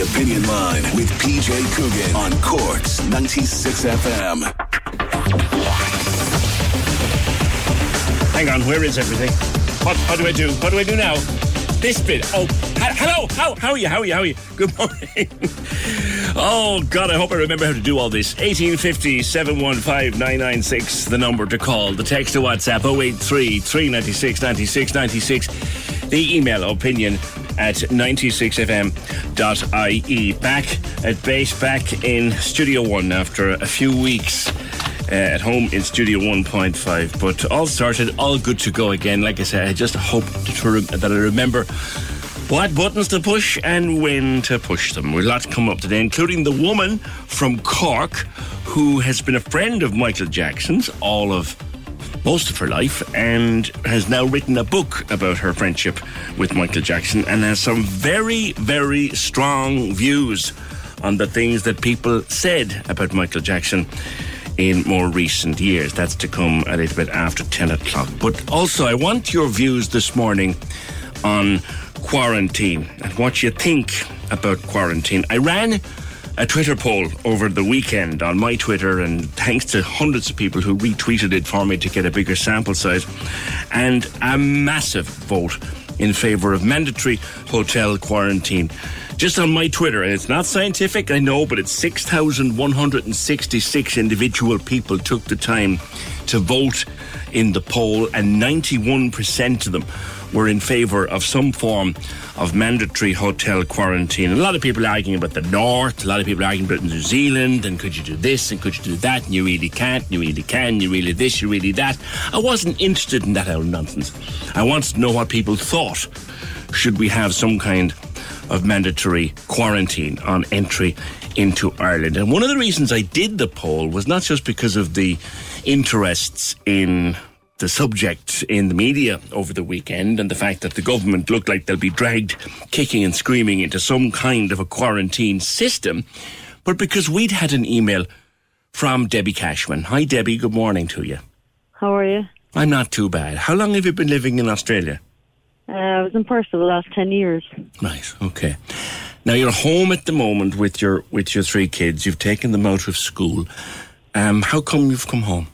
Opinion Line with PJ Coogan on Corks 96 FM. Hang on, where is everything? What, what do I do? What do I do now? This bit. Oh, hello. How, how are you? How are you? How are you? Good morning. oh, God, I hope I remember how to do all this. 1850 715 996, the number to call. The text to WhatsApp 083 396 96 96. The email opinion at 96fm.ie. Back at base, back in Studio One after a few weeks uh, at home in Studio 1.5. But all started, all good to go again. Like I said, I just hope that I remember what buttons to push and when to push them. We've to come up today, including the woman from Cork who has been a friend of Michael Jackson's all of most of her life and has now written a book about her friendship with Michael Jackson and has some very, very strong views on the things that people said about Michael Jackson in more recent years. That's to come a little bit after 10 o'clock. But also, I want your views this morning on quarantine and what you think about quarantine. I ran a Twitter poll over the weekend on my Twitter, and thanks to hundreds of people who retweeted it for me to get a bigger sample size, and a massive vote in favour of mandatory hotel quarantine. Just on my Twitter, and it's not scientific, I know, but it's 6,166 individual people took the time to vote in the poll, and 91% of them were in favour of some form of mandatory hotel quarantine. A lot of people arguing about the north, a lot of people arguing about New Zealand, and could you do this and could you do that, and you really can't, and you really can, you really this, you really that. I wasn't interested in that old nonsense. I wanted to know what people thought. Should we have some kind of mandatory quarantine on entry into Ireland? And one of the reasons I did the poll was not just because of the interests in the subject in the media over the weekend and the fact that the government looked like they'll be dragged kicking and screaming into some kind of a quarantine system, but because we'd had an email from Debbie Cashman. Hi, Debbie. Good morning to you. How are you? I'm not too bad. How long have you been living in Australia? Uh, I was in Perth for the last 10 years. Nice. Okay. Now you're home at the moment with your with your three kids. You've taken them out of school. Um, how come you've come home?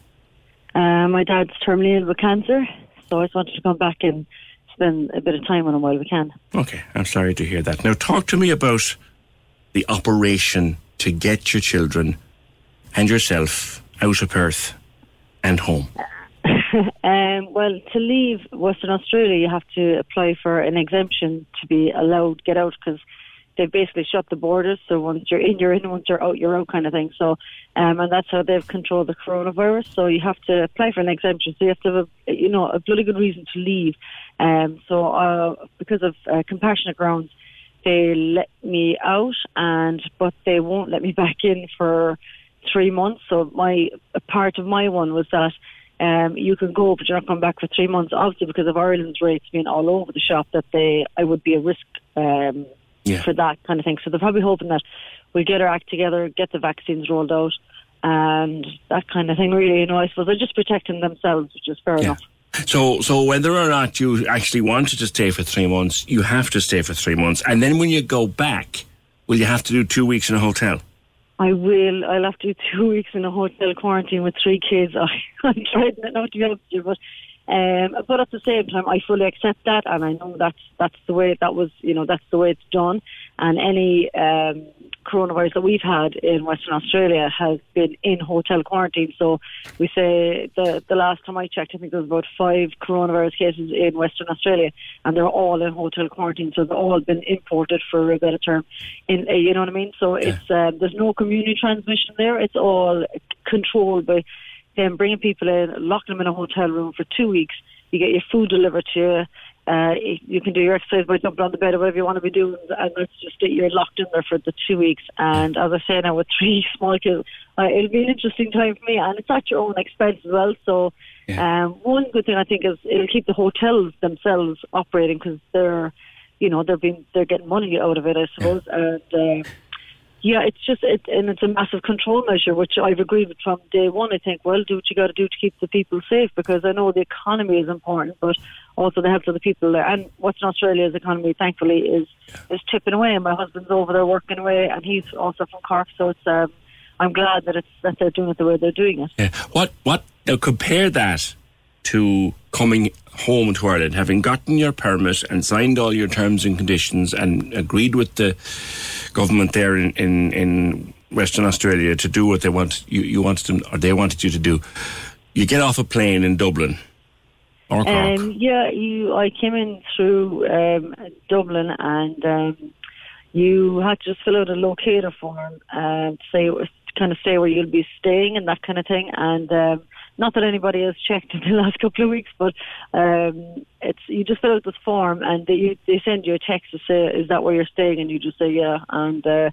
Uh, my dad's terminally ill with cancer, so I just wanted to come back and spend a bit of time with him while we can. Okay, I'm sorry to hear that. Now talk to me about the operation to get your children and yourself out of Perth and home. um, well, to leave Western Australia, you have to apply for an exemption to be allowed to get out because they basically shut the borders. So once you're in, you're in. Once you're out, you're out, kind of thing. So, um, and that's how they've controlled the coronavirus. So you have to apply for an exemption. So you have to have, a, you know, a bloody good reason to leave. Um, so uh, because of uh, compassionate grounds, they let me out, and but they won't let me back in for three months. So my part of my one was that. Um, you can go, but you're not coming back for three months. Obviously, because of Ireland's rates being all over the shop, that they I would be a risk um, Yeah. for that kind of thing. So they're probably hoping that we'll get our act together, get the vaccines rolled out, and that kind of thing. Really, you know, I suppose they're just protecting themselves, which is fair Yeah. enough. So, so whether or not you actually wanted to stay for three months, you have to stay for three months, and then when you go back, will you have to do two weeks in a hotel? I will. I'll have to do two weeks in a hotel quarantine with three kids. I, I'm trying not to be honest with you, but Um, but at the same time, I fully accept that, and I know that's that's the way that was, you know, that's the way it's done. And any um, coronavirus that we've had in Western Australia has been in hotel quarantine. So we say the the last time I checked, I think there was about five coronavirus cases in Western Australia, and they're all in hotel quarantine. So they've all been imported, for a better term. In uh, you know what I mean? So yeah. it's uh, there's no community transmission there. It's all controlled by them bringing people in, locking them in a hotel room for two weeks. You get your food delivered to you uh, you can do your exercise by jumping on the bed or whatever you want to be doing, and that's just it. You're locked in there for the two weeks. And as I say now, with three small kids, uh, it'll be an interesting time for me, and it's at your own expense as well. So, yeah. um, one good thing I think is it'll keep the hotels themselves operating because they're, you know, they're being they're getting money out of it, I suppose, yeah. and. Uh, yeah, it's just it, and it's a massive control measure, which I've agreed with from day one. I think, well, do what you got to do to keep the people safe because I know the economy is important, but also the health of the people there. And Western Australia's economy, thankfully, is is tipping away. And my husband's over there working away, and he's also from Cork, so it's. Um, I'm glad that it's that they're doing it the way they're doing it. Yeah. What what now compare that to coming home to Ireland, having gotten your permit and signed all your terms and conditions and agreed with the government there in, in, in Western Australia to do what they want you, you wanted them or they wanted you to do. You get off a plane in Dublin. Um, yeah, you. I came in through um, Dublin, and um, you had to just fill out a locator form and say kind of say where you'll be staying and that kind of thing. And um, not that anybody has checked in the last couple of weeks, but um, it's you just fill out this form and they they send you a text to say is that where you're staying, and you just say yeah, and uh,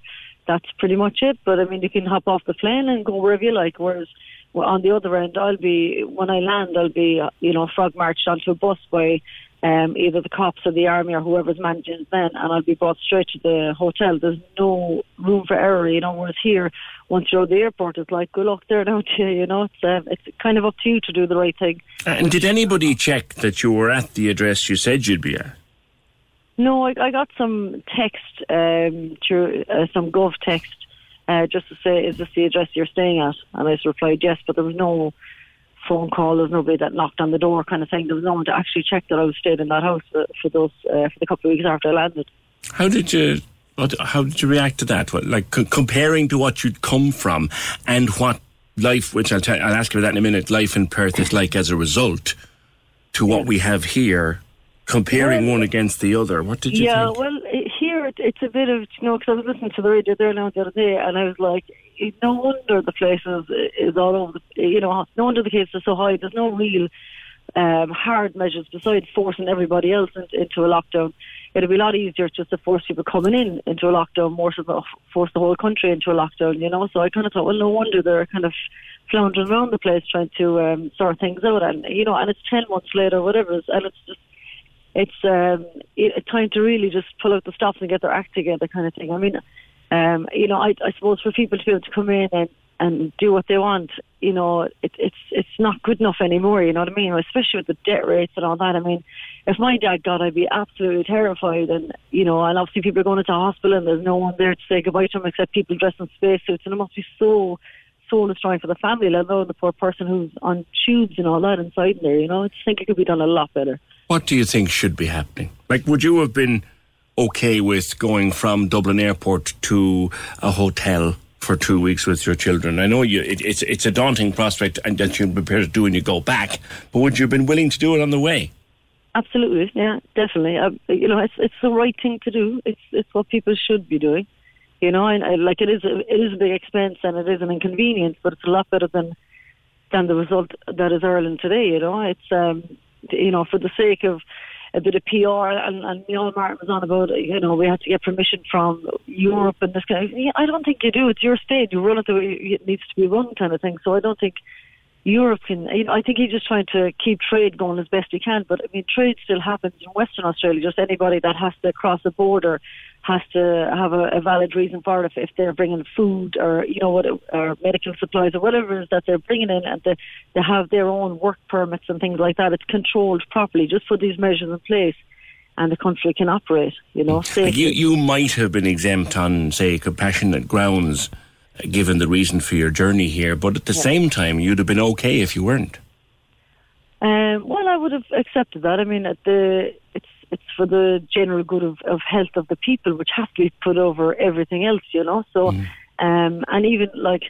that's pretty much it. But I mean, you can hop off the plane and go wherever you like. Whereas well, on the other end, I'll be when I land, I'll be you know frog marched onto a bus by um, either the cops or the army or whoever's managing then, and I'll be brought straight to the hotel. There's no room for error, you know. Whereas here, once you're at the airport, it's like good luck there to you. You know, it's um, it's kind of up to you to do the right thing. And did anybody check that you were at the address you said you'd be at? No, I, I got some text um, through uh, some gov text uh, just to say, "Is this the address you're staying at?" And I replied, "Yes," but there was no phone call. There's nobody that knocked on the door, kind of thing. There was no one to actually check that I was staying in that house for, for those uh, for the couple of weeks after I landed. How did you? How did you react to that? Like c- comparing to what you'd come from and what life, which I'll, tell, I'll ask you about that in a minute, life in Perth is like as a result to what we have here, comparing well, one against the other. What did you yeah, think? well, here it, it's a bit of, you know, because I was listening to the radio there now the other day and I was like, no wonder the place is, is all over the, you know, no wonder the cases are so high. There's no real um, hard measures besides forcing everybody else into, into a lockdown. It'd be a lot easier just to force people coming in into a lockdown, more so than force the whole country into a lockdown, you know. So I kind of thought, well, no wonder they're kind of floundering around the place trying to um, sort things out, and you know, and it's ten months later, whatever, and it's just it's um, it, time to really just pull out the stops and get their act together, kind of thing. I mean, um, you know, I, I suppose for people to be able to come in and and do what they want, you know, it, it's it's not good enough anymore. You know what I mean? Especially with the debt rates and all that. I mean, if my dad got, I'd be absolutely terrified. And you know, and obviously people are going into hospital and there's no one there to say goodbye to them except people dressed in spacesuits, and it must be so soul destroying for the family, let alone the poor person who's on tubes and all that inside there. You know, I just think it could be done a lot better. What do you think should be happening? Like, would you have been okay with going from Dublin Airport to a hotel for two weeks with your children? I know you, it, it's it's a daunting prospect, and that you're prepared to do when you go back. But would you have been willing to do it on the way? Absolutely, yeah, definitely. Uh, you know, it's it's the right thing to do. It's it's what people should be doing. You know, and, like it is a, it is a big expense and it is an inconvenience, but it's a lot better than than the result that is Ireland today. You know, it's um, you know, for the sake of a bit of PR, and, and Micheál Martin was on about, you know, we had to get permission from Europe and this kind of. I don't think you do. It's your state. You run it the way it needs to be run, kind of thing. So I don't think Europe can. You know, I think he's just trying to keep trade going as best he can. But I mean, trade still happens in Western Australia. Just anybody that has to cross a border has to have a, a valid reason for it. If, if they're bringing food or you know what, or medical supplies or whatever it is that they're bringing in, and they, they have their own work permits and things like that, it's controlled properly. Just put these measures in place and the country can operate, you know. Safely. You, you might have been exempt on, say, compassionate grounds given the reason for your journey here, but at the yeah. same time, you'd have been okay if you weren't. Um, well, I would have accepted that. I mean, at the it's for the general good of, of health of the people, which has to be put over everything else, you know. So, Mm. um, and even like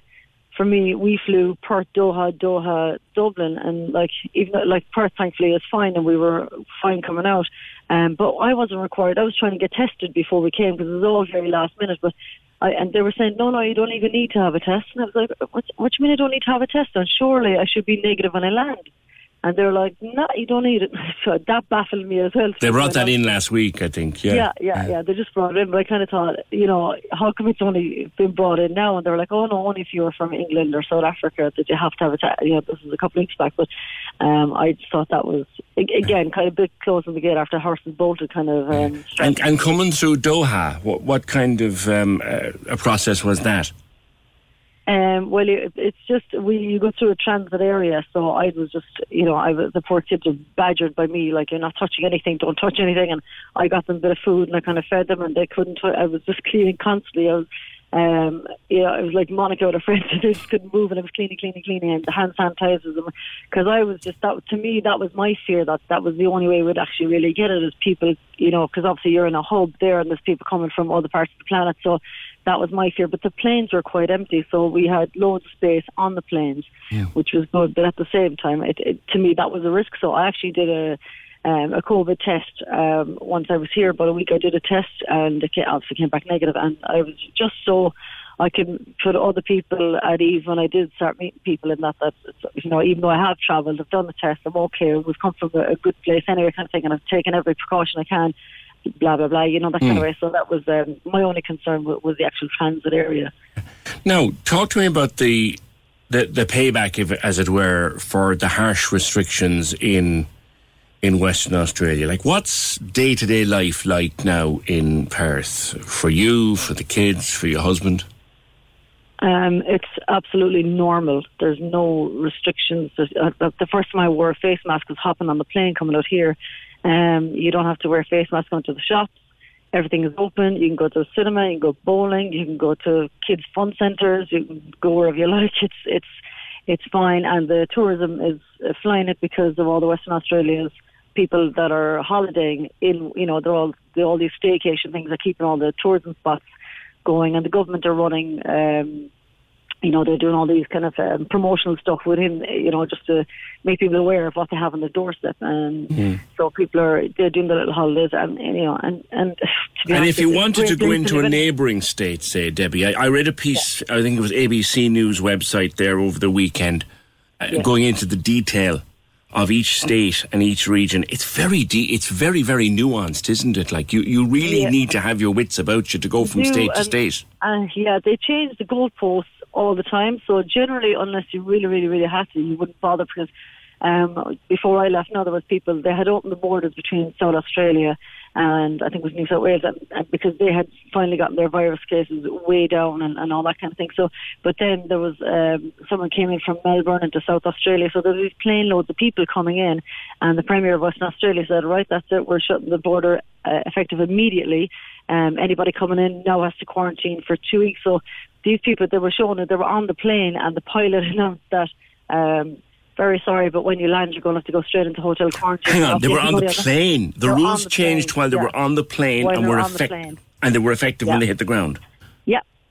for me, we flew Perth, Doha, Doha, Dublin, and like even though, like Perth, thankfully, is fine, and we were fine coming out. Um, but I wasn't required. I was trying to get tested before we came because it was all very last minute. But I, and they were saying, no, no, you don't even need to have a test. And I was like, what, what do you mean I don't need to have a test? And surely I should be negative when I land. And they were like, no, you don't need it. So that baffled me as well. They brought that in last week, I think. Yeah. yeah, yeah, yeah. They just brought it in, but I kind of thought, you know, how come it's only been brought in now? And they were like, oh no, only if you were from England or South Africa that you have to have a test. You know, this was a couple of weeks back, but um, I just thought that was again kind of a bit closing the gate after horses bolted, kind of. Um, And, and coming through Doha, what, what kind of um, uh, a process was that? Um, well, it, it's just we you go through a transit area, so I was just you know I was the poor kids were badgered by me like you're not touching anything, don't touch anything, and I got them a bit of food and I kind of fed them and they couldn't. I was just cleaning constantly. I was. Um, you know, it was like Monica with her friends, and just couldn't move, and I was cleaning, cleaning, cleaning, and the hand sanitizers, because I was just that. To me, that was my fear that that was the only way we'd actually really get it is people, you know, because obviously you're in a hub there, and there's people coming from other parts of the planet, so that was my fear. But the planes were quite empty, so we had loads of space on the planes, which was good. But at the same time, it, it, to me that was a risk. So I actually did a um, a COVID test um, once I was here. About a week, I did a test, and it obviously came back negative. And I was just so I can put other people at ease when I did start meeting people in that. That you know, even though I have travelled, I've done the test, I'm okay. We've come from a, a good place anyway, kind of thing, and I've taken every precaution I can blah blah blah, you know that kind of way. So that was um, my only concern was, was the actual transit area. Now, talk to me about the the, the payback, if, as it were, for the harsh restrictions in in Western Australia. Like, what's day to day life like now in Perth for you, for the kids, for your husband? Um, it's absolutely normal. There's no restrictions. Uh, the first time I wore a face mask was hopping on the plane coming out here. Um, you don't have to wear a face mask going to the shops. Everything is open. You can go to the cinema. You can go bowling. You can go to kids' fun centres. You can go wherever you like. It's it's it's fine. And the tourism is flying it because of all the Western Australians people that are holidaying in. You know, they're all they're all these staycation things are keeping all the tourism spots going, and the government are running. Um, you know, they're doing all these kind of um, promotional stuff within, you know, just to make people aware of what they have on their doorstep, and so people are they're doing the little holidays, and you know, and and to be And honest, if you wanted to go into a in. neighbouring state, say, Debbie, I, I read a piece, I think it was ABC News website there over the weekend, uh, Yeah. going into the detail of each state and each region. It's very de- it's very, very nuanced, isn't it? Like, you, you really Yeah. need to have your wits about you to go from state to state. Uh, yeah, they change the goalposts all the time. So generally, unless you really, really, really had to, you wouldn't bother because um, before I left, now there was people they had opened the borders between South Australia and I think it was New South Wales, because they had finally gotten their virus cases way down and, and all that kind of thing. So, but then there was um, someone came in from Melbourne into South Australia, so there was these plane loads of people coming in, and the Premier of Western Australia said, "Right, that's it, we're shutting the border uh, effective immediately." Um, anybody coming in now has to quarantine for two weeks. So these people, they were shown that they were on the plane, and the pilot announced that. Um, very sorry, but when you land, you're going to have to go straight into hotel quarantine. Hang on, they were on the plane. The rules changed while they were on the plane and were were on the effect- plane. and they were effective when they hit the ground.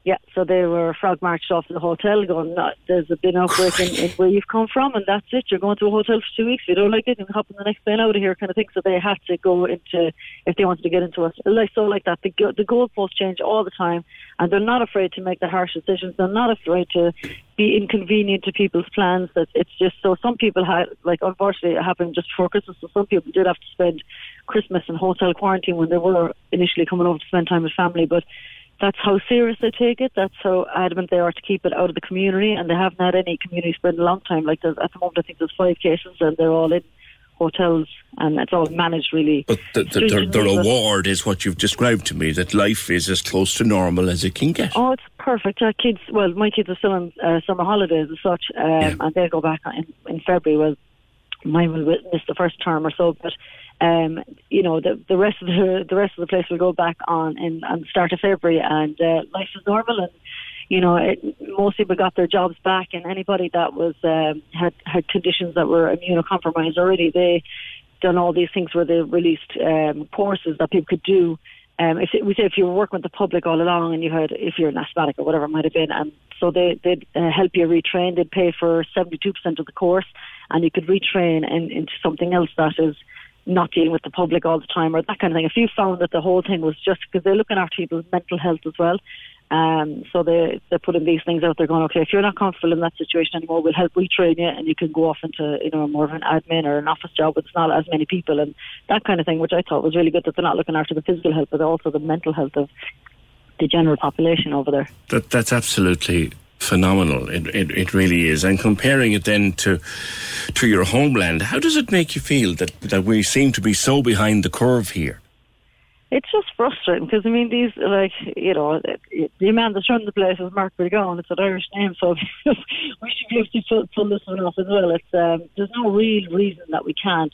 Yeah. So they were frog marched off to the hotel, going, "No, "There's a been outbreak in, in where you've come from, and that's it. You're going to a hotel for two weeks. If you don't like it, you can hop on the next plane out of here," kind of thing. So they had to go into if they wanted to get into it, like so, like that. The the goalposts change all the time, and they're not afraid to make the harsh decisions. They're not afraid to be inconvenient to people's plans. That it's just so some people had, like, unfortunately, it happened just before Christmas. So some people did have to spend Christmas in hotel quarantine when they were initially coming over to spend time with family, but that's how serious they take it. That's how adamant they are to keep it out of the community, and they haven't had any community spread in a long time. Like at the moment, I think there's five cases, and they're all in hotels, and it's all managed really. But the, the, the, the reward is what you've described to me that life is as close to normal as it can get. Oh, it's perfect. Our kids, well, my kids are still on uh, summer holidays as such, um, Yeah. and they'll go back in, in February. Well, mine will miss the first term or so, but um, you know, the the rest of the the rest of the place will go back on in on start of February, and uh, life is normal. And you know, it, most people got their jobs back, and anybody that was um, had had conditions that were immunocompromised already, they done all these things where they released um, courses that people could do. Um, if we say if you were working with the public all along and you had if you're an asthmatic or whatever it might have been, and so they they'd uh, help you retrain. They'd pay for seventy two percent of the course, and you could retrain in, into something else that is not dealing with the public all the time or that kind of thing. If you found that the whole thing was just because they're looking after people's mental health as well, um, so they they're putting these things out. They're going, okay, if you're not comfortable in that situation anymore, we'll help retrain you, and you can go off into you know more of an admin or an office job with not as many people and that kind of thing, which I thought was really good that they're not looking after the physical health, but also the mental health of the general population over there. That that's absolutely phenomenal. It, it, it really is. And comparing it then to to your homeland, how does it make you feel that that we seem to be so behind the curve here? It's just frustrating because I mean these like you know the man that's running the place is Mark McGowan. It's an Irish name, so we should be able to pull, this one off as well. It's um, there's no real reason that we can't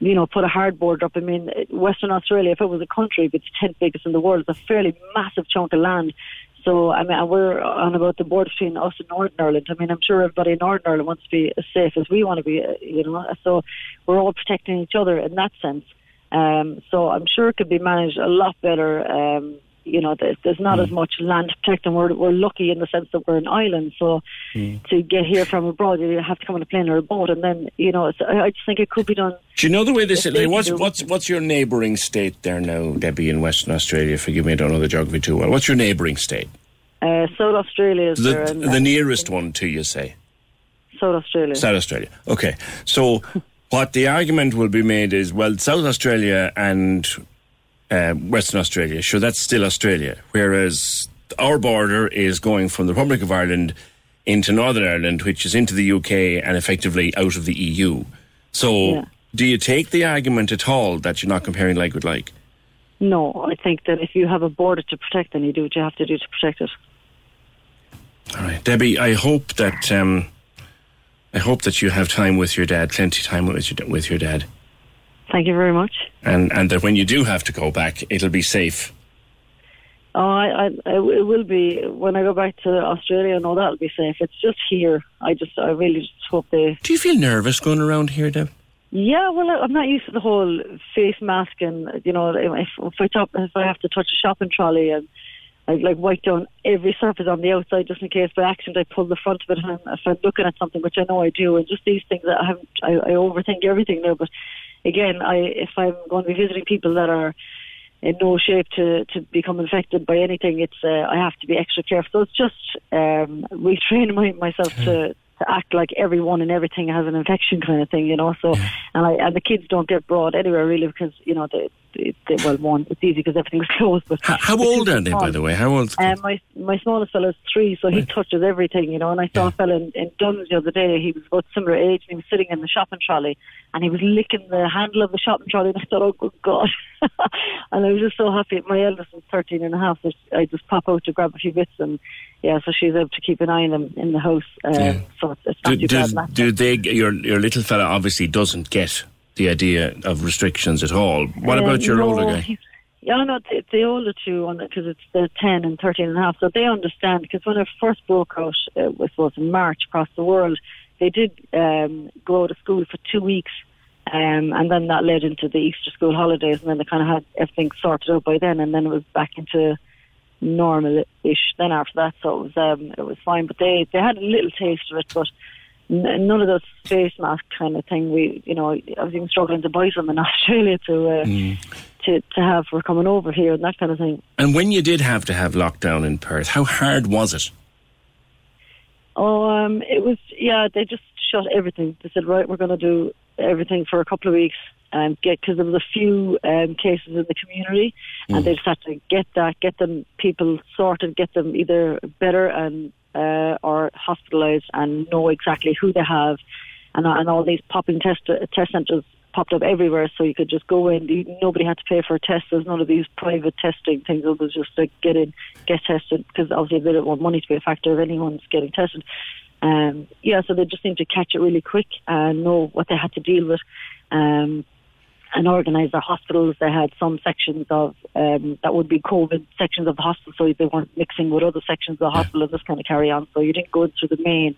you know, put a hard border up. I mean, Western Australia, if it was a country, it's the 10th biggest in the world. It's a fairly massive chunk of land. So, I mean, we're on about the border between us and Northern Ireland. I mean, I'm sure everybody in Northern Ireland wants to be as safe as we want to be, uh, you know. So, we're all protecting each other in that sense. Um, so, I'm sure it could be managed a lot better. Um, you know, there's, there's not mm. as much land to protect, and we're, we're lucky in the sense that we're an island. So, mm. to get here from abroad, you have to come on a plane or a boat, and then, you know, I just think it could be done. Do you know the way this is? Like, what's, what's, what's your neighbouring state there now, Debbie, in Western Australia? Forgive me, I don't know the geography too well. What's your neighbouring state? Uh, South Australia is the. And, the nearest one to you, say? South Australia. South Australia. Okay. So, what the argument will be made is well, South Australia and uh, Western Australia, sure, that's still Australia. Whereas our border is going from the Republic of Ireland into Northern Ireland, which is into the UK and effectively out of the EU. So, yeah. do you take the argument at all that you're not comparing like with like? No, I think that if you have a border to protect, then you do what you have to do to protect it. All right, Debbie. I hope that um, I hope that you have time with your dad, plenty of time with your with your dad. Thank you very much. And and that when you do have to go back, it'll be safe. Oh, I, I, it will be when I go back to Australia. I know that'll be safe. It's just here. I just, I really just hope they. Do you feel nervous going around here, Deb? Yeah, well, I'm not used to the whole face mask, and you know, if, if I talk, if I have to touch a shopping trolley, and I've like wiped down every surface on the outside just in case by accident I pull the front of it, and if I'm looking at something, which I know I do, and just these things that I haven't, I, I overthink everything now. But again, I if I'm going to be visiting people that are in no shape to, to become infected by anything, it's uh, I have to be extra careful. So it's just um, retraining my, myself to to act like everyone and everything has an infection kind of thing, you know. So, yeah. and I and the kids don't get brought anywhere really because you know they, they, they well one it's easy because everything's closed. But how, how old are they, by the way? How old? Um, my my smallest fellow is three, so he touches everything, you know. And I saw yeah. a fellow in, in Dunnes the other day. He was about similar age, and he was sitting in the shopping trolley, and he was licking the handle of the shopping trolley. And I thought, oh good God! and I was just so happy. My eldest is thirteen and a half, so I just pop out to grab a few bits and yeah, so she's able to keep an eye on them in the house. Uh, yeah. So it's, it's not do, too bad. Do they? Your your little fella obviously doesn't get the idea of restrictions at all. What uh, about your no, older guy? Yeah, no, the, the older two, because it's the 10 and 13 and a half, so they understand, because when it first broke out, uh, it was in March across the world, they did um, go to school for two weeks, um, and then that led into the Easter school holidays, and then they kind of had everything sorted out by then, and then it was back into normal-ish then after that, so it was um, it was fine. But they they had a little taste of it, but n- none of those face mask kind of thing. We you know I was even struggling to buy some in Australia to. Uh, mm. To, to have for coming over here and that kind of thing. And when you did have to have lockdown in Perth, how hard was it? Oh, um, it was yeah. They just shut everything. They said, right, we're going to do everything for a couple of weeks, um, get because there was a few um, cases in the community, mm. and they just had to get that, get them people sorted, get them either better and uh, or hospitalised, and know exactly who they have, and and all these popping test test centres popped up everywhere, so you could just go in. Nobody had to pay for a test. There's none of these private testing things. It was just like get in, get tested, because obviously they don't want money to be a factor if anyone's getting tested. Um, yeah, so they just seemed to catch it really quick and know what they had to deal with. Um, and organise their hospitals. They had some sections of um, that would be COVID sections of the hospital, so they weren't mixing with other sections of the hospital and this kind of carry on. So you didn't go into the main,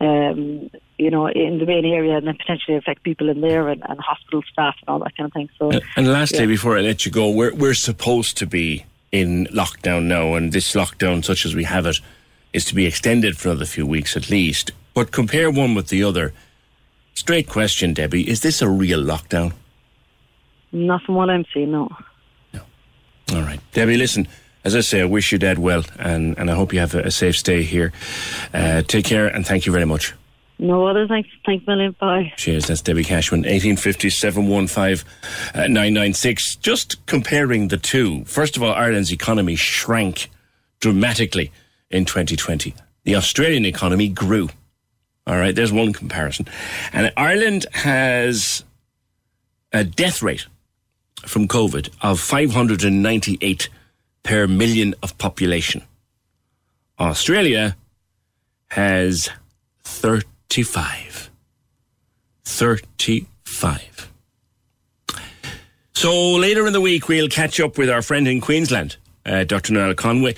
um, you know, in the main area and then potentially affect people in there and, and hospital staff and all that kind of thing. So, And, and lastly, yeah. before I let you go, we're we're supposed to be in lockdown now, and this lockdown, such as we have it, is to be extended for another few weeks at least. But compare one with the other. Straight question, Debbie: Is this a real lockdown? not from what I'm seeing, no. No. All right, Debbie. Listen, as I say, I wish you dad well, and, and I hope you have a, a safe stay here. Uh, take care, and thank you very much. No other thanks. A million. Bye. Cheers. That's Debbie Cashman, 1850 715 uh, 996. Just comparing the two. First of all, Ireland's economy shrank dramatically in 2020. The Australian economy grew. All right, there's one comparison. And Ireland has a death rate from COVID of 598 per million of population. Australia has 35. 35. So later in the week, we'll catch up with our friend in Queensland, uh, Dr. Niall Conway,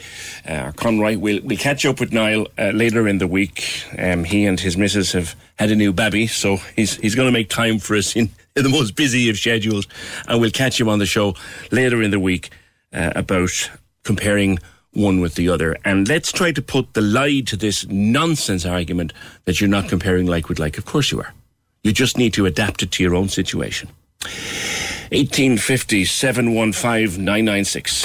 uh, Conroy. We'll, we'll catch up with Niall uh, later in the week. Um, he and his missus have had a new baby, so he's he's going to make time for us in, in the most busy of schedules, and we'll catch him on the show later in the week uh, about comparing one with the other. And let's try to put the lie to this nonsense argument that you're not comparing like with like. Of course you are. You just need to adapt it to your own situation. 1850 715 996.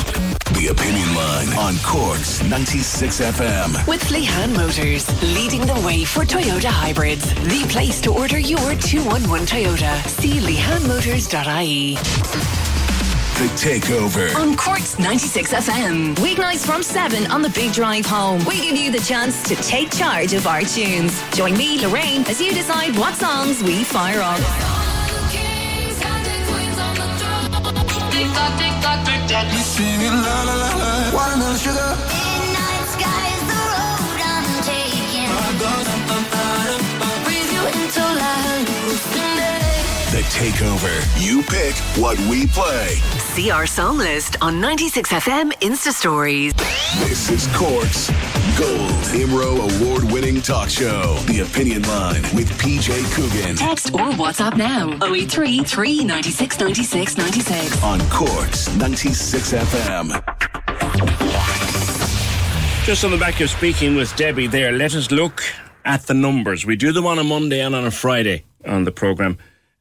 The Opinion Line on Corks 96 FM. With Lehan Motors, leading the way for Toyota hybrids. The place to order your 211 Toyota. See lehanmotors.ie. The Takeover. On Corks 96 FM. Weeknights from 7 on the Big Drive Home. We give you the chance to take charge of our tunes. Join me, Lorraine, as you decide what songs we fire up. Singing la la la la, watermelon sugar. Takeover. You pick what we play. See our song list on 96FM Insta Stories. This is Corks Gold Imro Award winning talk show. The Opinion Line with PJ Coogan Text or WhatsApp now 083 396 96 96. on Corks 96 FM. Just on the back of speaking with Debbie there, let us look at the numbers. We do them on a Monday and on a Friday on the programme.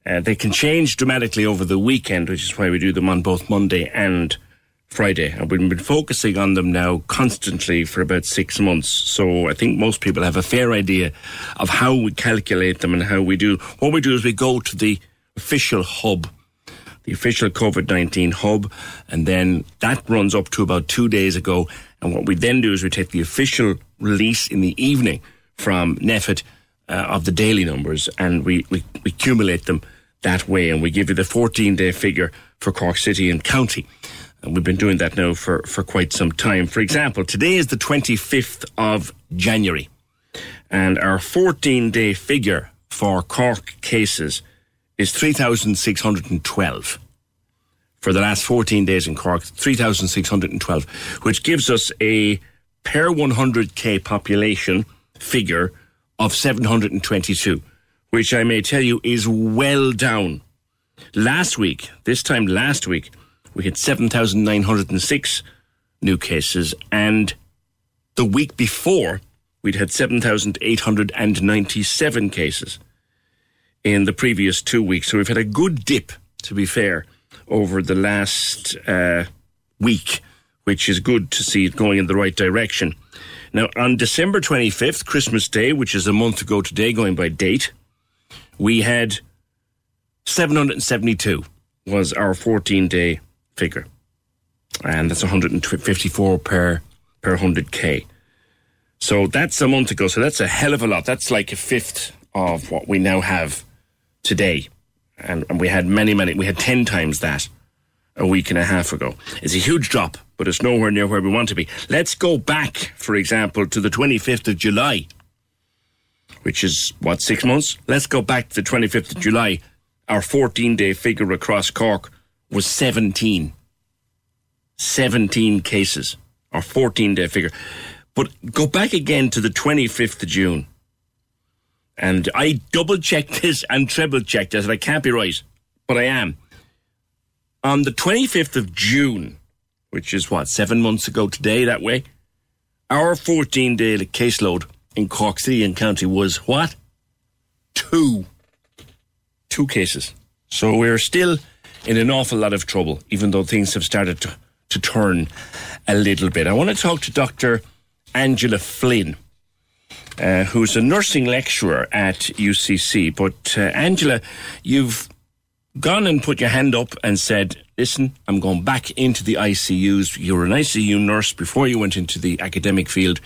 Uh, they can change dramatically over the weekend, which is why we do them on both Monday and Friday. And we've been focusing on them now constantly for about six months. So I think most people have a fair idea of how we calculate them and how we do. What we do is we go to the official hub the official COVID 19 hub, and then that runs up to about two days ago. And what we then do is we take the official release in the evening from NPHET uh, of the daily numbers and we, we, we accumulate them that way. And we give you the 14 day figure for Cork City and County. And we've been doing that now for, for quite some time. For example, today is the 25th of January, and our 14 day figure for Cork cases is 3,612 for the last 14 days in Cork, 3,612, which gives us a per 100k population figure of 722, which I may tell you is well down. Last week, this time last week, we had 7,906 new cases, and the week before, we'd had 7,897 cases in the previous two weeks. So we've had a good dip, to be fair, over the last uh, week, which is good to see it going in the right direction. Now, on December 25th, Christmas Day, which is a month ago today, going by date, we had 772 was our 14 day figure. And that's 154 per, per 100k. So that's a month ago. So that's a hell of a lot. That's like a fifth of what we now have today. And, and we had many, many, we had 10 times that a week and a half ago. It's a huge drop, but it's nowhere near where we want to be. Let's go back, for example, to the 25th of July, which is what, six months? Let's go back to the 25th of July our 14 day figure across Cork was 17. 17 cases, our 14 day figure. But go back again to the 25th of June. And I double checked this and treble checked this, and I can't be right, but I am. On the 25th of June, which is what, seven months ago today, that way, our 14 day caseload in Cork City and County was what? Two. Two cases. So we're still in an awful lot of trouble, even though things have started to, to turn a little bit. I want to talk to Dr. Angela Flynn. Uh, who's a nursing lecturer at UCC. But uh, Angela, you've gone and put your hand up and said, listen, I'm going back into the ICUs. You were an ICU nurse before you went into the academic field,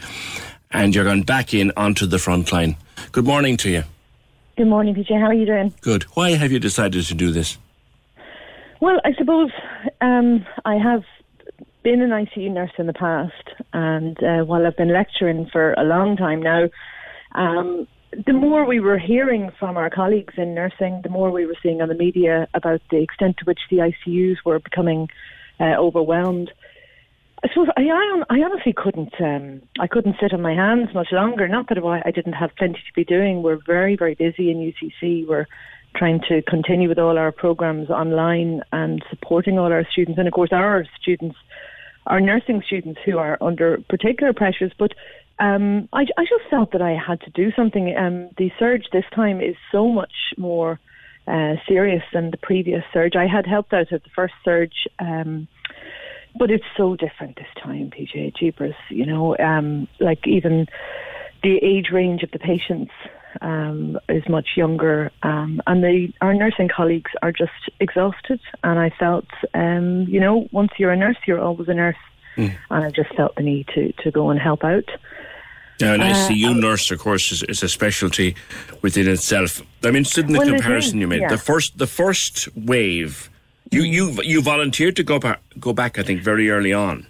and you're going back in onto the front line. Good morning to you. Good morning, PJ. How are you doing? Good. Why have you decided to do this? Well, I suppose um, I have been an ICU nurse in the past, and uh, while I've been lecturing for a long time now, um, the more we were hearing from our colleagues in nursing, the more we were seeing on the media about the extent to which the ICUs were becoming uh, overwhelmed. I suppose I, I honestly couldn't um, I couldn't sit on my hands much longer. Not that I didn't have plenty to be doing. We're very very busy in UCC. We're trying to continue with all our programs online and supporting all our students, and of course our students, our nursing students who are under particular pressures. But um, I, I, just felt that I had to do something. Um, the surge this time is so much more uh, serious than the previous surge. I had helped out at the first surge, um, but it's so different this time, PJ Jeepers. You know, um, like even the age range of the patients um, is much younger, um, and the, our nursing colleagues are just exhausted. And I felt, you know, once you're a nurse, you're always a nurse. Mm. And I just felt the need to, to go and help out. Now, an ICU uh, nurse, of course, is, is, a specialty within itself. I'm interested in the well, comparison you made. Yeah. The first, the first wave, you you you volunteered to go back, go back. I think very early on.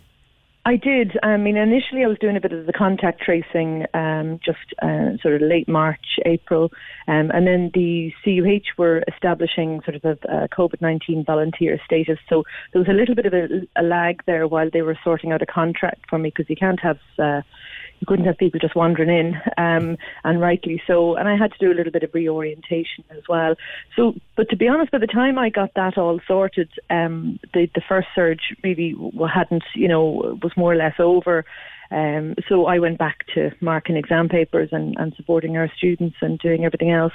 I did. I mean, initially I was doing a bit of the contact tracing, um, just uh, sort of late March, April, um, and then the CUH were establishing sort of a, a COVID nineteen volunteer status. So there was a little bit of a, a, lag there while they were sorting out a contract for me because you can't have. Uh, you couldn't have people just wandering in, um, and rightly so. And I had to do a little bit of reorientation as well. So, but to be honest, by the time I got that all sorted, um, the the first surge really hadn't, you know, was more or less over. Um, so I went back to marking exam papers and, and supporting our students and doing everything else.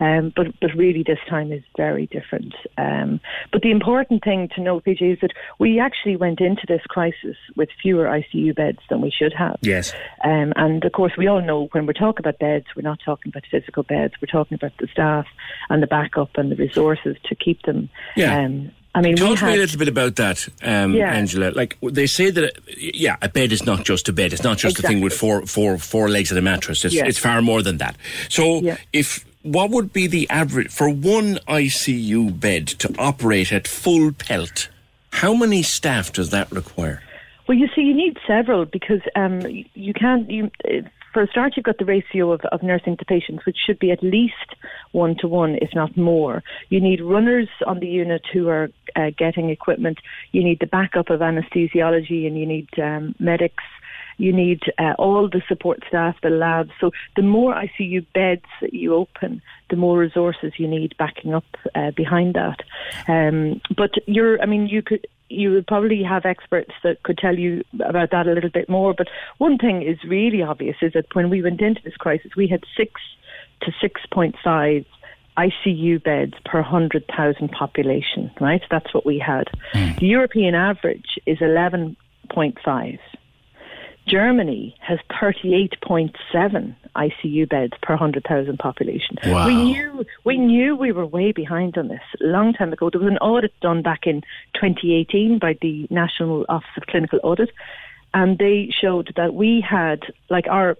Um, but but really, this time is very different. Um, but the important thing to note, PJ, is that we actually went into this crisis with fewer ICU beds than we should have. Yes. Um, and of course, we all know when we're talking about beds, we're not talking about physical beds. We're talking about the staff and the backup and the resources to keep them. Yeah. I mean, talk to me a little bit about that, um, yeah. Angela. Like they say that, yeah, a bed is not just a bed. It's not just exactly. a thing with four, four, four legs and a mattress. It's, it's far more than that. So, yeah. if what would be the average for one ICU bed to operate at full pelt? How many staff does that require? Well, you see, you need several because um, you can't. You, for a start, you've got the ratio of, of nursing to patients, which should be at least one to one, if not more. You need runners on the unit who are uh, getting equipment. You need the backup of anesthesiology, and you need um, medics. You need uh, all the support staff, the labs. So the more ICU beds that you open, the more resources you need backing up uh, behind that. Um, but you're, I mean, you could you would probably have experts that could tell you about that a little bit more. But one thing is really obvious is that when we went into this crisis, we had six to 6.5 ICU beds per 100,000 population, right? That's what we had. Mm. The European average is 11.5. Germany has 38.7 ICU beds per 100,000 population. Wow. We knew we knew we were way behind on this a long time ago. There was an audit done back in 2018 by the National Office of Clinical Audit and they showed that we had like our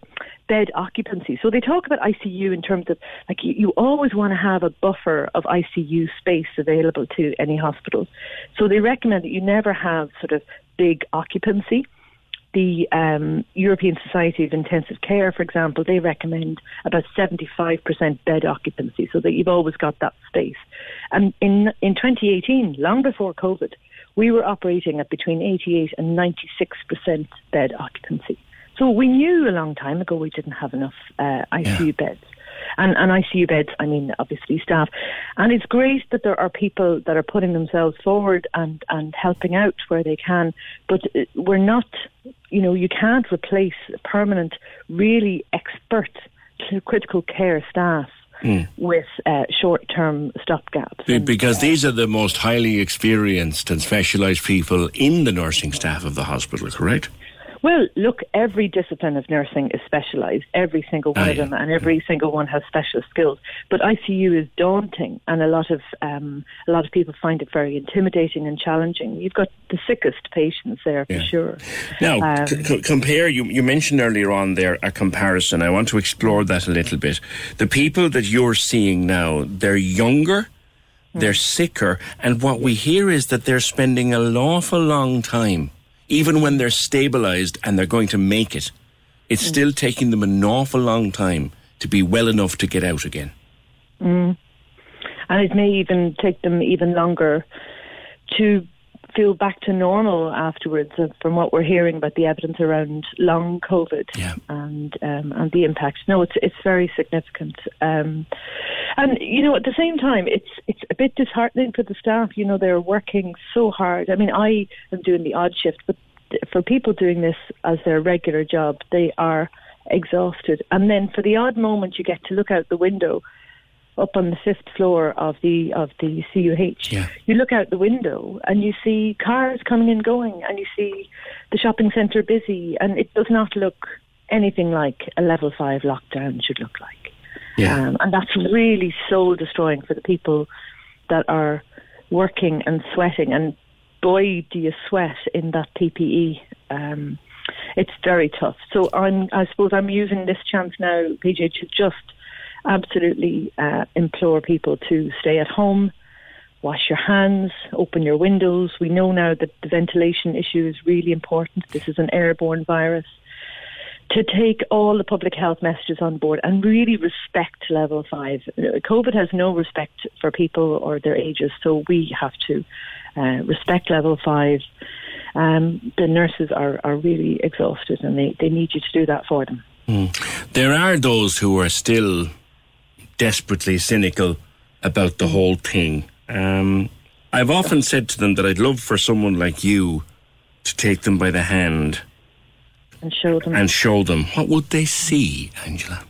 bed occupancy. So they talk about ICU in terms of like you, you always want to have a buffer of ICU space available to any hospital. So they recommend that you never have sort of big occupancy the um, European Society of Intensive Care, for example, they recommend about 75% bed occupancy, so that you've always got that space. And in in 2018, long before COVID, we were operating at between 88 and 96% bed occupancy. So we knew a long time ago we didn't have enough uh, ICU yeah. beds. And, and ICU beds, I mean, obviously staff. And it's great that there are people that are putting themselves forward and, and helping out where they can. But uh, we're not, you know, you can't replace permanent, really expert critical care staff Mm. with uh, short term stopgaps. Be- because these are the most highly experienced and specialised people in the nursing staff of the hospital, correct? Well, look, every discipline of nursing is specialised, every single one of them, and every single one has special skills. But ICU is daunting, and a lot of um, a lot of people find it very intimidating and challenging. You've got the sickest patients there for yeah. sure. Now, um, c- compare. You you mentioned earlier on there a comparison. I want to explore that a little bit. The people that you're seeing now, they're younger they're sicker, and what we hear is that they're spending an awful long time even when they're stabilized and they're going to make it, it's mm. still taking them an awful long time to be well enough to get out again. Mm. And it may even take them even longer to feel back to normal afterwards. Uh, from what we're hearing about the evidence around long COVID yeah. and um, and the impact, no, it's it's very significant. Um, and you know, at the same time, it's it's a bit disheartening for the staff. You know, they're working so hard. I mean, I am doing the odd shift, but for people doing this as their regular job, they are exhausted. And then for the odd moment you get to look out the window up on the fifth floor of the of the CUH, yeah. you look out the window and you see cars coming and going, and you see the shopping centre busy, and it does not look anything like a level five lockdown should look like. Yeah. Um, and that's really soul destroying for the people that are working and sweating. And boy, do you sweat in that PPE. Um, it's very tough. So I'm, I suppose I'm using this chance now, PJ, to just absolutely uh, implore people to stay at home, wash your hands, open your windows. We know now that the ventilation issue is really important. This is an airborne virus to take all the public health messages on board and really respect level five. COVID has no respect for people or their ages, so we have to uh, respect level five. Um, the nurses are, are really exhausted and they, they need you to do that for them. Mm. There are those who are still desperately cynical about the whole thing. Um, I've often said to them that I'd love for someone like you to take them by the hand and show them. And show them. What would they see, Angela?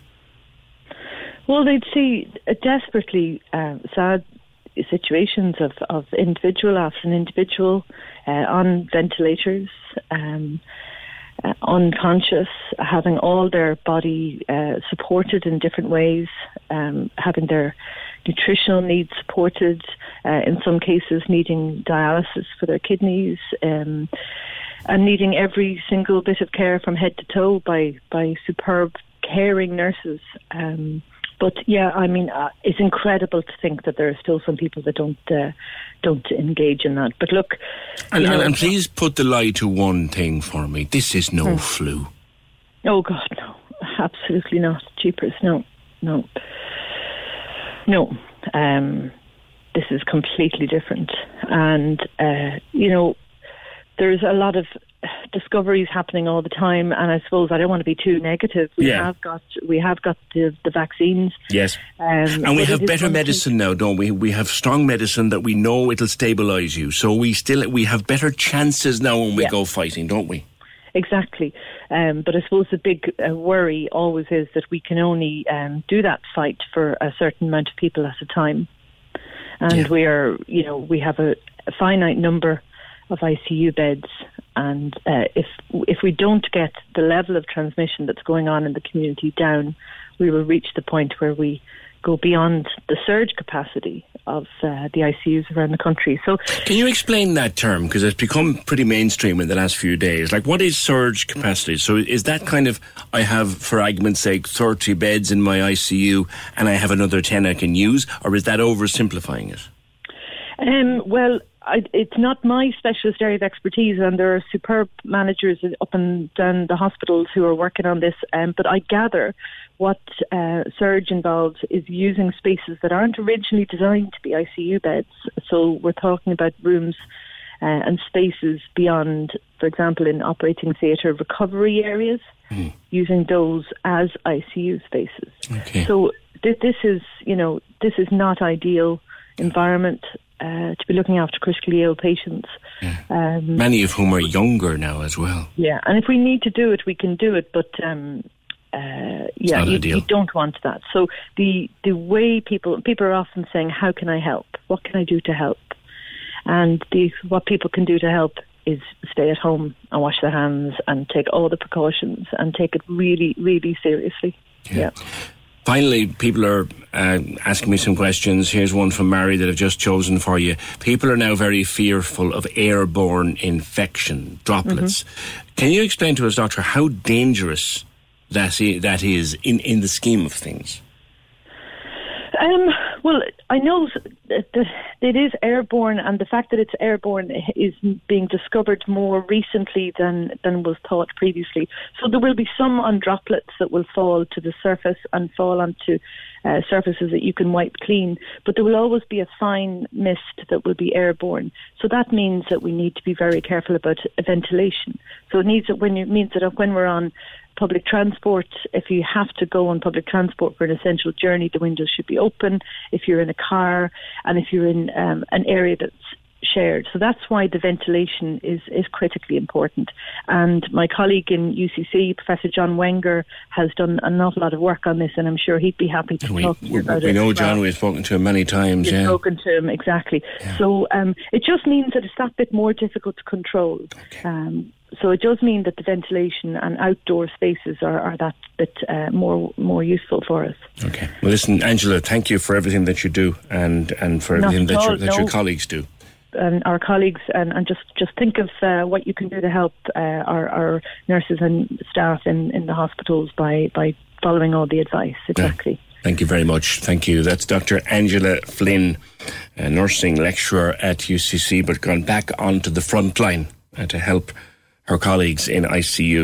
Well, they'd see desperately uh, sad situations of, of individual after an individual uh, on ventilators, um, uh, unconscious, having all their body uh, supported in different ways, um, having their nutritional needs supported, uh, in some cases needing dialysis for their kidneys. Um, and needing every single bit of care from head to toe by by superb caring nurses. Um, but yeah, I mean, uh, it's incredible to think that there are still some people that don't uh, don't engage in that. But look, and, know, and, please put the lie to one thing for me: this is no hmm. flu. Oh God, no, absolutely not. Jeepers, no, no, no. Um, this is completely different, and uh, you know, there's a lot of discoveries happening all the time, and I suppose I don't want to be too negative. We yeah. have got we have got the, the vaccines. Yes, um, and we have better medicine now, don't we? We have strong medicine that we know it'll stabilise you. So we still we have better chances now when we yeah. go fighting, don't we? Exactly, um, but I suppose the big uh, worry always is that we can only um, do that fight for a certain amount of people at a time, and yeah. we are, you know, we have a, a finite number of ICU beds. And uh, if if we don't get the level of transmission that's going on in the community down, we will reach the point where we go beyond the surge capacity of uh, the ICUs around the country. So, can you explain that term because it's become pretty mainstream in the last few days? Like, what is surge capacity? So, is that kind of I have, for argument's sake, thirty beds in my ICU and I have another ten I can use, or is that oversimplifying it? Um, well, I, it's not my specialist area of expertise, and there are superb managers up and down the hospitals who are working on this. Um, but I gather what uh, Surge involves is using spaces that aren't originally designed to be ICU beds. So we're talking about rooms uh, and spaces beyond, for example, in operating theatre recovery areas, Mm. using those as ICU spaces. Okay. So th- this is, you know, this is not ideal environment uh, to be looking after critically ill patients. Um, Many of whom are younger now as well. yeah, and if we need to do it, we can do it. But um, uh, yeah, you, you don't want that. So the the way people people are often saying, "How can I help? What can I do to help?" And the what people can do to help is stay at home and wash their hands and take all the precautions and take it really, really seriously. Yeah. Finally, people are uh, asking me some questions. Here's one from Mary that I've just chosen for you. People are now very fearful of airborne infection, droplets. Can you explain to us, Doctor, how dangerous that that is in, in the scheme of things? Um, well, I know that it is airborne, and the fact that it's airborne is being discovered more recently than, than was thought previously. So there will be some on droplets that will fall to the surface and fall onto uh, surfaces that you can wipe clean, but there will always be a fine mist that will be airborne. So that means that we need to be very careful about ventilation. So it needs that when it means that when we're on public transport, if you have to go on public transport for an essential journey, the windows should be open. If you're in a car and if you're in um, an area that's shared. So that's why the ventilation is, is critically important. And my colleague in UCC, Professor John Wenger, has done an awful lot of work on this, and I'm sure he'd be happy to We, talk to you we, about we it. know as well. John, we've spoken to him many times. You've Yeah. spoken to him exactly. So um, it just means that it's that bit more difficult to control. Um, so it does mean that the ventilation and outdoor spaces are, are that bit uh, more more useful for us. Okay. Well, listen, Angela, thank you for everything that you do and, and for everything at that, your, all, that your colleagues do. And our colleagues, and, and just, just think of uh, what you can do to help uh, our, our nurses and staff in, in the hospitals by, by following all the advice. Exactly. Thank you very much. Thank you. That's Dr. Angela Flynn, a nursing lecturer at UCC, but gone back onto the front line uh, to help her colleagues in ICU.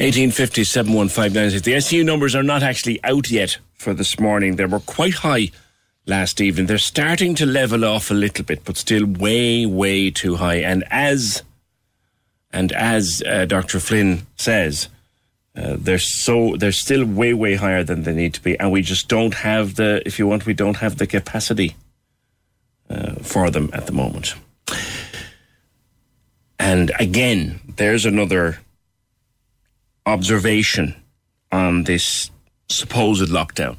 1850 71596. The ICU numbers are not actually out yet for this morning. They were quite high last evening. They're starting to level off a little bit, but still way, way too high. And as and as uh, Dr. Flynn says, uh, they're so they're still way way higher than they need to be, and we just don't have the if you want we don't have the capacity uh, for them at the moment. And again, there's another observation on this supposed lockdown,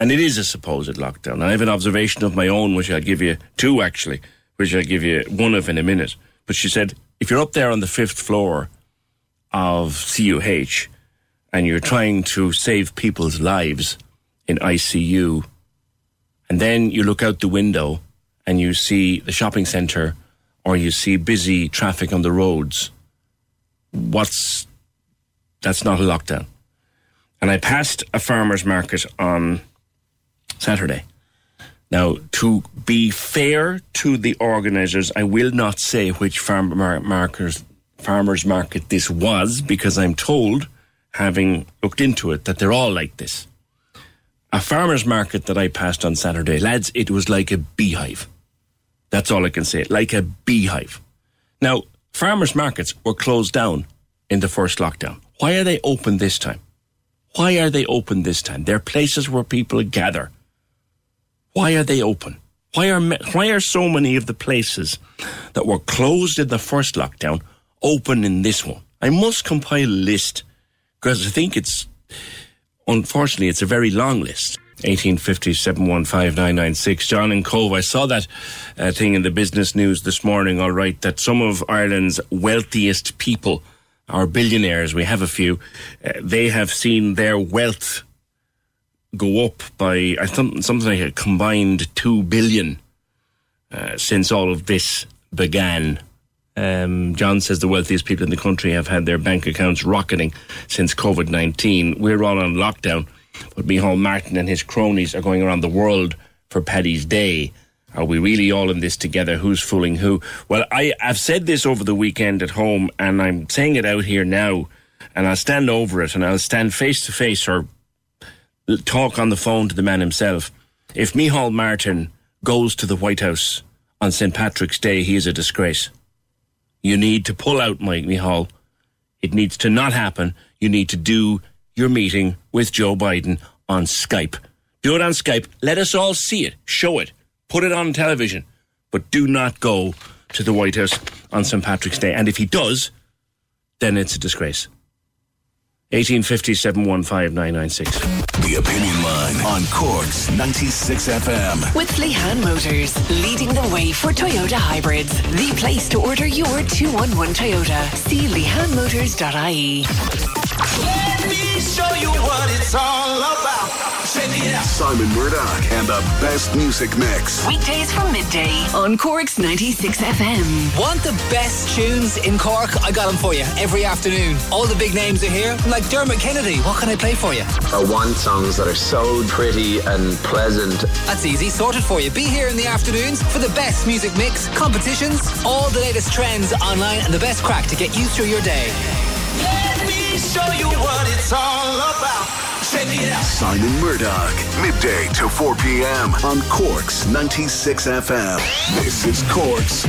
and it is a supposed lockdown. I have an observation of my own, which I'll give you two actually, which I'll give you one of in a minute. But she said, if you're up there on the fifth floor of CUH and you're trying to save people's lives in ICU, and then you look out the window and you see the shopping centre or you see busy traffic on the roads, what's that's not a lockdown. And I passed a farmer's market on Saturday. Now, to be fair to the organisers, I will not say which markers, farmers market this was because I'm told, having looked into it, that they're all like this. A farmers market that I passed on Saturday, lads, it was like a beehive. That's all I can say, like a beehive. Now, farmers markets were closed down in the first lockdown. Why are they open this time? Why are they open this time? They're places where people gather. Why are they open? Why are why are so many of the places that were closed in the first lockdown open in this one? I must compile a list because I think it's unfortunately it's a very long list. 1850 715 John and Cove. I saw that uh, thing in the business news this morning, all right, that some of Ireland's wealthiest people are billionaires. We have a few. Uh, they have seen their wealth go up by I think something like a combined two billion uh, since all of this began. Um, John says the wealthiest people in the country have had their bank accounts rocketing since COVID nineteen. We're all on lockdown, but Micheál Martin and his cronies are going around the world for Paddy's Day. Are we really all in this together? Who's fooling who? Well, I, I've said this over the weekend at home, and I'm saying it out here now, and I'll stand over it, and I'll stand face to face or talk on the phone to the man himself. If Micheál Martin goes to the White House on St. Patrick's Day, he is a disgrace. You need to pull out Mike Micheál. It needs to not happen. You need to do your meeting with Joe Biden on Skype. Do it on Skype. Let us all see it. Show it. Put it on television. But do not go to the White House on St. Patrick's Day. And if he does, then it's a disgrace. 1850 715 996. The Opinion Line on Corks 96 FM. With Lehan Motors, leading the way for Toyota hybrids. The place to order your 211 Toyota. See lehanmotors.ie. Let me show you what it's all about. Check it out. Simon Murdoch and the best music mix. Weekdays from midday on Cork's 96 FM. Want the best tunes in Cork? I got them for you every afternoon. All the big names are here, like Dermot Kennedy. What can I play for you? I want songs that are so pretty and pleasant. That's easy, sorted for you. Be here in the afternoons for the best music mix, competitions, all the latest trends online, and the best crack to get you through your day. Let me show you what it's all about. Check it out. Simon Murdoch, midday to 4 p.m. on Corks 96 FM. This is Corks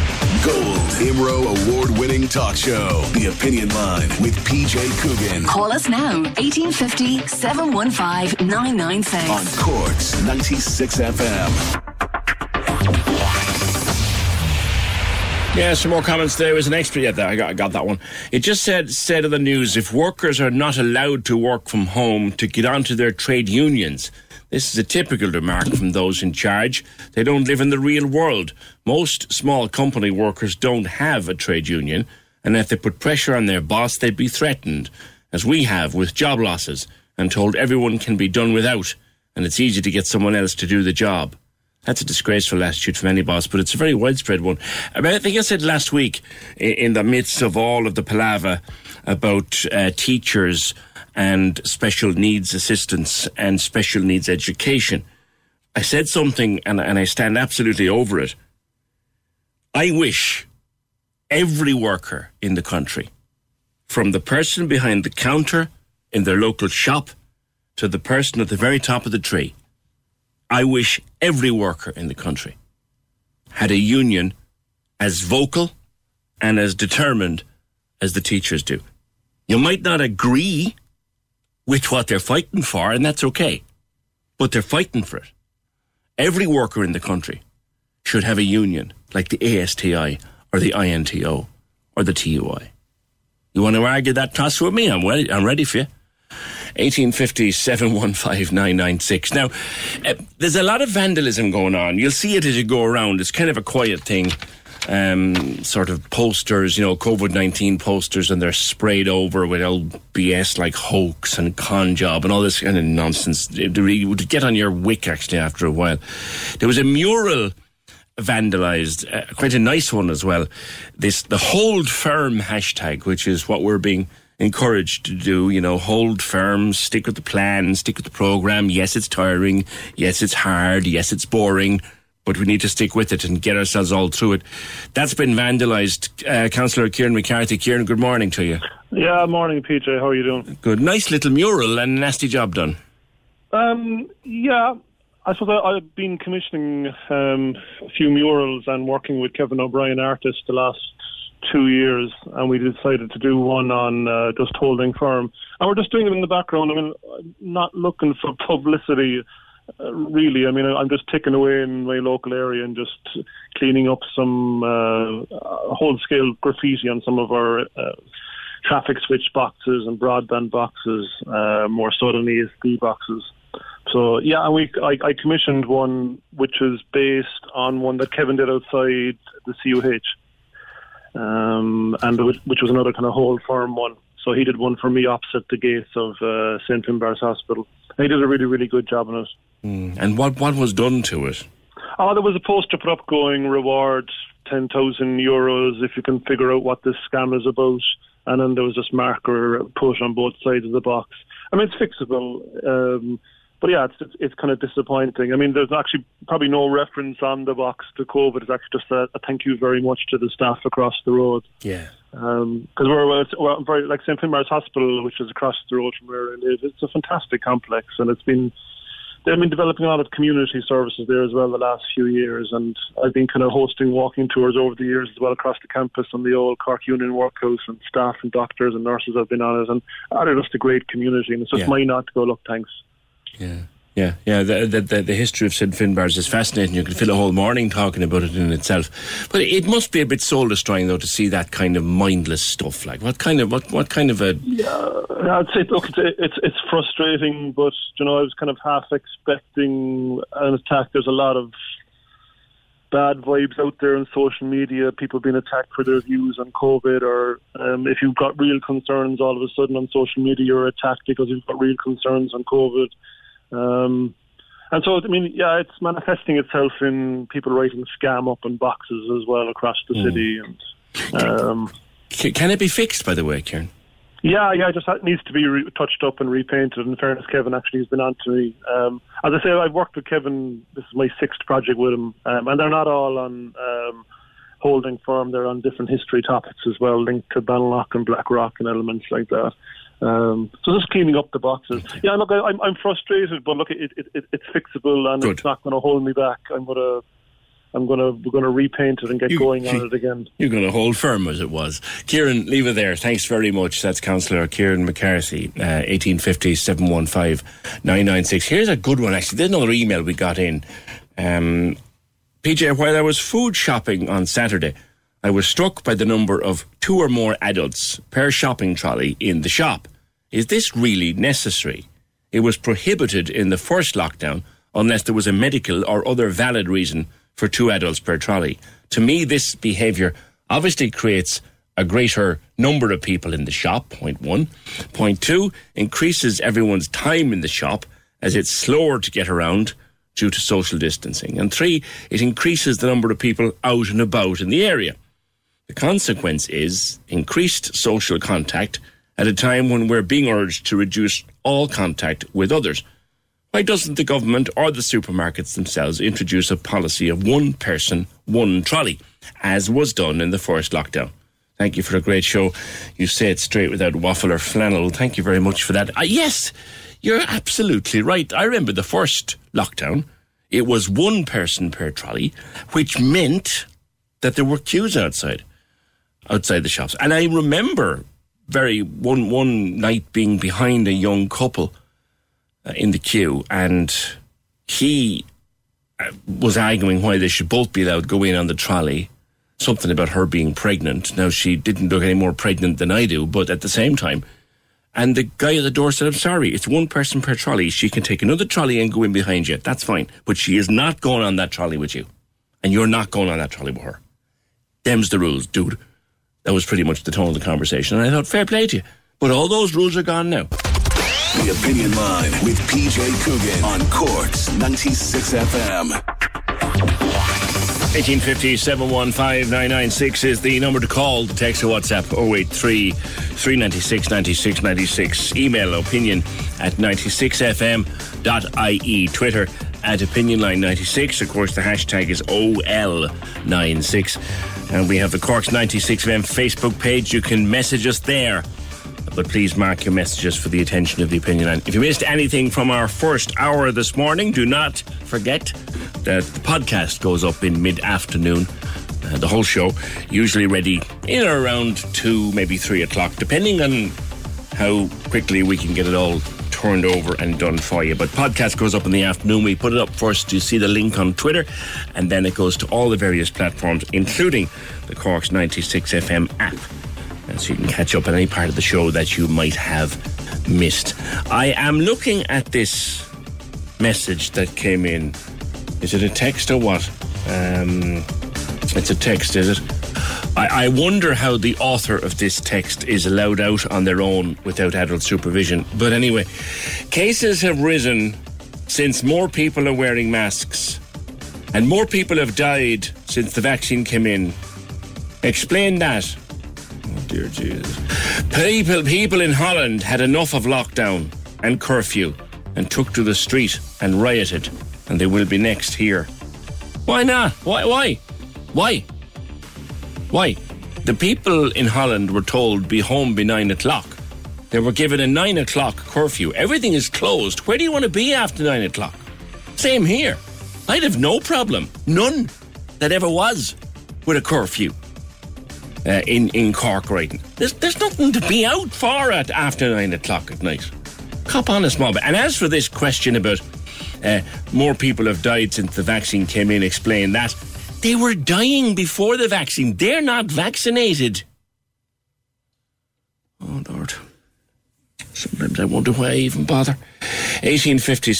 Gold Imro award winning talk show. The Opinion Line with PJ Coogan Call us now, 1850 715 996. on Corks 96 FM. Yeah, some more comments. There was an extra. Yeah, there, I got, I got that one. It just said said in the news if workers are not allowed to work from home to get onto their trade unions. This is a typical remark from those in charge. They don't live in the real world. Most small company workers don't have a trade union, and if they put pressure on their boss, they'd be threatened, as we have with job losses, and told everyone can be done without, and it's easy to get someone else to do the job. That's a disgraceful attitude from any boss, but it's a very widespread one. I, mean, I think I said last week, in the midst of all of the palaver about uh, teachers and special needs assistance and special needs education, I said something, and, and I stand absolutely over it. I wish every worker in the country, from the person behind the counter in their local shop to the person at the very top of the tree, I wish every worker in the country had a union as vocal and as determined as the teachers do. You might not agree with what they're fighting for, and that's okay, but they're fighting for it. Every worker in the country should have a union like the ASTI or the INTO or the TUI. You want to argue that toss with me? I'm, ready, I'm ready for you. 1850 715 Now, uh, there's a lot of vandalism going on. You'll see it as you go around. It's kind of a quiet thing. Um, sort of posters, you know, COVID 19 posters, and they're sprayed over with old BS like hoax and con job and all this kind of nonsense. It would get on your wick actually after a while. There was a mural vandalized, uh, quite a nice one as well. This the hold firm hashtag, which is what we're being encouraged to do. You know, hold firm, stick with the plan, stick with the program. Yes, it's tiring. Yes, it's hard. Yes, it's boring. But we need to stick with it and get ourselves all through it. That's been vandalised. Uh, Councillor Kieran McCarthy. Kieran, good morning to you. Yeah, morning, PJ. How are you doing? Good. Nice little mural and nasty job done. Um, yeah, I suppose I, I've been commissioning um, a few murals and working with Kevin O'Brien artist, the last two years, and we decided to do one on uh, just holding firm, and we're just doing it in the background. I mean, not looking for publicity. Uh, really, I mean, I'm just ticking away in my local area and just cleaning up some uh, whole scale graffiti on some of our uh, traffic switch boxes and broadband boxes, uh, more so than ESB boxes. So yeah, and we I, I commissioned one which is based on one that Kevin did outside the CUH, um, and which was another kind of whole firm one. So he did one for me opposite the gates of uh, St Finbarr's Hospital. He did a really really good job on it. Mm. And what what was done to it? Oh, there was a poster put up going reward 10,000 euros if you can figure out what this scam is about. And then there was this marker put on both sides of the box. I mean, it's fixable. Um, but yeah, it's, it's it's kind of disappointing. I mean, there's actually probably no reference on the box to COVID. It's actually just a, a thank you very much to the staff across the road. Yeah. Because um, we're, we're, we're very like St Finbarr's Hospital, which is across the road from where I live. It's a fantastic complex, and it's been they've been developing a lot of community services there as well the last few years. And I've been kind of hosting walking tours over the years as well across the campus and the old Cork Union Workhouse, and staff and doctors and nurses have been on it, and they're just a great community. And it's just Yeah. mine not to go. Look, thanks. Yeah. Yeah, yeah. The, the, the, the history of St. Finbarr's is fascinating. You could fill a whole morning talking about it in itself. But it must be a bit soul destroying, though, to see that kind of mindless stuff. Like, what kind of what what kind of a Yeah, I'd say look, it's it's, it's frustrating, but you know, I was kind of half expecting an attack. There's a lot of bad vibes out there on social media. People being attacked for their views on COVID, or um, if you've got real concerns, all of a sudden on social media you're attacked because you've got real concerns on COVID. Um, and so, I mean, yeah, it's manifesting itself in people writing scam up in boxes as well across the Mm. city. And um, C- Can it be fixed, by the way, Kieran? Yeah, yeah, it just ha- needs to be re- touched up and repainted. In fairness, Kevin actually has been on to me. Um, as I say, I've worked with Kevin. This is my sixth project with him, um, and they're not all on um, holding firm. They're on different history topics as well, linked to Ballinlough and Black Rock and elements like that. Um, so just cleaning up the boxes. Yeah, look, I, I'm, I'm frustrated, but look, it, it, it, it's fixable and it's not going to hold me back. I'm gonna. I'm gonna we're gonna repaint it and get going on it again. You're going to hold firm as it was. Kieran, leave it there. Thanks very much. That's Councillor Kieran McCarthy, uh, 1850 715 996. Here's a good one, actually. There's another email we got in. Um, PJ, while I was food shopping on Saturday, I was struck by the number of two or more adults per shopping trolley in the shop. Is this really necessary? It was prohibited in the first lockdown unless there was a medical or other valid reason for two adults per trolley. To me, this behaviour obviously creates a greater number of people in the shop, point one. Point two, increases everyone's time in the shop as it's slower to get around due to social distancing. And three, it increases the number of people out and about in the area. The consequence is increased social contact at a time when we're being urged to reduce all contact with others. Why doesn't the government or the supermarkets themselves introduce a policy of one person, one trolley, as was done in the first lockdown? Thank you for a great show. You say it straight without waffle or flannel. Thank you very much for that. Uh, yes, you're absolutely right. I remember the first lockdown. It was one person per trolley, which meant that there were queues outside, outside the shops. And I remember very one one night being behind a young couple uh, in the queue, and he uh, was arguing why they should both be allowed to go in on the trolley. Something about her being pregnant. Now she didn't look any more pregnant than I do, but at the same time, and the guy at the door said, "I'm sorry, it's one person per trolley. She can take another trolley and go in behind you. That's fine, but she is not going on that trolley with you, and you're not going on that trolley with her. Them's the rules, dude." That was pretty much the tone of the conversation, and I thought, fair play to you. But all those rules are gone now. The Opinion Line with PJ Coogan on Corks 96 FM. 1850 715 996 is the number to call. Text or WhatsApp 083 396 96 96. Email opinion at 96fm.ie. Twitter at opinionline96. Of course, the hashtag is OL96. And we have the Corks 96FM Facebook page. You can message us there. But please mark your messages for the attention of the opinion line. If you missed anything from our first hour this morning, do not forget that the podcast goes up in mid afternoon. Uh, the whole show, usually ready in or around two, maybe three o'clock, depending on how quickly we can get it all turned over and done for you. But podcast goes up in the afternoon. We put it up first. You see the link on Twitter, and then it goes to all the various platforms, including the Corks 96 FM app. So you can catch up on any part of the show that you might have missed. I am looking at this message that came in. Is it a text or what? Um, it's a text, is it? I wonder how the author of this text is allowed out on their own without adult supervision. But anyway, cases have risen since more people are wearing masks, and more people have died since the vaccine came in. Explain that. Dear Jesus. People, people in Holland had enough of lockdown and curfew and took to the street and rioted, and they will be next here. Why not? Why? Why? Why? Why? The people in Holland were told be home by nine o'clock. They were given a nine o'clock curfew. Everything is closed. Where do you want to be after nine o'clock? Same here. I'd have no problem, none that ever was, with a curfew uh, in in Cork right. There's there's nothing to be out for at after nine o'clock at night. Cop on a small bit. And as for this question about uh, more people have died since the vaccine came in, explain that they were dying before the vaccine. They're not vaccinated. Oh Lord. Sometimes I wonder why I even bother. 1850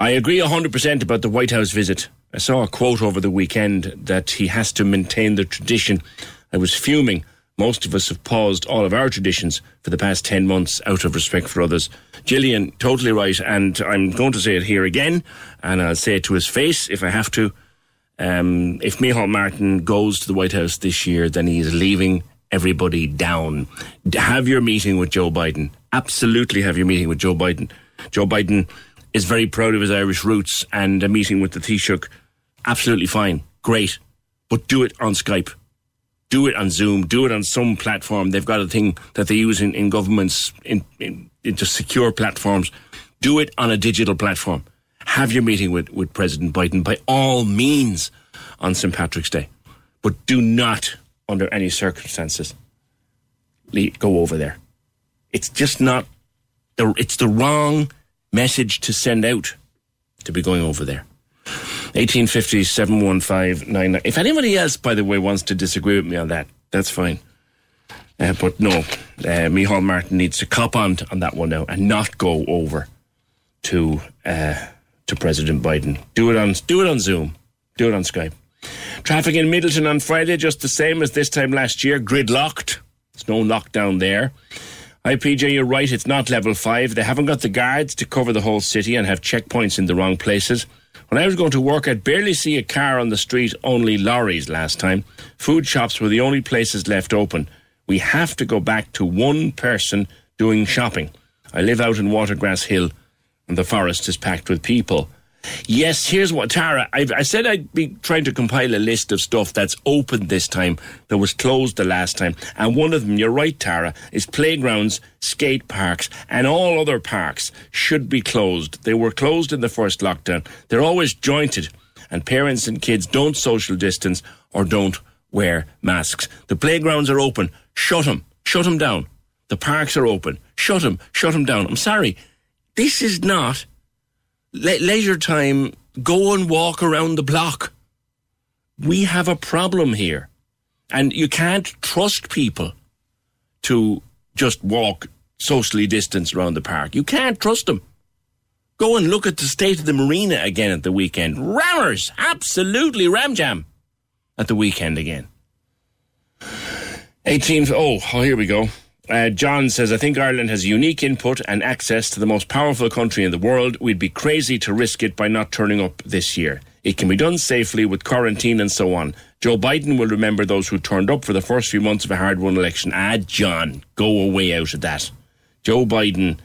I agree 100% about the White House visit. I saw a quote over the weekend that he has to maintain the tradition. I was fuming. Most of us have paused all of our traditions for the past 10 months out of respect for others. Gillian, totally right. And I'm going to say it here again, and I'll say it to his face if I have to. Um, if Micheál Martin goes to the White House this year, then he is leaving everybody down. Have your meeting with Joe Biden. Absolutely have your meeting with Joe Biden. Joe Biden is very proud of his Irish roots, and a meeting with the Taoiseach, absolutely fine, great. But do it on Skype. Do it on Zoom. Do it on some platform. They've got a thing that they use in, in governments, in, in, in just secure platforms. Do it on a digital platform. Have your meeting with, with President Biden by all means on St. Patrick's Day. But do not under any circumstances go over there. It's just not the it's the wrong message to send out to be going over there. 1850 715 If anybody else, by the way, wants to disagree with me on that, that's fine. Uh, but no, uh, Micheál Martin needs to cop on on that one now and not go over to uh, to President Biden. Do it on do it on Zoom. Do it on Skype. Traffic in Midleton on Friday, just the same as this time last year, gridlocked. There's no lockdown there. Hi, PJ, you're right, it's not level 5. They haven't got the guards to cover the whole city and have checkpoints in the wrong places. When I was going to work, I'd barely see a car on the street, only lorries last time. Food shops were the only places left open. We have to go back to one person doing shopping. I live out in Watergrass Hill, and the forest is packed with people. Yes, here's what Tara. I've, I said I'd be trying to compile a list of stuff that's open this time that was closed the last time, and one of them, you're right, Tara, is playgrounds, skate parks, and all other parks should be closed. They were closed in the first lockdown. They're always jointed, and parents and kids don't social distance or don't wear masks. The playgrounds are open. Shut them. Shut them down. The parks are open. Shut them. Shut them down. I'm sorry. This is not le- leisure time, go and walk around the block. We have a problem here. And you can't trust people to just walk socially distanced around the park. You can't trust them. Go and look at the state of the marina again at the weekend. Rammers, absolutely ram jam at the weekend again. 18th, oh, oh, here we go. Uh, John says, I think Ireland has unique input and access to the most powerful country in the world. We'd be crazy to risk it by not turning up this year. It can be done safely with quarantine and so on. Joe Biden will remember those who turned up for the first few months of a hard won election. Ah, John, go away out of that. Joe Biden.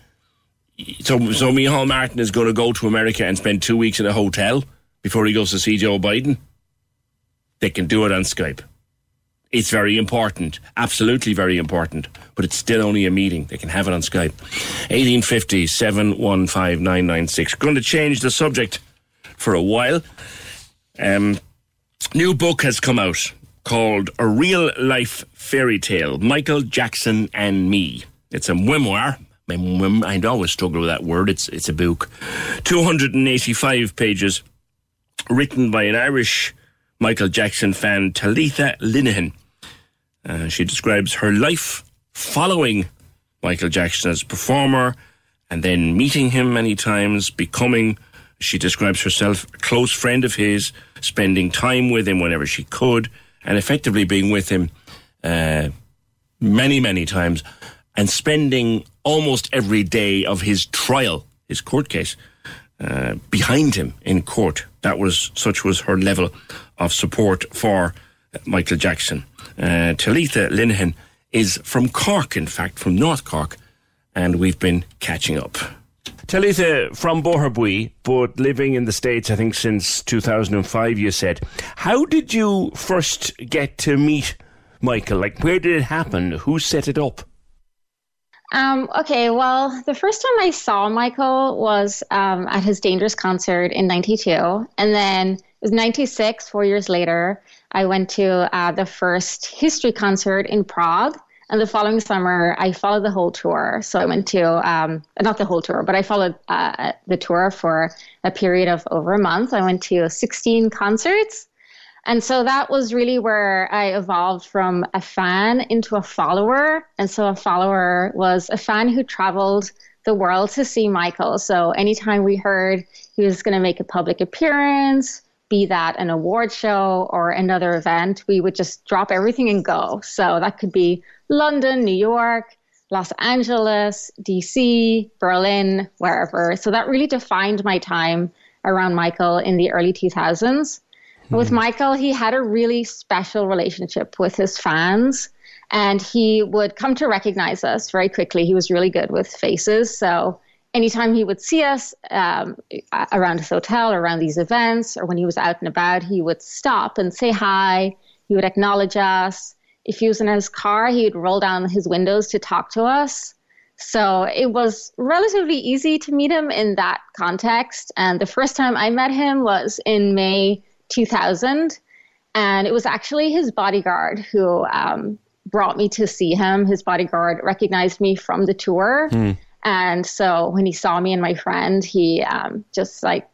So, so Micheál Martin is going to go to America and spend two weeks in a hotel before he goes to see Joe Biden? They can do it on Skype. It's very important, absolutely very important, but it's still only a meeting. They can have it on Skype. 1850 715 996. Going to change the subject for a while. Um, new book has come out called A Real Life Fairy Tale Michael Jackson and Me. It's a memoir. I always struggle with that word. It's, it's a book. 285 pages, written by an Irish Michael Jackson fan, Talitha Linehan. Uh, she describes her life following Michael Jackson as performer and then meeting him many times, becoming, she describes herself, a close friend of his, spending time with him whenever she could, and effectively being with him uh, many, many times, and spending almost every day of his trial, his court case, uh, behind him in court. That was such was her level of support for Michael Jackson. Uh, Talitha Linehan is from Cork, in fact, from North Cork, and we've been catching up. Talitha from Boherbue, but living in the States, I think, since 2005, you said. How did you first get to meet Michael? Like, where did it happen? Who set it up? Um, okay, well, the first time I saw Michael was um, at his Dangerous concert in 92. And then it was 96, four years later, I went to uh, the first history concert in Prague. And the following summer, I followed the whole tour. So I went to, um, not the whole tour, but I followed uh, the tour for a period of over a month. I went to 16 concerts. And so that was really where I evolved from a fan into a follower. And so a follower was a fan who traveled the world to see Michael. So anytime we heard he was going to make a public appearance, be that an award show or another event, we would just drop everything and go. So that could be London, New York, Los Angeles, DC, Berlin, wherever. So that really defined my time around Michael in the early 2000s. Mm. With Michael, he had a really special relationship with his fans and he would come to recognize us very quickly. He was really good with faces. So anytime he would see us um, around his hotel, around these events, or when he was out and about, he would stop and say hi. He would acknowledge us if he was in his car, he would roll down his windows to talk to us. So it was relatively easy to meet him in that context. And the first time I met him was in May 2000. And it was actually his bodyguard who um, brought me to see him. His bodyguard recognized me from the tour. Mm. And so when he saw me and my friend, he um, just like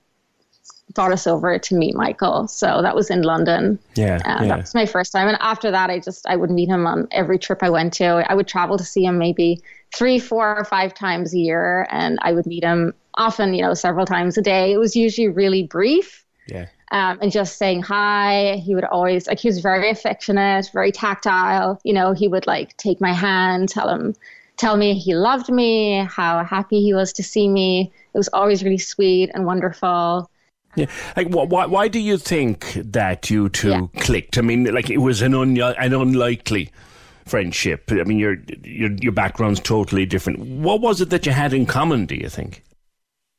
brought us over to meet Michael. So that was in London. Yeah, yeah. That was my first time. And after that, I just, I would meet him on every trip I went to. I would travel to see him maybe three, four, or five times a year. And I would meet him often, you know, several times a day. It was usually really brief. Yeah. Um, and just saying hi. He would always, like, he was very affectionate, very tactile. You know, he would like take my hand, tell him, tell me he loved me, how happy he was to see me. It was always really sweet and wonderful. Yeah, like why? Why do you think that you two yeah. clicked? I mean, like it was an un, an unlikely friendship. I mean, your your your background's totally different. What was it that you had in common? Do you think?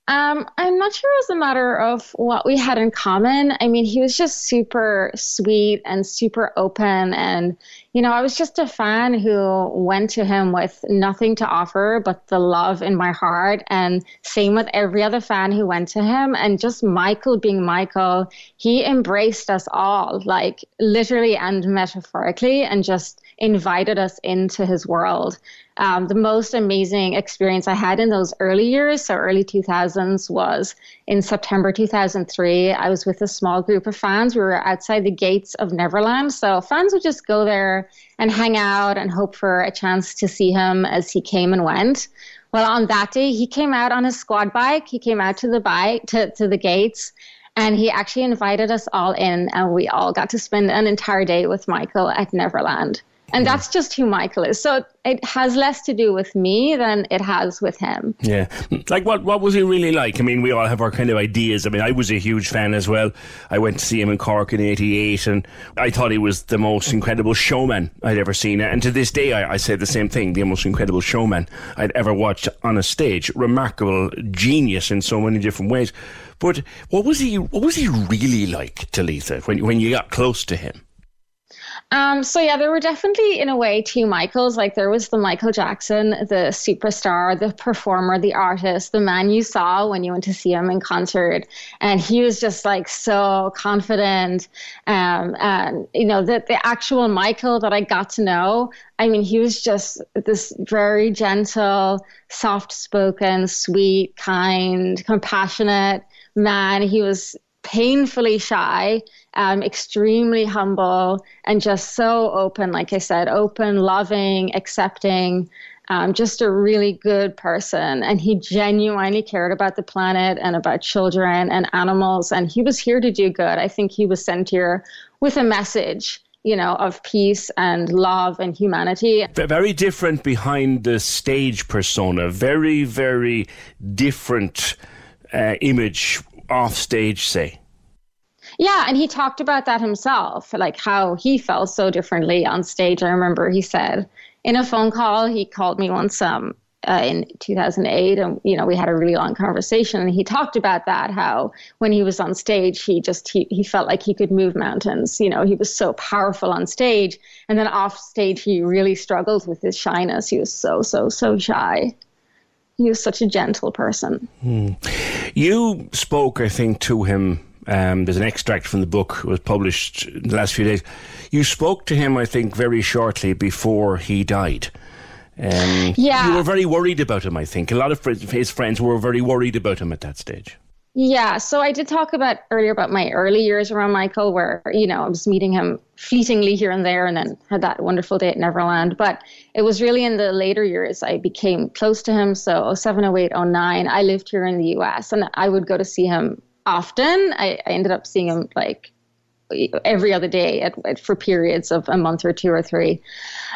Um, I'm not sure it was a matter of what we had in common. I mean, he was just super sweet and super open. And, you know, I was just a fan who went to him with nothing to offer but the love in my heart. And same with every other fan who went to him. And just Michael being Michael, he embraced us all, like literally and metaphorically, and just invited us into his world. Um, the most amazing experience I had in those early years, so early 2000s, was in September 2003. I was with a small group of fans. We were outside the gates of Neverland. So fans would just go there and hang out and hope for a chance to see him as he came and went. Well, on that day, he came out on his quad bike. He came out to the bike to, to the gates and he actually invited us all in and we all got to spend an entire day with Michael at Neverland. And that's just who Michael is. So it has less to do with me than it has with him. Yeah. Like, what, what was he really like? I mean, we all have our kind of ideas. I mean, I was a huge fan as well. I went to see him in Cork in 88, and I thought he was the most incredible showman I'd ever seen. And to this day, I, I say the same thing the most incredible showman I'd ever watched on a stage. Remarkable genius in so many different ways. But what was he, what was he really like, Talitha, when, when you got close to him? Um, so yeah, there were definitely in a way two Michaels. Like there was the Michael Jackson, the superstar, the performer, the artist, the man you saw when you went to see him in concert, and he was just like so confident. Um, and you know the the actual Michael that I got to know. I mean, he was just this very gentle, soft spoken, sweet, kind, compassionate man. He was painfully shy, um, extremely humble, and just so open. Like I said, open, loving, accepting. Um, just a really good person. And he genuinely cared about the planet and about children and animals. And he was here to do good. I think he was sent here with a message you know, of peace and love and humanity. Very different behind the stage persona. Very, very different uh, image off stage, say. Yeah, and he talked about that himself, like how he felt so differently on stage. I remember he said in a phone call, he called me once um, uh, in 2008, and you know we had a really long conversation, and he talked about that how when he was on stage, he just he he felt like he could move mountains. You know, he was so powerful on stage, and then off stage, he really struggled with his shyness. He was so so so shy. He was such a gentle person. Hmm. You spoke, I think, to him um, there's an extract from the book was published in the last few days. You spoke to him, I think, very shortly before he died. Um, yeah. You were very worried about him, I think. A lot of his friends were very worried about him at that stage. Yeah, so I did talk about earlier about my early years around Michael, where you know I was meeting him fleetingly here and there, and then had that wonderful day at Neverland. But it was really in the later years I became close to him. So 07, 08, 09, I lived here in the U.S. and I would go to see him often. I, I ended up seeing him like every other day at, at, for periods of a month or two or three.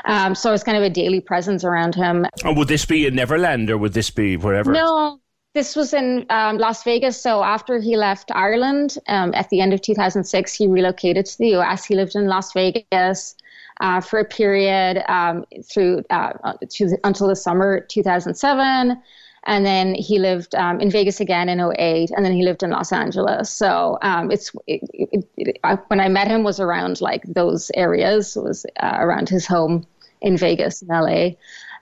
Um, so was kind of a daily presence around him. And would this be in Neverland or would this be wherever? No, this was in um, Las Vegas. So after he left Ireland um, at the end of 2006, he relocated to the US. He lived in Las Vegas. Uh, for a period um, through uh, to, until the summer 2007 and then he lived um, in Vegas again in 08, and then he lived in Los Angeles. So um, it's it, it, it, I, when I met him was around like those areas, was uh, around his home in Vegas in LA.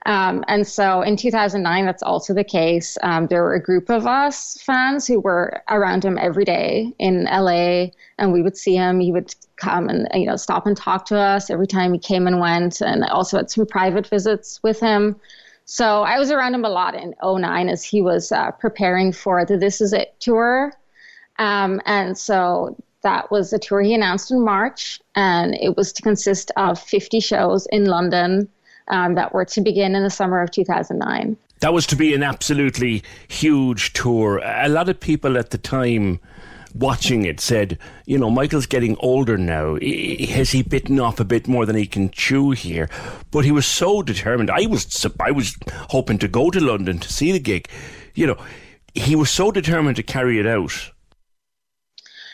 Um, and so in 2009, that's also the case. Um, there were a group of us fans who were around him every day in LA, and we would see him. He would come and you know stop and talk to us every time he came and went, and I also had some private visits with him. So I was around him a lot in 09 as he was uh, preparing for the This Is It tour. Um, and so that was a tour he announced in March, and it was to consist of 50 shows in London um, that were to begin in the summer of 2009. That was to be an absolutely huge tour. A lot of people at the time watching it said, you know, Michael's getting older now. Has he bitten off a bit more than he can chew here? But he was so determined. I was, I was hoping to go to London to see the gig. You know, he was so determined to carry it out.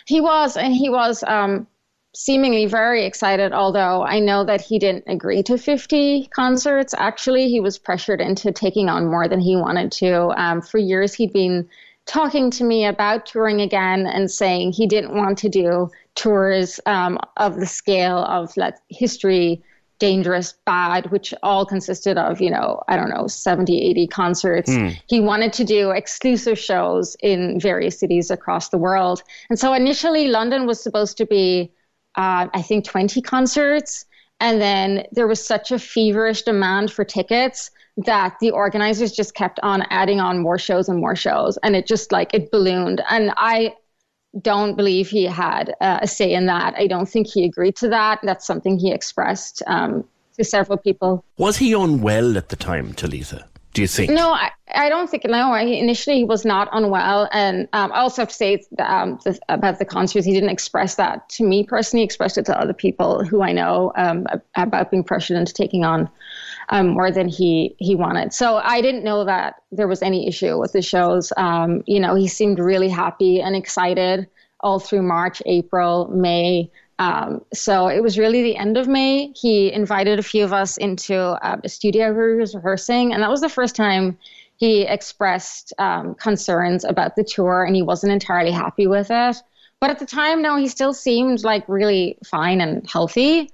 He was, and he was um, seemingly very excited. Although I know that he didn't agree to 50 concerts. Actually, he was pressured into taking on more than he wanted to. Um, for years, he'd been talking to me about touring again and saying he didn't want to do tours um, of the scale of like history dangerous bad which all consisted of you know i don't know 70 80 concerts. Mm. he wanted to do exclusive shows in various cities across the world. And so initially london was supposed to be uh, i think 20 concerts. And then there was such a feverish demand for tickets that the organizers just kept on adding on more shows and more shows and it just like it ballooned and i don't believe he had uh, a say in that i don't think he agreed to that that's something he expressed um, to several people was he unwell at the time talitha do you think? No, I, I don't think. No, I, initially he was not unwell, and um, I also have to say um, the, about the concerts. He didn't express that to me personally. He expressed it to other people who I know um, about being pressured into taking on um, more than he he wanted. So I didn't know that there was any issue with the shows. Um, you know, he seemed really happy and excited all through March, April, May. Um, so it was really the end of May. He invited a few of us into uh, a studio where he was rehearsing, and that was the first time he expressed um, concerns about the tour, and he wasn't entirely happy with it. But at the time, no, he still seemed like really fine and healthy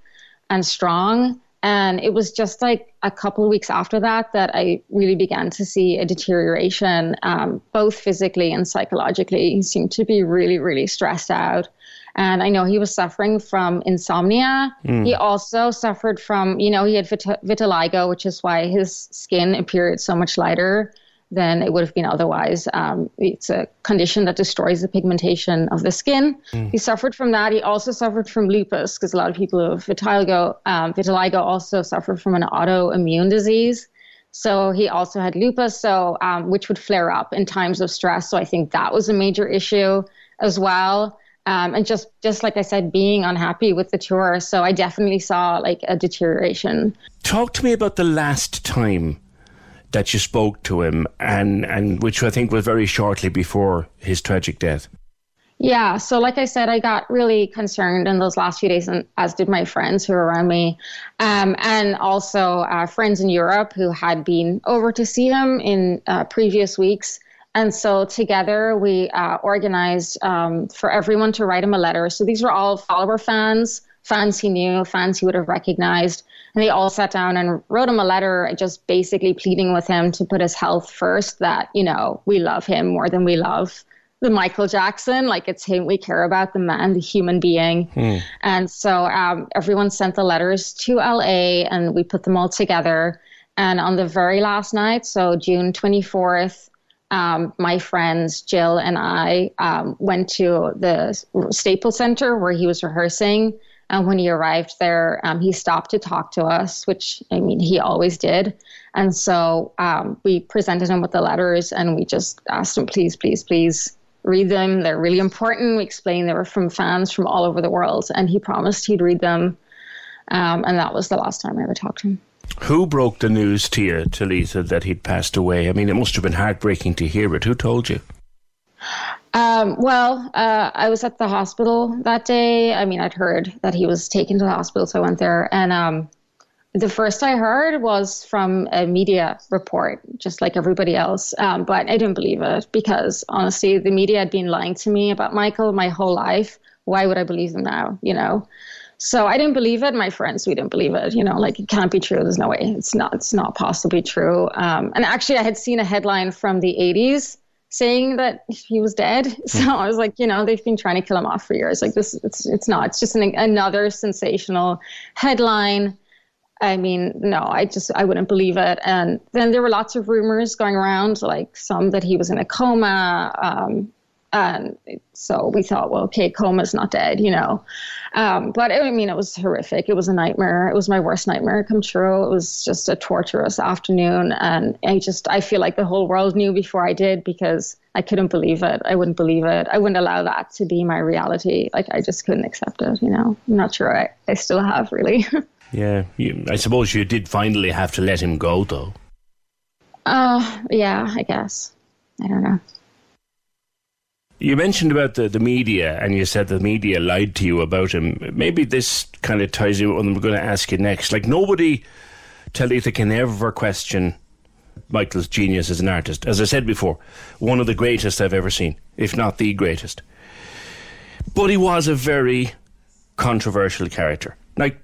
and strong. And it was just like a couple of weeks after that that I really began to see a deterioration, um, both physically and psychologically. He seemed to be really, really stressed out. And I know he was suffering from insomnia. Mm. He also suffered from, you know, he had vit- vitiligo, which is why his skin appeared so much lighter than it would have been otherwise. Um, it's a condition that destroys the pigmentation of the skin. Mm. He suffered from that. He also suffered from lupus because a lot of people with vitiligo, um, vitiligo also suffer from an autoimmune disease. So he also had lupus, so um, which would flare up in times of stress. So I think that was a major issue as well. Um, and just just like I said, being unhappy with the tour. So I definitely saw like a deterioration. Talk to me about the last time that you spoke to him, and and which I think was very shortly before his tragic death. Yeah, so like I said, I got really concerned in those last few days, and as did my friends who were around me, um, and also uh, friends in Europe who had been over to see him in uh, previous weeks. And so together we uh, organized um, for everyone to write him a letter. So these were all follower fans, fans he knew, fans he would have recognized. And they all sat down and wrote him a letter, just basically pleading with him to put his health first, that, you know, we love him more than we love the Michael Jackson. Like it's him we care about, the man, the human being. Hmm. And so um, everyone sent the letters to LA and we put them all together. And on the very last night, so June 24th, um, my friends Jill and I um, went to the Staples Center where he was rehearsing. And when he arrived there, um, he stopped to talk to us, which I mean, he always did. And so um, we presented him with the letters and we just asked him, please, please, please read them. They're really important. We explained they were from fans from all over the world, and he promised he'd read them. Um, and that was the last time I ever talked to him. Who broke the news to you, Talitha, that he'd passed away? I mean, it must have been heartbreaking to hear it. Who told you? Um, well, uh, I was at the hospital that day. I mean, I'd heard that he was taken to the hospital, so I went there. And um, the first I heard was from a media report, just like everybody else. Um, but I didn't believe it because honestly, the media had been lying to me about Michael my whole life. Why would I believe them now? You know. So I didn't believe it. My friends, we didn't believe it. You know, like it can't be true. There's no way. It's not. It's not possibly true. Um, and actually, I had seen a headline from the '80s saying that he was dead. So I was like, you know, they've been trying to kill him off for years. Like this, it's it's not. It's just an, another sensational headline I mean, no, I just I wouldn't believe it. And then there were lots of rumors going around, like some that he was in a coma. Um, and so we thought, well, okay, coma's not dead, you know. Um, but I mean, it was horrific. It was a nightmare. It was my worst nightmare come true. It was just a torturous afternoon, and I just I feel like the whole world knew before I did because I couldn't believe it. I wouldn't believe it. I wouldn't allow that to be my reality. Like I just couldn't accept it. You know, I'm not sure I, I still have really. Yeah, you, I suppose you did finally have to let him go, though. Uh, yeah, I guess. I don't know. You mentioned about the, the media, and you said the media lied to you about him. Maybe this kind of ties in what I'm going to ask you next. Like, nobody, Talitha, can ever question Michael's genius as an artist. As I said before, one of the greatest I've ever seen, if not the greatest. But he was a very controversial character. Like,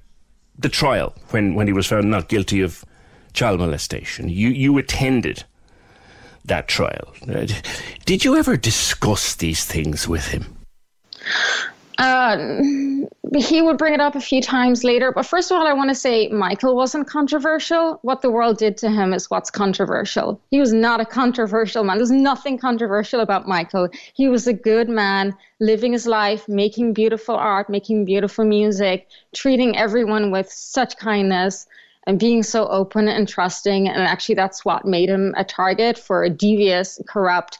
the trial when, when he was found not guilty of child molestation. You you attended that trial. Did you ever discuss these things with him? Uh, he would bring it up a few times later. But first of all, I want to say Michael wasn't controversial. What the world did to him is what's controversial. He was not a controversial man. There's nothing controversial about Michael. He was a good man, living his life, making beautiful art, making beautiful music, treating everyone with such kindness. And being so open and trusting. And actually, that's what made him a target for a devious, corrupt,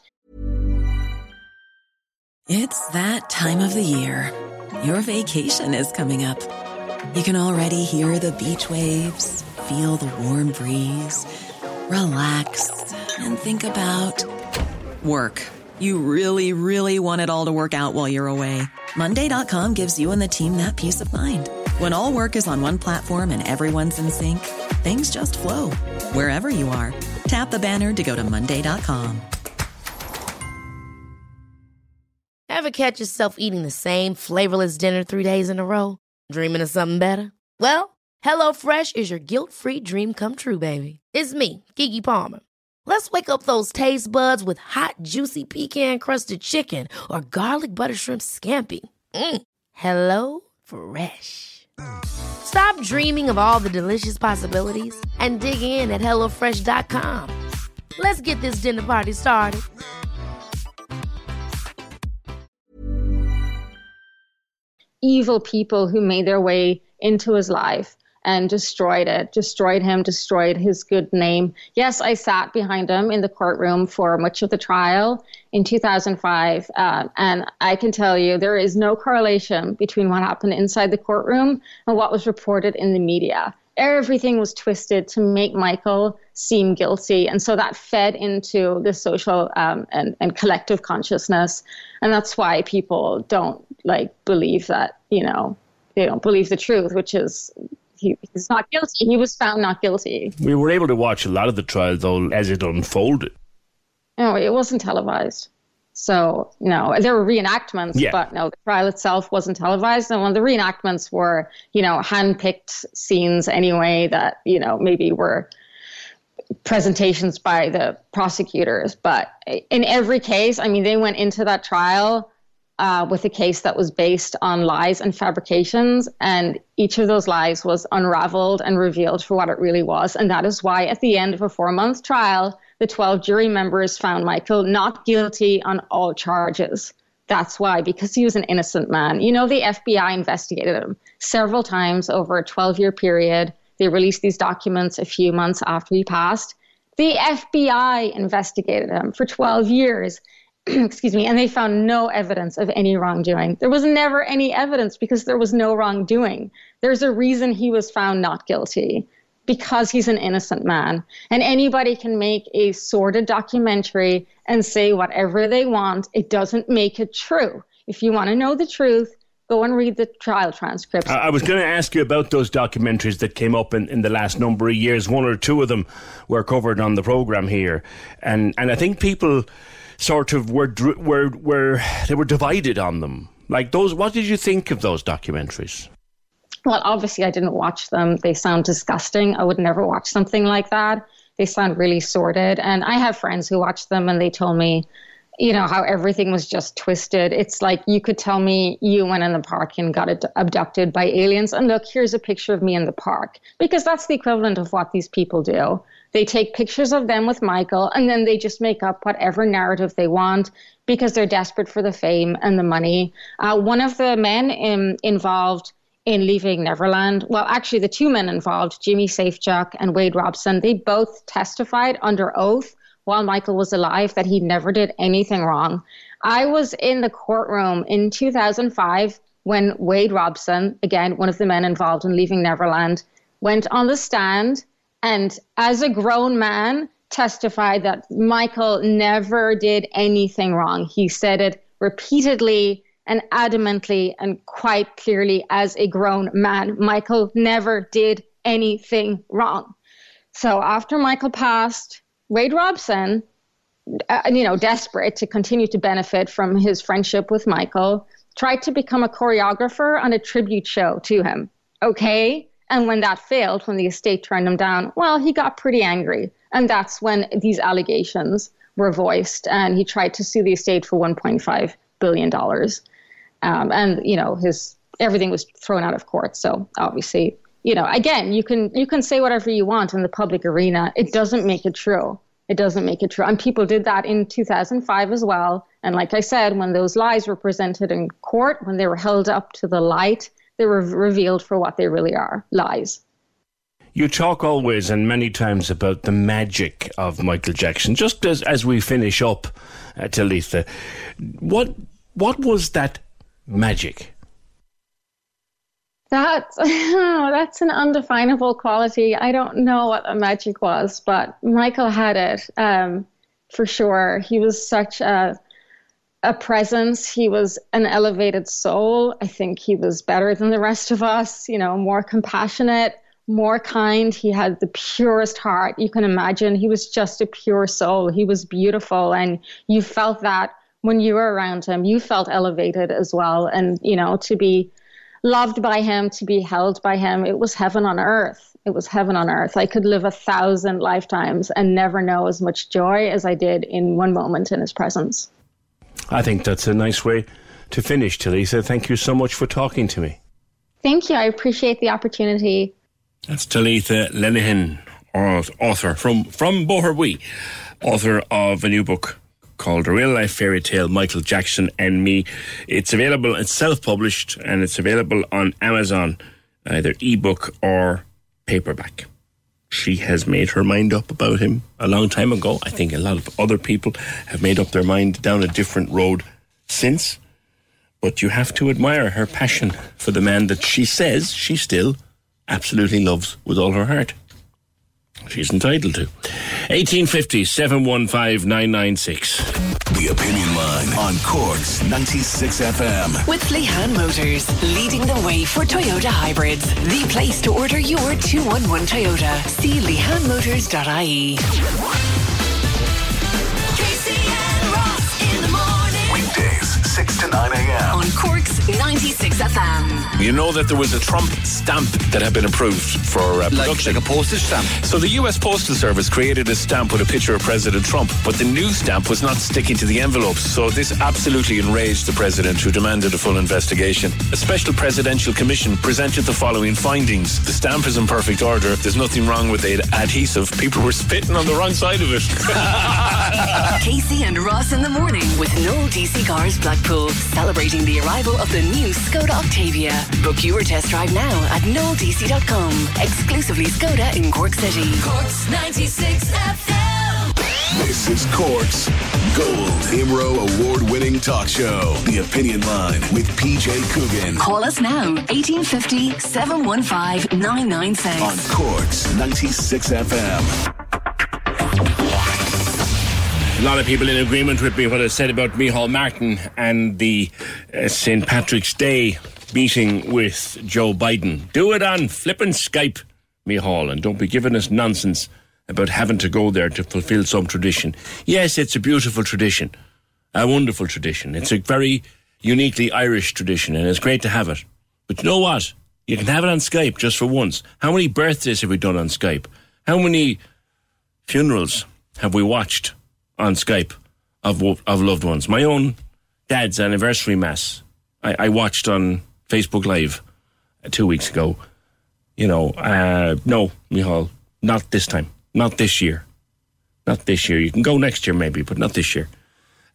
it's that time of the year. Your vacation is coming up. You can already hear the beach waves, feel the warm breeze, relax, and think about work. You really, really want it all to work out while you're away. Monday.com gives you and the team that peace of mind. When all work is on one platform and everyone's in sync, things just flow wherever you are. Tap the banner to go to Monday.com. Ever catch yourself eating the same flavorless dinner three days in a row? Dreaming of something better? Well, HelloFresh is your guilt free dream come true, baby. It's me, Keke Palmer. Let's wake up those taste buds with hot, juicy pecan crusted chicken or garlic butter shrimp scampi. Mm. Hello Fresh. Stop dreaming of all the delicious possibilities and dig in at HelloFresh.com. Let's get this dinner party started. evil people who made their way into his life and destroyed it, destroyed him, destroyed his good name. Yes, I sat behind him in the courtroom for much of the trial in 2005. Uh, and I can tell you there is no correlation between what happened inside the courtroom and what was reported in the media. everything was twisted to make Michael seem guilty. And so that fed into the social um, and, and collective consciousness. And that's why people don't like believe that, you know, they don't believe the truth, which is he, he's not guilty. He was found not guilty. We were able to watch a lot of the trial, though, as it unfolded. No, it wasn't televised. So, no, there were reenactments, Yeah. but no, the trial itself wasn't televised. And when the reenactments were, you know, hand-picked scenes anyway that, you know, maybe were presentations by the prosecutors. But in every case, I mean, they went into that trial uh, with a case that was based on lies and fabrications, and each of those lies was unraveled and revealed for what it really was. And that is why, at the end of a four month trial, the 12 jury members found Michael not guilty on all charges. That's why, because he was an innocent man. You know, the FBI investigated him several times over a 12 year period. They released these documents a few months after he passed. The FBI investigated him for 12 years. Excuse me, and they found no evidence of any wrongdoing. There was never any evidence because there was no wrongdoing. There's a reason he was found not guilty because he's an innocent man. And anybody can make a sordid documentary and say whatever they want. It doesn't make it true. If you want to know the truth, go and read the trial transcripts. I, was going to ask you about those documentaries that came up in, in the last number of years. One or two of them were covered on the program here, and and I think people sort of were were were they were divided on them. Like those, what did you think of those documentaries? Well, obviously, I didn't watch them. They sound disgusting. I would never watch something like that. They sound really sordid. And I have friends who watch them and they told me, you know, how everything was just twisted. It's like you could tell me you went in the park and got ad- abducted by aliens. And look, here's a picture of me in the park. Because that's the equivalent of what these people do. They take pictures of them with Michael and then they just make up whatever narrative they want because they're desperate for the fame and the money. Uh, one of the men in, involved in leaving Neverland. Well, actually, the two men involved, Jimmy Safechuck and Wade Robson, they both testified under oath while Michael was alive that he never did anything wrong. I was in the courtroom in 2005 when Wade Robson, again, one of the men involved in leaving Neverland, went on the stand and, as a grown man, testified that Michael never did anything wrong. He said it repeatedly and adamantly and quite clearly as a grown man. Michael never did anything wrong. So after Michael passed, Wade Robson, uh, you know, desperate to continue to benefit from his friendship with Michael, tried to become a choreographer on a tribute show to him. Okay? And when that failed, when the estate turned him down, well, he got pretty angry. And that's when these allegations were voiced. And he tried to sue the estate for $1.5 billion. Um, and, you know, his everything was thrown out of court. So obviously, you know, again, you can you can say whatever you want in the public arena. It doesn't make it true. It doesn't make it true. And people did that in 2005 as well. And like I said, when those lies were presented in court, when they were held up to the light, they were revealed for what they really are lies. You talk always and many times about the magic of Michael Jackson. Just as, as we finish up, uh, Talitha, what what was that magic? That's that's an undefinable quality. I don't know what the magic was, but Michael had it um, for sure. He was such a a presence. He was an elevated soul. I think he was better than the rest of us. You know, more compassionate, more kind. He had the purest heart you can imagine. He was just a pure soul. He was beautiful, and you felt that when you were around him. You felt elevated as well, and you know to be loved by him, to be held by him. It was heaven on earth. It was heaven on earth. I could live a thousand lifetimes and never know as much joy as I did in one moment in his presence. I think that's a nice way to finish, Talitha. Thank you so much for talking to me. Thank you. I appreciate the opportunity. That's Talitha Lenihan, author from from Boherwee, author of a new book called A Real Life Fairy Tale, Michael Jackson and Me. It's available, it's self-published, and it's available on Amazon, either ebook or paperback. She has made her mind up about him a long time ago. I think a lot of other people have made up their mind down a different road since. But you have to admire her passion for the man that she says she still absolutely loves with all her heart. She's entitled to. 1850 715 996. The Opinion Line on Cork's 96 FM. With Lehan Motors, leading the way for Toyota hybrids. The place to order your 211 Toyota. See lehanmotors.ie. to 9 a.m. On Cork's 96 FM. You know that there was a Trump stamp that had been approved for uh, production. Like, a postage stamp? So the US Postal Service created a stamp with a picture of President Trump, but the new stamp was not sticking to the envelopes. So this absolutely enraged the president, who demanded a full investigation. A special presidential commission presented the following findings. The stamp is in perfect order. There's nothing wrong with the adhesive. People were spitting on the wrong side of it. Casey and Ross in the morning with Noel DC Cars Blackpool, celebrating the arrival of the new Skoda Octavia. Book your test drive now at noeldc.com. Exclusively Skoda in Cork City. Cork's 96 FM. This is Corks Gold Imro award winning talk show. The Opinion Line with PJ Coogan. Call us now, 1850 715 996. On Cork's 96 FM. A lot of people in agreement with me what I said about Micheál Martin and the uh, St. Patrick's Day meeting with Joe Biden. Do it on flippin' Skype, Micheál, and don't be giving us nonsense about having to go there to fulfill some tradition. Yes, it's a beautiful tradition, a wonderful tradition. It's a very uniquely Irish tradition, and it's great to have it. But you know what? You can have it on Skype just for once. How many birthdays have we done on Skype? How many funerals have we watched on Skype of of loved ones? My own dad's anniversary mass, I, I watched on Facebook Live two weeks ago. You know, uh, no, Micheál, not this time, not this year, not this year. You can go next year maybe, but not this year.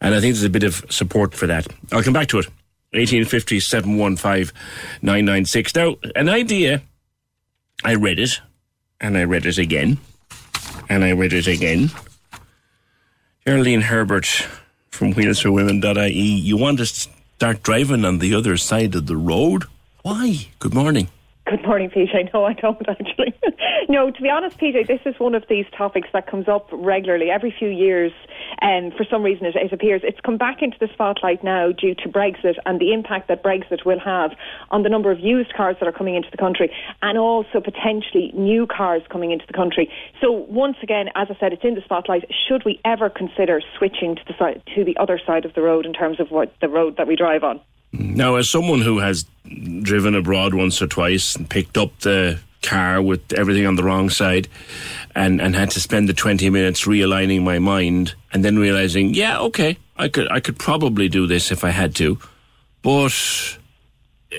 And I think there's a bit of support for that. I'll come back to it. 1850 715 996. Now, an idea, I read it, and I read it again, and I read it again. Geraldine Herbert from wheelsforwomen.ie. You want to start driving on the other side of the road? Why? Good morning. Good morning, PJ. No, I don't actually. no, to be honest, PJ, this is one of these topics that comes up regularly every few years. And for some reason, it, it appears it's come back into the spotlight now due to Brexit and the impact that Brexit will have on the number of used cars that are coming into the country, and also potentially new cars coming into the country. So once again, as I said, it's in the spotlight. Should we ever consider switching to the side, to the other side of the road in terms of what the road that we drive on? Now, as someone who has driven abroad once or twice and picked up the car with everything on the wrong side and, and had to spend the 20 minutes realigning my mind and then realizing, yeah, okay, I could, I could probably do this if I had to. But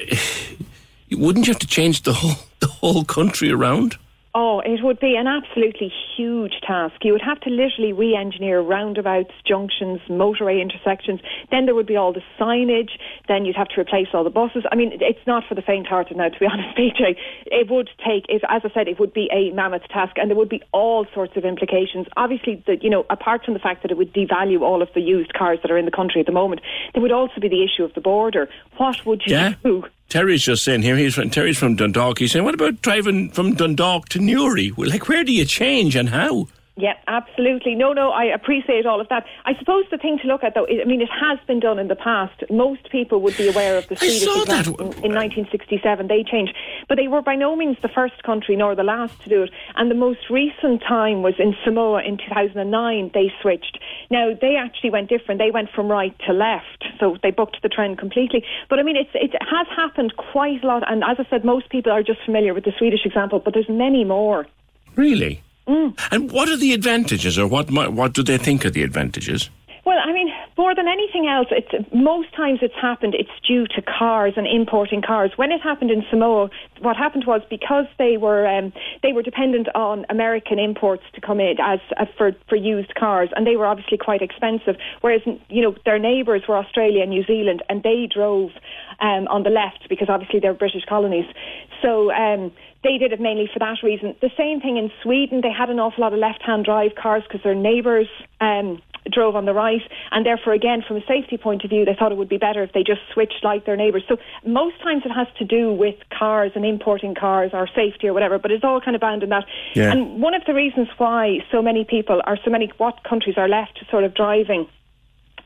wouldn't you have to change the whole, the whole country around? Oh, it would be an absolutely huge task. You would have to literally re engineer roundabouts, junctions, motorway intersections. Then there would be all the signage. Then you'd have to replace all the buses. I mean, it's not for the faint hearted now, to be honest, PJ. It would take, it, as I said, it would be a mammoth task and there would be all sorts of implications. Obviously, the, you know, apart from the fact that it would devalue all of the used cars that are in the country at the moment, there would also be the issue of the border. What would you Yeah. do? Terry's just saying here, he's from, Terry's from Dundalk. He's saying, what about driving from Dundalk to Newry? Well, like, where do you change and how? Yeah, absolutely. No, no, I appreciate all of that. I suppose the thing to look at, though, I mean, it has been done in the past. Most people would be aware of the Swedish. In, in 1967, they changed. But they were by no means the first country nor the last to do it. And the most recent time was in Samoa in 2009, they switched. Now, they actually went different. They went from right to left. So they bucked the trend completely. But I mean, it's, it has happened quite a lot. And as I said, most people are just familiar with the Swedish example, but there's many more. Really? And what are the advantages, or what what do they think are the advantages? Well, I mean, more than anything else, it's most times it's happened. It's due to cars and importing cars. When it happened in Samoa, what happened was because they were um, they were dependent on American imports to come in as uh, for for used cars, and they were obviously quite expensive. Whereas you know their neighbours were Australia and New Zealand, and they drove um, on the left because obviously they're British colonies. So. Um, they did it mainly for that reason. The same thing in Sweden. They had an awful lot of left-hand drive cars because their neighbours um, drove on the right, and therefore, again, from a safety point of view, they thought it would be better if they just switched like their neighbours. So most times it has to do with cars and importing cars or safety or whatever, but it's all kind of bound in that. Yeah. And one of the reasons why so many people are so many what countries are left sort of driving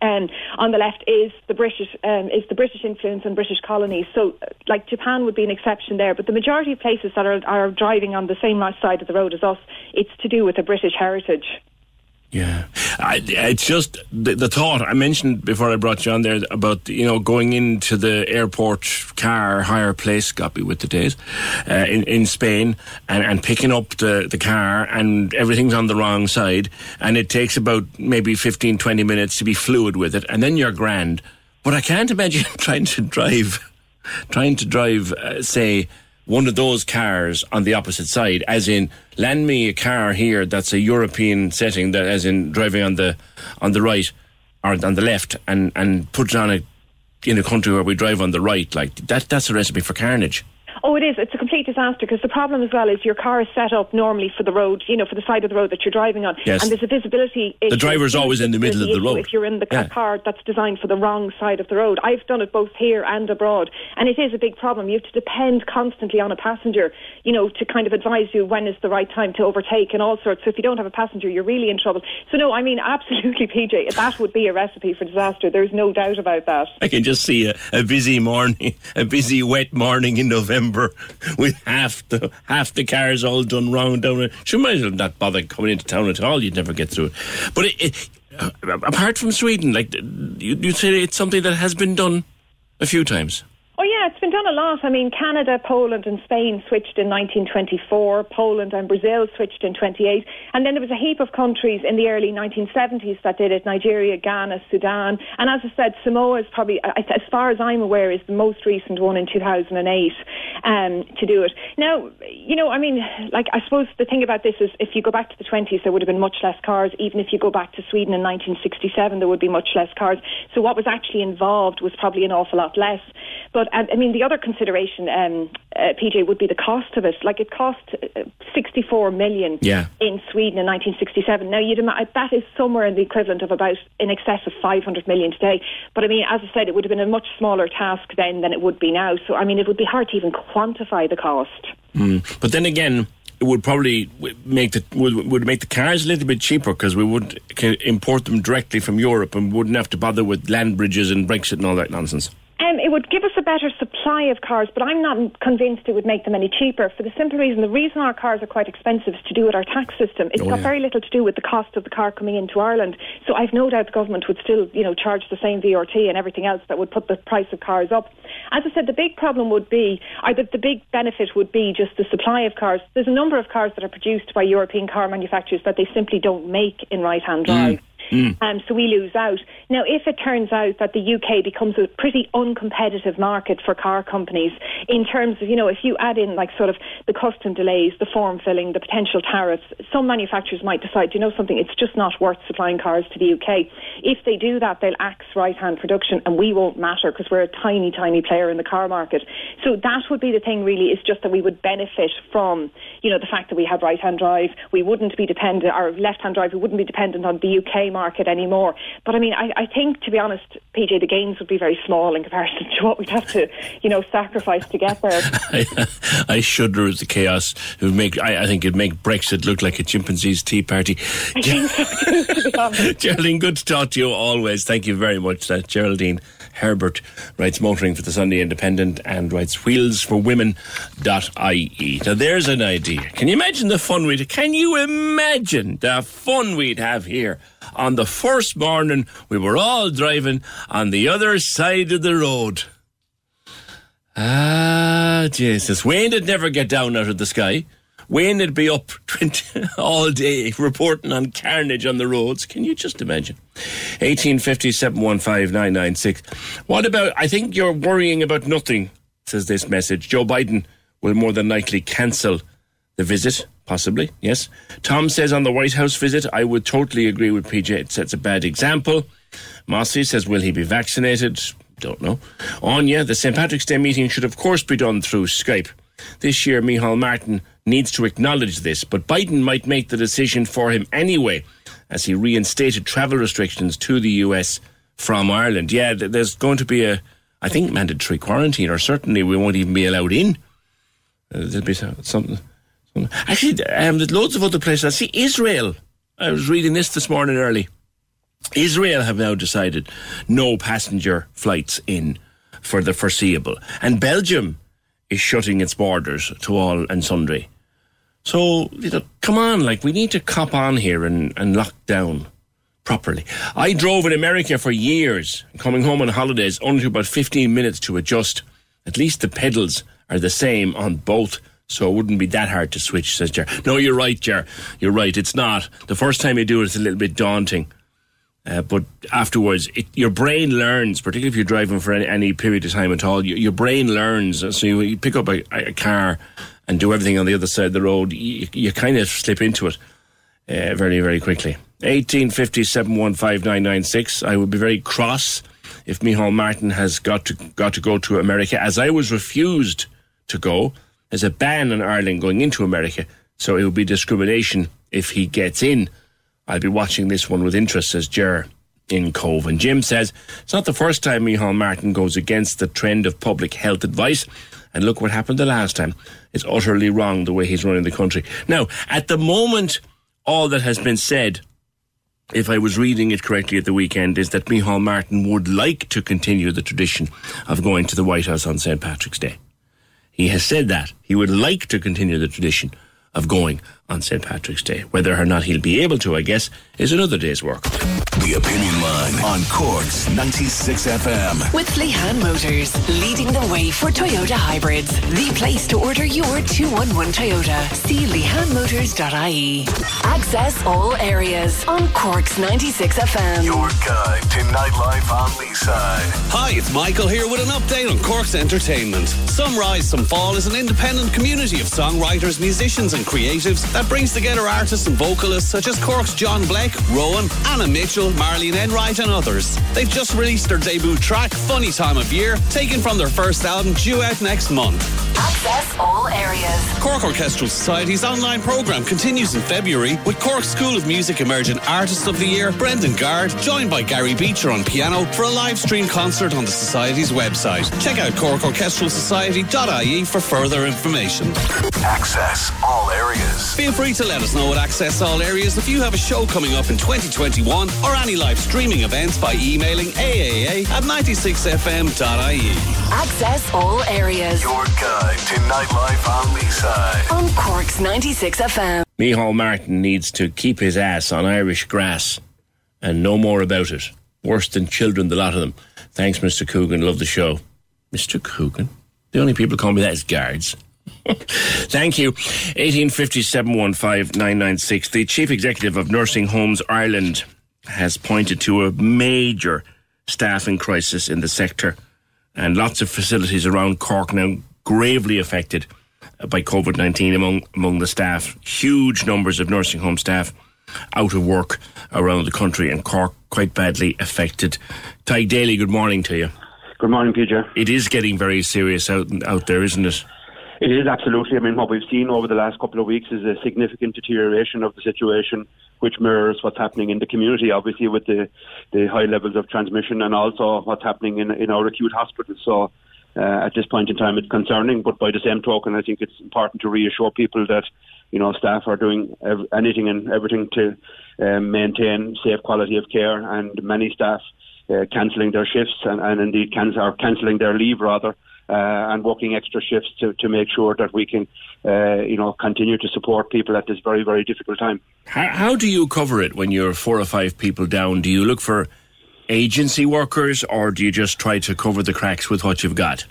um, on the left is the British um, is the British influence and British colonies. So, uh, like Japan would be an exception there, but the majority of places that are, are driving on the same side of the road as us, it's to do with the British heritage. Yeah, I, it's just the, the, thought I mentioned before I brought you on there about you know going into the airport car hire place, got me with the days, uh, in, in Spain and, and picking up the, the car and everything's on the wrong side and it takes about maybe 15, 20 minutes to be fluid with it and then you're grand. But I can't imagine trying to drive, trying to drive, uh, say one of those cars on the opposite side, as in lend me a car here that's a European setting, that as in driving on the on the right or on the left, and and put it on a in a country where we drive on the right, like that. That's a recipe for carnage. Oh, it is. It's a complete disaster because the problem as well is your car is set up normally for the road, you know, for the side of the road that you're driving on. Yes. And there's a visibility issue. The driver's always in the middle of the road. If you're in the Yeah. car that's designed for the wrong side of the road. I've done it both here and abroad. And it is a big problem. You have to depend constantly on a passenger, you know, to kind of advise you when is the right time to overtake and all sorts. So if you don't have a passenger, you're really in trouble. So no, I mean, absolutely, PJ, that would be a recipe for disaster. There's no doubt about that. I can just see a, a busy morning, a busy wet morning in November with half the half the cars all done wrong down. She might as well not bother coming into town at all. You'd never get through it. But it, it, uh, apart from Sweden, like you, you say, it's something that has been done a few times. Oh yeah, it's been done a lot. I mean, Canada, Poland, and Spain switched in 1924. Poland and Brazil switched in 28, and then there was a heap of countries in the early 1970s that did it: Nigeria, Ghana, Sudan, and as I said, Samoa is probably, as far as I'm aware, is the most recent one in 2008 um, to do it. Now, you know, I mean, like I suppose the thing about this is, if you go back to the 20s, there would have been much less cars. Even if you go back to Sweden in 1967, there would be much less cars. So what was actually involved was probably an awful lot less. But I mean, the other consideration, um, uh, PJ, would be the cost of it. Like it cost uh, 64 million Yeah. in Sweden in 1967. Now, you'd ima- that is somewhere in the equivalent of about in excess of 500 million today. But I mean, as I said, it would have been a much smaller task then than it would be now. So I mean, it would be hard to even quantify the cost. Mm. But then again, it would probably make the would, would make the cars a little bit cheaper because we would import them directly from Europe and wouldn't have to bother with land bridges and Brexit and all that nonsense. Um, it would give us a better supply of cars, but I'm not convinced it would make them any cheaper for the simple reason the reason our cars are quite expensive is to do with our tax system. It's Oh, got yeah. very little to do with the cost of the car coming into Ireland. So I've no doubt the government would still, you know, charge the same VRT and everything else that would put the price of cars up. As I said, the big problem would be, or the, the big benefit would be just the supply of cars. There's a number of cars that are produced by European car manufacturers that they simply don't make in right-hand drive. Um, so we lose out. Now, if it turns out that the UK becomes a pretty uncompetitive market for car companies in terms of, you know, if you add in like sort of the custom delays, the form filling, the potential tariffs, some manufacturers might decide, you know something, it's just not worth supplying cars to the UK. If they do that, they'll axe right-hand production and we won't matter because we're a tiny, tiny player in the car market. So that would be the thing really, is just that we would benefit from, you know, the fact that we have right-hand drive. We wouldn't be dependent, or left-hand drive, we wouldn't be dependent on the UK market anymore. But I mean, I, I think, to be honest, PJ, the gains would be very small in comparison to what we'd have to, you know, sacrifice to get there. I, I shudder at the chaos. It would make I, I think it'd make Brexit look like a chimpanzee's tea party. I think so too, to be. Geraldine, good to talk to you always. Thank you very much. That Geraldine Herbert writes motoring for the Sunday Independent and writes wheels for. Now there's an idea. Can you imagine the fun we'd can you imagine the fun we'd have here on the first morning we were all driving on the other side of the road. Ah, Jesus. Wayne would never get down out of the sky. Wayne would be up 20, all day reporting on carnage on the roads. Can you just imagine? 1850 715 996. What about, I think you're worrying about nothing, says this message. Joe Biden will more than likely cancel the visit, possibly, yes. Tom says on the White House visit, I would totally agree with PJ. It sets a bad example. Mossy says, will he be vaccinated? Don't know. Anya, the St. Patrick's Day meeting should of course be done through Skype. This year, Micheál Martin needs to acknowledge this, but Biden might make the decision for him anyway, as he reinstated travel restrictions to the US from Ireland. Yeah, there's going to be a, I think, mandatory quarantine, or certainly we won't even be allowed in. Uh, there'll be something. something. Actually, um, there's loads of other places. I see Israel. I was reading this this morning early. Israel have now decided no passenger flights in for the foreseeable. And Belgium is shutting its borders to all and sundry. So, you know, come on, like, we need to cop on here and, and lock down properly. I drove in America for years, coming home on holidays only about 15 minutes to adjust. At least the pedals are the same on both, so it wouldn't be that hard to switch, says Jer. No, you're right, Jer. You're right. It's not. The first time you do it, it's a little bit daunting. Uh, but afterwards, it, your brain learns, particularly if you're driving for any, any period of time at all, your, your brain learns. So you, you pick up a, a, car and do everything on the other side of the road, you, you kind of slip into it uh, very, very quickly. 1850 I would be very cross if Micheál Martin has got to got to go to America, as I was refused to go. There's a ban on Ireland going into America, so it would be discrimination if he gets in. I'll be watching this one with interest, says Jer in Cobh. And Jim says it's not the first time Micheál Martin goes against the trend of public health advice. And look what happened the last time. It's utterly wrong the way he's running the country. Now, at the moment, all that has been said, if I was reading it correctly at the weekend, is that Micheál Martin would like to continue the tradition of going to the White House on St. Patrick's Day. He has said that. He would like to continue the tradition of going on St. Patrick's Day. Whether or not he'll be able to, I guess, is another day's work. The Opinion Line on Cork's 96 FM. With Lehan Motors, leading the way for Toyota hybrids. The place to order your 211 Toyota. See lehanmotors.ie. Access all areas on Cork's 96 FM. Your guide to nightlife on Leeside. Hi, it's Michael here with an update on Cork's entertainment. Some Rise, Some Fall is an independent community of songwriters, musicians, and creatives that brings together artists and vocalists such as Cork's John Blake, Rowan, Anna Mitchell, Marlene Enright, and others. They've just released their debut track, Funny Time of Year, taken from their first album, due out next month. Access all areas. Cork Orchestral Society's online programme continues in February with Cork School of Music Emerging Artist of the Year, Brendan Gard, joined by Gary Beecher on piano for a live stream concert on the Society's website. Check out corkorchestralsociety.ie for further information. Access all areas. Feel free to let us know at Access All Areas if you have a show coming up in 2021 or any live streaming events by emailing aaa at 96fm.ie. Access all areas. Your guide to nightlife on the side. On Cork's 96 FM. Micheál Martin needs to keep his ass on Irish grass and no more about it. Worse than children, the lot of them. Thanks, Mr. Coogan. Love the show. Mr. Coogan? The only people who call me that is guards. Thank you. 1857 The chief executive of Nursing Homes Ireland has pointed to a major staffing crisis in the sector and lots of facilities around Cork now gravely affected by COVID 19 among, among the staff. Huge numbers of nursing home staff out of work around the country and Cork quite badly affected. Tadhg Daly, good morning to you. Good morning, Peter. It is getting very serious out, out there, isn't it? It is absolutely. I mean, what we've seen over the last couple of weeks is a significant deterioration of the situation, which mirrors what's happening in the community, obviously, with the, the high levels of transmission and also what's happening in, in our acute hospitals. So, uh, at this point in time, it's concerning. But by the same token, I think it's important to reassure people that, you know, staff are doing ev- anything and everything to um, maintain safe quality of care, and many staff uh, cancelling their shifts and, and indeed can- are cancelling their leave rather uh, and working extra shifts to, to make sure that we can, uh, you know, continue to support people at this very, very difficult time. How, how do you cover it when you're four or five people down? Do you look for agency workers or do you just try to cover the cracks with what you've got?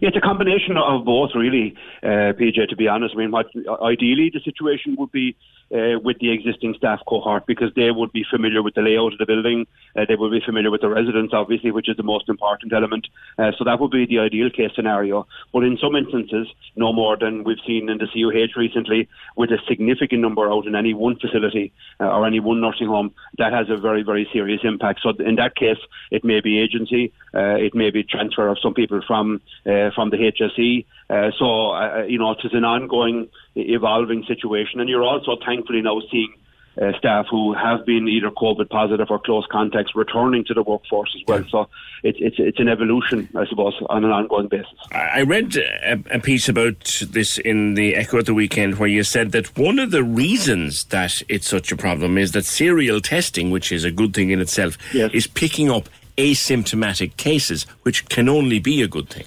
It's a combination of both, really, uh, PJ. To be honest, I mean, what, ideally the situation would be uh, with the existing staff cohort because they would be familiar with the layout of the building. Uh, they would be familiar with the residents, obviously, which is the most important element. Uh, so that would be the ideal case scenario. But in some instances, no more than we've seen in the CUH recently, with a significant number out in any one facility uh, or any one nursing home, that has a very, very serious impact. So in that case, it may be agency, uh, it may be transfer of some people from uh, from the HSE. So, you know, it is an ongoing, evolving situation. And you're also thankfully now seeing uh, staff who have been either COVID positive or close contacts returning to the workforce as well. So it's it's it's an evolution, I suppose, on an ongoing basis. I read a, a piece about this in the Echo at the weekend where you said that one of the reasons that it's such a problem is that serial testing, which is a good thing in itself, Yes. is picking up asymptomatic cases, which can only be a good thing.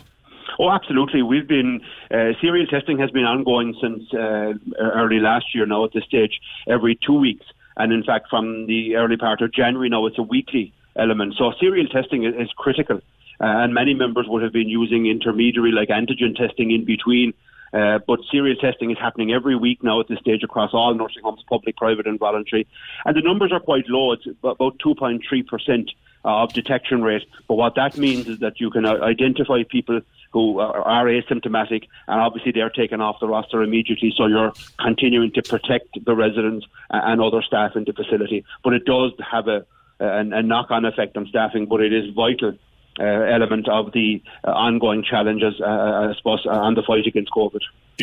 Oh, absolutely. We've been uh, serial testing has been ongoing since uh, early last year. Now at this stage, every two weeks, and in fact, from the early part of January now, it's a weekly element. So serial testing is, is critical, uh, and many members would have been using intermediary like antigen testing in between. Uh, but serial testing is happening every week now at this stage across all nursing homes, public, private, and voluntary. And the numbers are quite low. It's about 2.3 percent of detection rate. But what that means is that you can uh, identify people who are, asymptomatic, and obviously they're taken off the roster immediately. So you're continuing to protect the residents and other staff in the facility. But it does have a, a, a knock-on effect on staffing. But it is vital. Uh, element of the uh, ongoing challenges, uh, I suppose, uh, on the fight against COVID.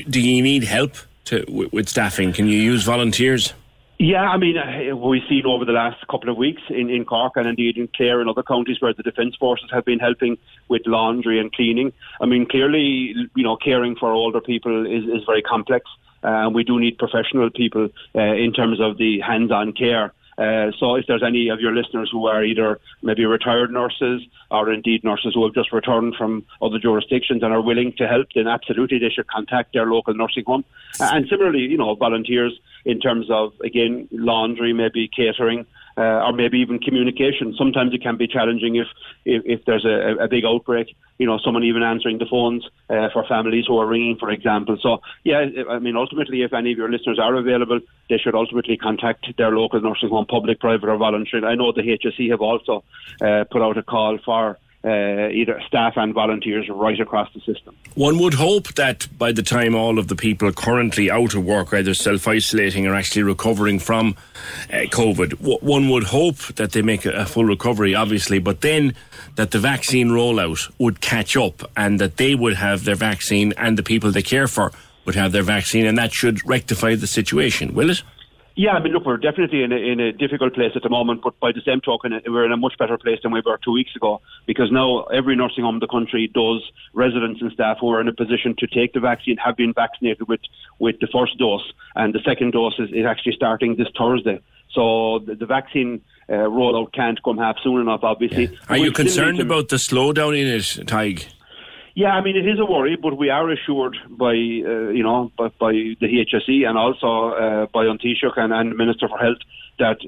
Do, you need help to, with staffing? Can you use volunteers? Yeah, I mean, uh, we've seen over the last couple of weeks in, in Cork and indeed in Clare and other counties where the Defence Forces have been helping with laundry and cleaning. I mean, clearly, you know, caring for older people is, is very complex. Uh, and we do need professional people uh, in terms of the hands-on care. Uh, so if there's any of your listeners who are either maybe retired nurses or indeed nurses who have just returned from other jurisdictions and are willing to help, then absolutely they should contact their local nursing home. Uh, and similarly, you know, volunteers in terms of, again, laundry, maybe catering, uh, or maybe even communication. Sometimes it can be challenging if, if, if there's a, a big outbreak, you know, someone even answering the phones uh, for families who are ringing, for example. So, yeah, I mean, ultimately, if any of your listeners are available, they should ultimately contact their local nursing home, public, private, or voluntary. I know the HSE have also uh, put out a call for uh, either staff and volunteers right across the system. One would hope that by the time all of the people currently out of work, either self isolating or actually recovering from uh, COVID, w- one would hope that they make a, a full recovery, obviously, but then that the vaccine rollout would catch up and that they would have their vaccine and the people they care for would have their vaccine, and that should rectify the situation, will it? Yeah, I mean, look, we're definitely in a, in a difficult place at the moment, but by the same token, we're in a much better place than we were two weeks ago because now every nursing home in the country does residents and staff who are in a position to take the vaccine have been vaccinated with, with the first dose, and the second dose is, is actually starting this Thursday. So the, the vaccine uh, rollout can't come half soon enough, obviously. Are you concerned about the slowdown in it, Tadhg? Yeah, I mean it is a worry, but we are assured by uh, you know by, by the HSE and also uh, by An Taoiseach and, and Minister for Health that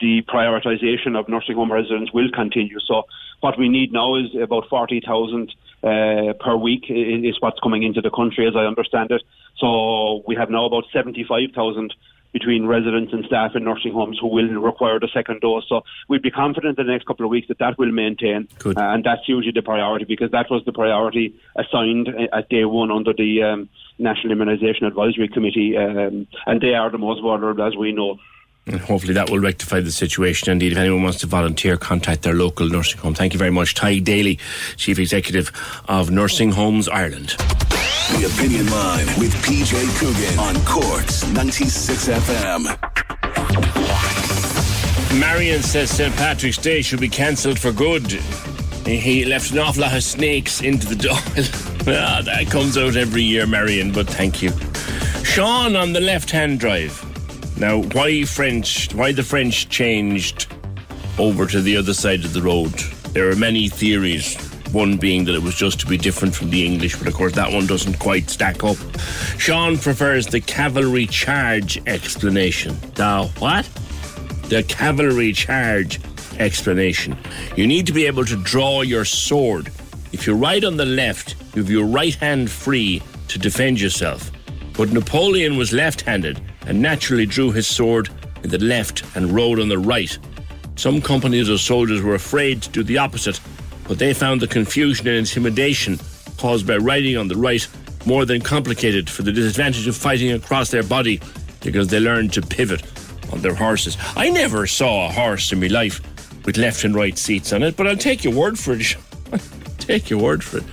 the prioritisation of nursing home residents will continue. So what we need now is about forty thousand uh, per week is what's coming into the country, as I understand it. So we have now about seventy five thousand between residents and staff in nursing homes who will require the second dose. So we'd be confident in the next couple of weeks that that will maintain. Uh, and that's usually the priority because that was the priority assigned at day one under the um, National Immunisation Advisory Committee. Um, and they are the most vulnerable, as we know. And hopefully that will rectify the situation. Indeed, if anyone wants to volunteer, contact their local nursing home. Thank you very much. Tadhg Daly, Chief Executive of Nursing Homes Ireland. The Opinion Line with PJ Coogan on Cork's 96 FM. Marion says St. Patrick's Day should be cancelled for good. He left an awful lot of snakes into the Dáil. ah, that comes out every year, Marion, but thank you. Sean on the left hand drive. Now, why French? Why the French changed over to the other side of the road? There are many theories. One being that it was just to be different from the English, but of course that one doesn't quite stack up. Sean prefers the cavalry charge explanation. The what? The cavalry charge explanation. You need to be able to draw your sword. If you ride on the left, you have your right hand free to defend yourself. But Napoleon was left handed and naturally drew his sword in the left and rode on the right. Some companies of soldiers were afraid to do the opposite, but they found the confusion and intimidation caused by riding on the right more than complicated for the disadvantage of fighting across their body because they learned to pivot on their horses. I never saw a horse in my life with left and right seats on it, but I'll take your word for it. take your word for it.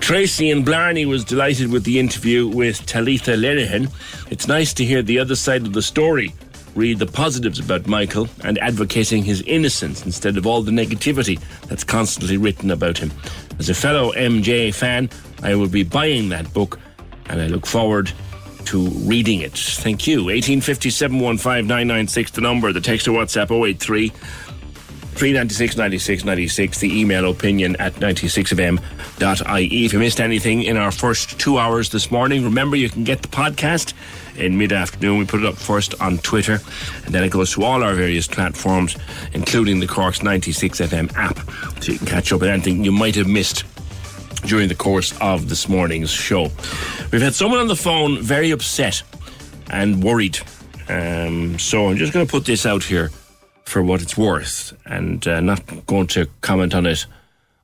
Tracy and Blarney was delighted with the interview with Talitha Lenihan. It's nice to hear the other side of the story read the positives about Michael and advocating his innocence instead of all the negativity that's constantly written about him. As a fellow MJ fan, I will be buying that book and I look forward to reading it. Thank you. 1857 the number, the text or WhatsApp 083 396 96 96, the email opinion at 96fm.ie. If you missed anything in our first two hours this morning, remember you can get the podcast in mid afternoon. We put it up first on Twitter, and then it goes to all our various platforms, including the Cork's 96 FM app. So you can catch up with anything you might have missed during the course of this morning's show. We've had someone on the phone very upset and worried. Um, so I'm just going to put this out here for what it's worth and uh, not going to comment on it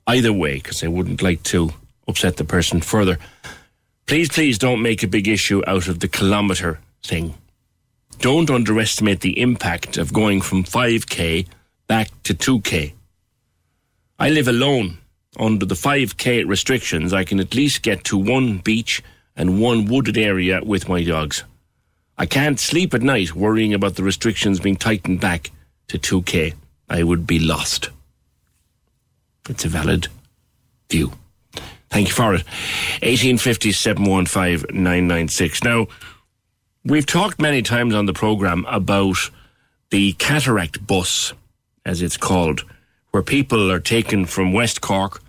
either way because I wouldn't like to upset the person further. Please, please don't make a big issue out of the kilometre thing. Don't underestimate the impact of going from 5k back to 2k. I live alone. Under the 5k restrictions, I can at least get to one beach and one wooded area with my dogs. I can't sleep at night worrying about the restrictions being tightened back to 2K, I would be lost. It's a valid view. Thank you for it. 1850 715 996. Now, we've talked many times on the programme about the cataract bus, as it's called, where people are taken from West Cork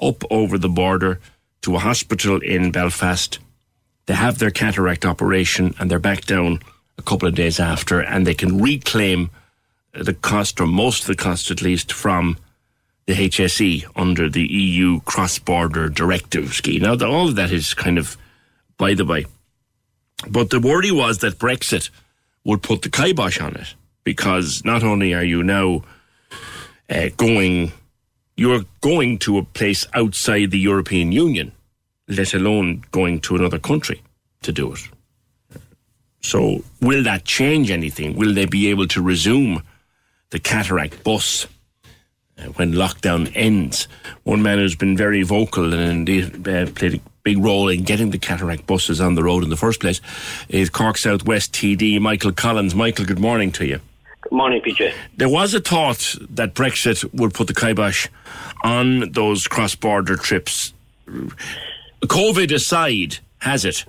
up over the border to a hospital in Belfast. They have their cataract operation and they're back down a couple of days after and they can reclaim the cost, or most of the cost at least, from the HSE under the EU cross-border directive scheme. Now, all of that is kind of by the by. But the worry was that Brexit would put the kibosh on it because not only are you now uh, going, you're going to a place outside the European Union, let alone going to another country to do it. So, will that change anything? Will they be able to resume the cataract bus uh, when lockdown ends. One man who's been very vocal and indeed uh, played a big role in getting the cataract buses on the road in the first place is Cork Southwest TD Michael Collins. Michael, good morning to you. Good morning, PJ. There was a thought that Brexit would put the kibosh on those cross border trips. COVID aside, has it?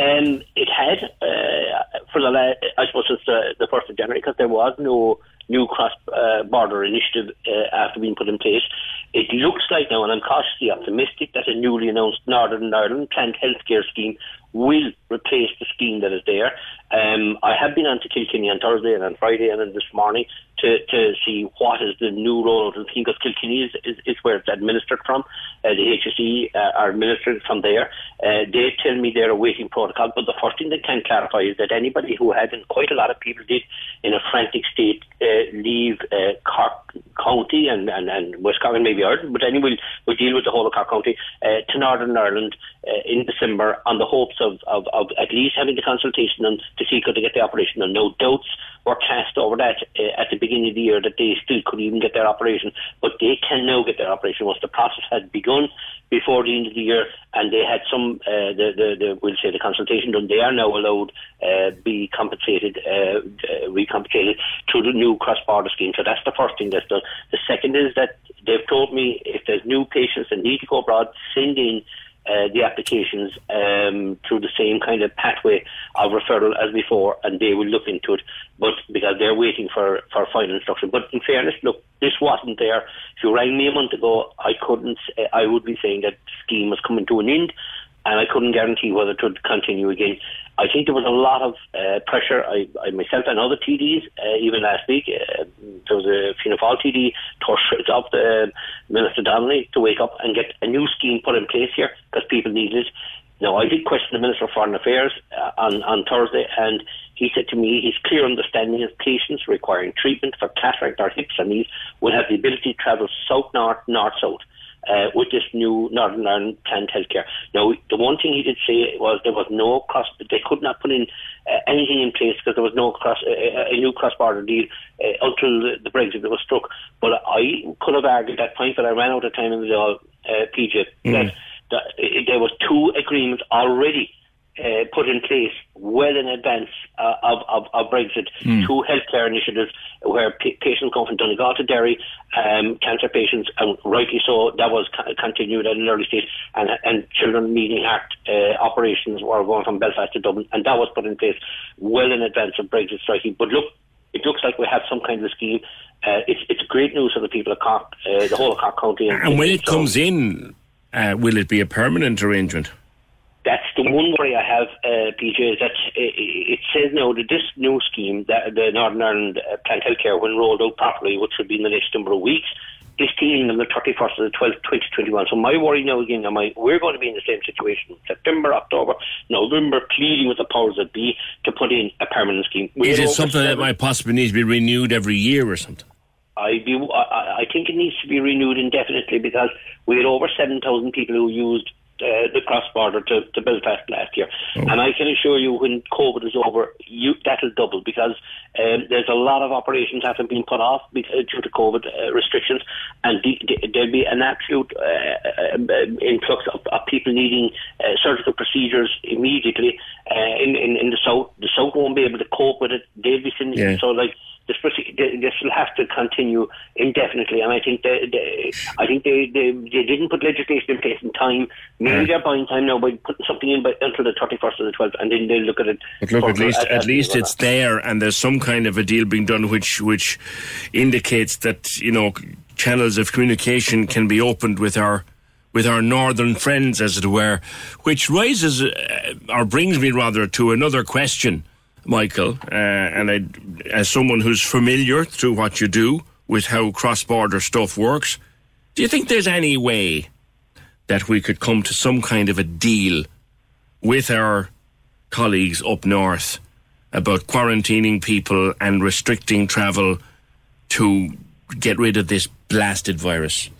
Um, it had. Uh, for the, I suppose it's the, the 1st of January because there was no new cross-border uh, initiative uh, after being put in place. It looks like now, and I'm cautiously optimistic, that a newly announced Northern Ireland planned healthcare scheme will replace the scheme that is there. Um, I have been on to Kilkenny on Thursday and on Friday and then this morning to, to see what is the new role of the scheme because Kilkenny is, is, is, where it's administered from. Uh, the HSE uh, are administered from there. Uh, they tell me they're awaiting protocol, but the first thing they can clarify is that anybody who had, and quite a lot of people did in a frantic state, uh, leave uh, Cork County and, and, and West Cork and maybe Ireland, but anyway, we'll deal with the whole of Cork County uh, to Northern Ireland in December on the hopes of, of, of at least having the consultation and to see could they get the operation. And no doubts were cast over that uh, at the beginning of the year that they still could even get their operation, but they can now get their operation once the process had begun before the end of the year, and they had some uh, the, the the we'll say the consultation done. They are now allowed uh, be compensated, uh, recompensated through the new cross-border scheme. So that's the first thing that's done. The second is that they've told me if there's new patients that need to go abroad, send in uh, the applications um, through the same kind of pathway of referral as before, and they will look into it. But because they're waiting for, for final instruction. But in fairness, look, this wasn't there. If you rang me a month ago, I couldn't. I would be saying that scheme was coming to an end and I couldn't guarantee whether it would continue again. I think there was a lot of uh, pressure. I, I myself and other TDs, uh, even last week, uh, there was a Fianna Fáil TD pushed up the Minister Donnelly to wake up and get a new scheme put in place here because people needed it. Now, I did question the Minister for Foreign Affairs uh, on, on Thursday, and he said to me his clear understanding is patients requiring treatment for cataract or hips and knees will have the ability to travel south-north, north-south uh, with this new Northern Ireland planned healthcare. Now, the one thing he did say was there was no cross, they could not put in uh, anything in place because there was no cross, uh, uh a new cross-border deal uh, until the, the Brexit was struck. But I could have argued that point, but I ran out of time in the uh, PJ, mm. that, that there was two agreements already uh, put in place well in advance uh, of, of, of Brexit Hmm. two healthcare initiatives where pa- patients come from Donegal to Derry, um, cancer patients, and rightly so, that was co- continued at an early stage, and, and children needing heart uh, operations were going from Belfast to Dublin, and that was put in place well in advance of Brexit striking. But look, it looks like we have some kind of scheme. Uh, it's, it's great news for the people of Cork, uh, the whole of Cork County. And when it so- comes in, uh, will it be a permanent arrangement? That's the one worry I have, uh, PJ, is that it, it says now that this new scheme, that the Northern Ireland uh, Planned Healthcare, when rolled out properly, which will be in the next number of weeks, is taking on the 31st of the 12th, 2021. So my worry now again, am I, we're going to be in the same situation, in September, October, November, pleading with the powers that be to put in a permanent scheme. We Is it something that might possibly need to be renewed every year or something? I be I, I think it needs to be renewed indefinitely because we had over seven thousand people who used uh, the cross border to, to Belfast last year, and I can assure you, when COVID is over, you that'll double because um, there's a lot of operations having been put off because, due to COVID uh, restrictions, and the, the, there'll be an absolute uh, um, influx of, of people needing uh, surgical procedures immediately uh, in, in in the south. The south won't be able to cope with it. They'll be sending Yeah. so like this this will have to continue indefinitely, and I think they, they I think they, they they didn't put legislation in place in time. Maybe they're buying time now by putting something in by, until the thirty first of the twelfth, and then they'll look at it. But look, at least as- at least it's there, and there's some kind of a deal being done, which which indicates that you know channels of communication can be opened with our with our northern friends, as it were, which raises uh, or brings me rather to another question, Michael, uh, and I, as someone who's familiar through what you do with how cross-border stuff works, do you think there's any way that we could come to some kind of a deal with our colleagues up north about quarantining people and restricting travel to get rid of this blasted virus?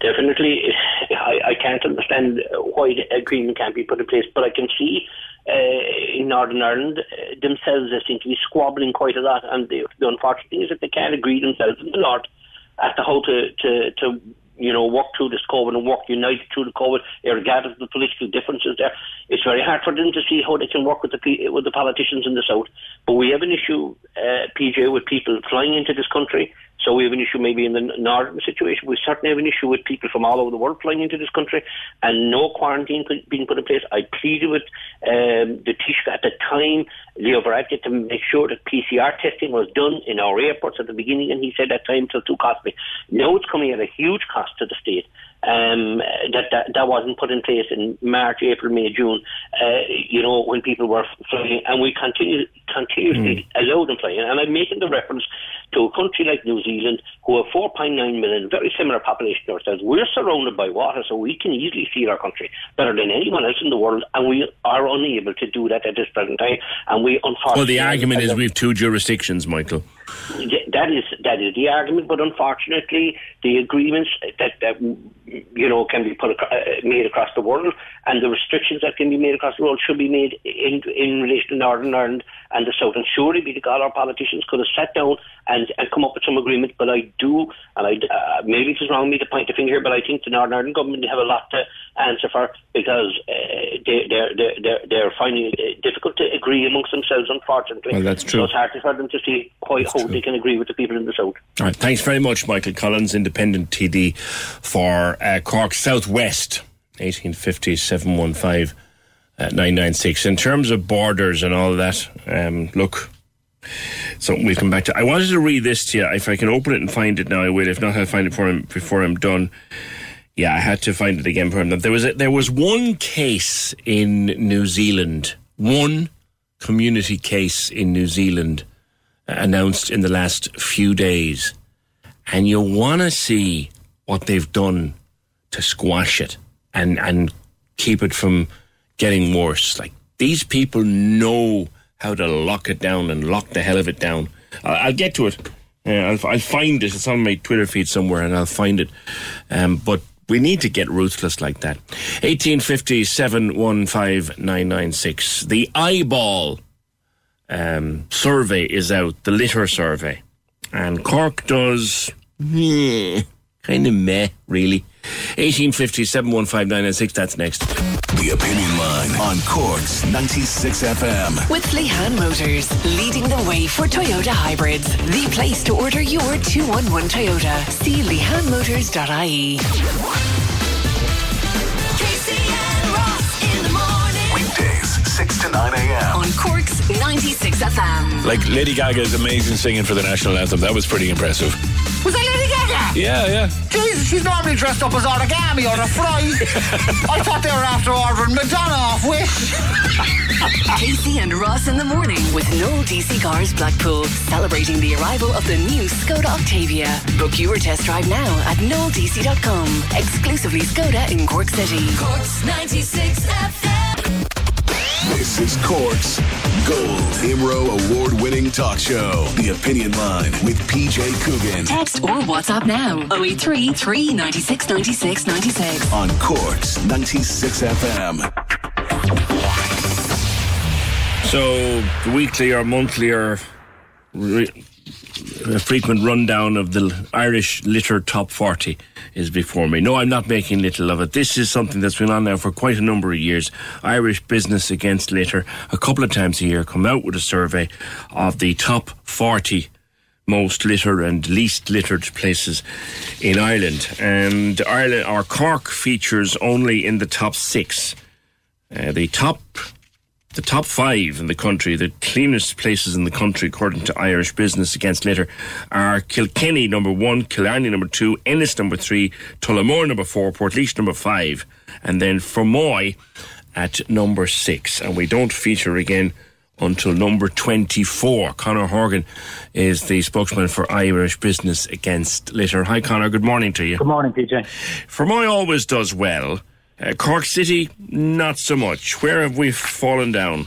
Definitely, I, I can't understand why the agreement can't be put in place, but I can see in Northern Ireland uh, themselves they seem to be squabbling quite a lot, and the, the unfortunate thing is that they can't agree themselves in the North as to how to, to, to you know, work through this COVID and work united through the COVID, regardless of the political differences there. It's very hard for them to see how they can work with the with the politicians in the south. But we have an issue, uh, PJ, with people flying into this country. So we have an issue maybe in the northern situation. We certainly have an issue with people from all over the world flying into this country and no quarantine being put in place. I pleaded with um, the Taoiseach at the time, Leo Varadkar, to make sure that PCR testing was done in our airports at the beginning, and he said that time till too costly. Now it's coming at a huge cost to the state. Um, that, that that wasn't put in place in March, April, May, June. Uh, you know when people were flying, and we continue continuously allow them flying. And I'm making the reference to a country like New Zealand, who have 4.9 million, very similar population to ourselves. We're surrounded by water, so we can easily feed our country better than anyone else in the world, and we are unable to do that at this present time. And we unfortunately Well, the argument is we have two jurisdictions, Michael. That is that is the argument, but unfortunately, the agreements that, that you know can be put acro- uh, made across the world, and the restrictions that can be made across the world should be made in in relation to Northern Ireland and the South. And surely, be the God, our politicians could have sat down and, and come up with some agreement. But I do, and I uh, maybe it is wrong me to point the finger here, but I think the Northern Ireland government have a lot to answer for because uh, they, they're, they're they're finding it difficult to agree amongst themselves. Unfortunately, Well, that's true. So it's hard for them to see quite how they can agree with the people in the South. All right, thanks very much, Michael Collins, independent TD for uh, Cork Southwest, 1850 715 uh, 996. In terms of borders and all that, um, look, something we'll come back to. I wanted to read this to you. If I can open it and find it now, I will. If not, I'll find it for him before I'm done. Yeah, I had to find it again for him. There was a, there was one case in New Zealand, one community case in New Zealand uh, announced in the last few days, and you want to see what they've done to squash it and and keep it from getting worse. Like these people know how to lock it down and lock the hell of it down. I'll, I'll get to it. Uh, I'll, I'll find it. It's on my Twitter feed somewhere, and I'll find it. Um, but we need to get ruthless like that. 1850 715 The IBAL um, survey is out, the litter survey. And Cork does. Kind of meh, really. 1850 715 that's next. The Opinion Line on Cork's 96 FM. With Lehan Motors, leading the way for Toyota hybrids. The place to order your 211 Toyota. See lehanmotors.ie. 6 to 9 a.m. On Cork's 96 FM. Like Lady Gaga's amazing singing for the national anthem. That was pretty impressive. Was that Lady Gaga? Yeah, yeah. Jesus, she's normally dressed up as origami or a fry. I thought they were after ordering Madonna off Wish. Casey and Ross in the morning with Noel DC Cars Blackpool, celebrating the arrival of the new Skoda Octavia. Book your test drive now at noeldc.com. Exclusively Skoda in Cork City. Cork's 96 FM. This is Cork's Gold Imro award winning talk show. The Opinion Line with PJ Coogan Text or WhatsApp now 083 396 96 96. on Cork's 96 FM. So, the weekly or monthly or re- a frequent rundown of the Irish litter top 40 is before me. No, I'm not making little of it. This is something that's been on now for quite a number of years. Irish Business Against Litter, a couple of times a year, come out with a survey of the top 40 most litter and least littered places in Ireland. And Ireland, or Cork features only in the top six. Uh, the top the top five in the country, the cleanest places in the country, according to Irish Business Against Litter, are Kilkenny number one, Killarney number two, Ennis number three, Tullamore number four, Portlaoise number five, and then Fermoy at number six. And we don't feature again until number 24. Conor Horgan is the spokesman for Irish Business Against Litter. Hi, Conor. Good morning to you. Good morning, PJ. Fermoy always does well. Uh, Cork City, not so much. Where have we fallen down?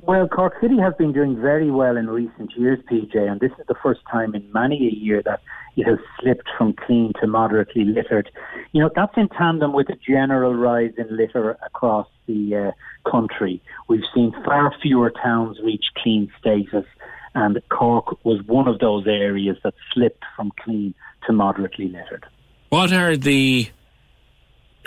Well, Cork City has been doing very well in recent years, PJ, and this is the first time in many a year that it has slipped from clean to moderately littered. You know, that's in tandem with a general rise in litter across the uh, country. We've seen far fewer towns reach clean status, and Cork was one of those areas that slipped from clean to moderately littered. What are the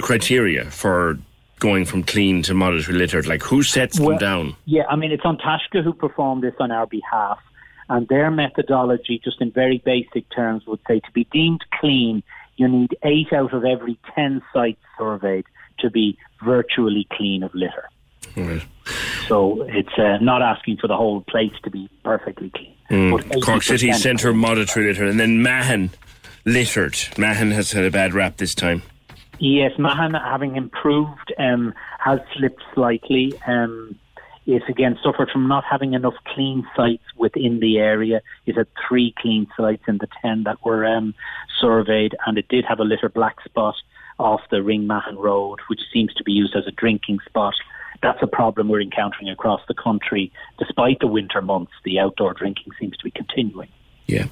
criteria for going from clean to moderately littered? Like, who sets Well, them down? Yeah, I mean, it's An Taisce who performed this on our behalf, and their methodology, just in very basic terms, would say to be deemed clean, you need eight out of every ten sites surveyed to be virtually clean of litter. Right. So it's uh, not asking for the whole place to be perfectly clean. But Mm. Cork City Centre moderately littered, and then Mahon littered. Mahon has had a bad rap this time. Yes, Mahon, having improved, um, has slipped slightly. Um, it again suffered from not having enough clean sites within the area. It had three clean sites in the ten that were um, surveyed, and it did have a litter black spot off the Ring Mahon Road, which seems to be used as a drinking spot. That's a problem we're encountering across the country. Despite the winter months, the outdoor drinking seems to be continuing. Yeah.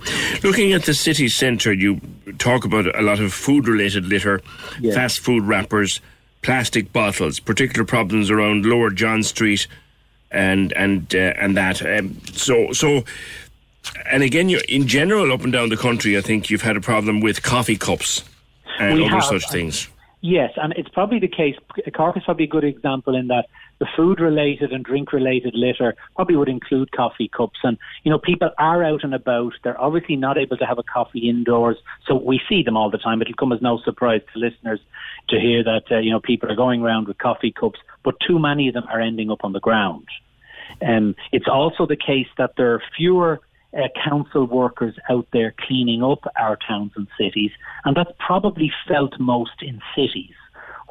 Looking at the city centre, you talk about a lot of food related litter, Yeah. fast food wrappers, plastic bottles, particular problems around Lower John Street and and uh, and that. Um, so so and again you're in general up and down the country I think you've had a problem with coffee cups and We other have, such and- things. Yes, and it's probably the case. Cork is probably a good example in that the food related and drink related litter probably would include coffee cups. And, you know, people are out and about. They're obviously not able to have a coffee indoors. So we see them all the time. It'll come as no surprise to listeners to hear that, uh, you know, people are going around with coffee cups, but too many of them are ending up on the ground. Um, it's also the case that there are fewer uh, council workers out there cleaning up our towns and cities, and that's probably felt most in cities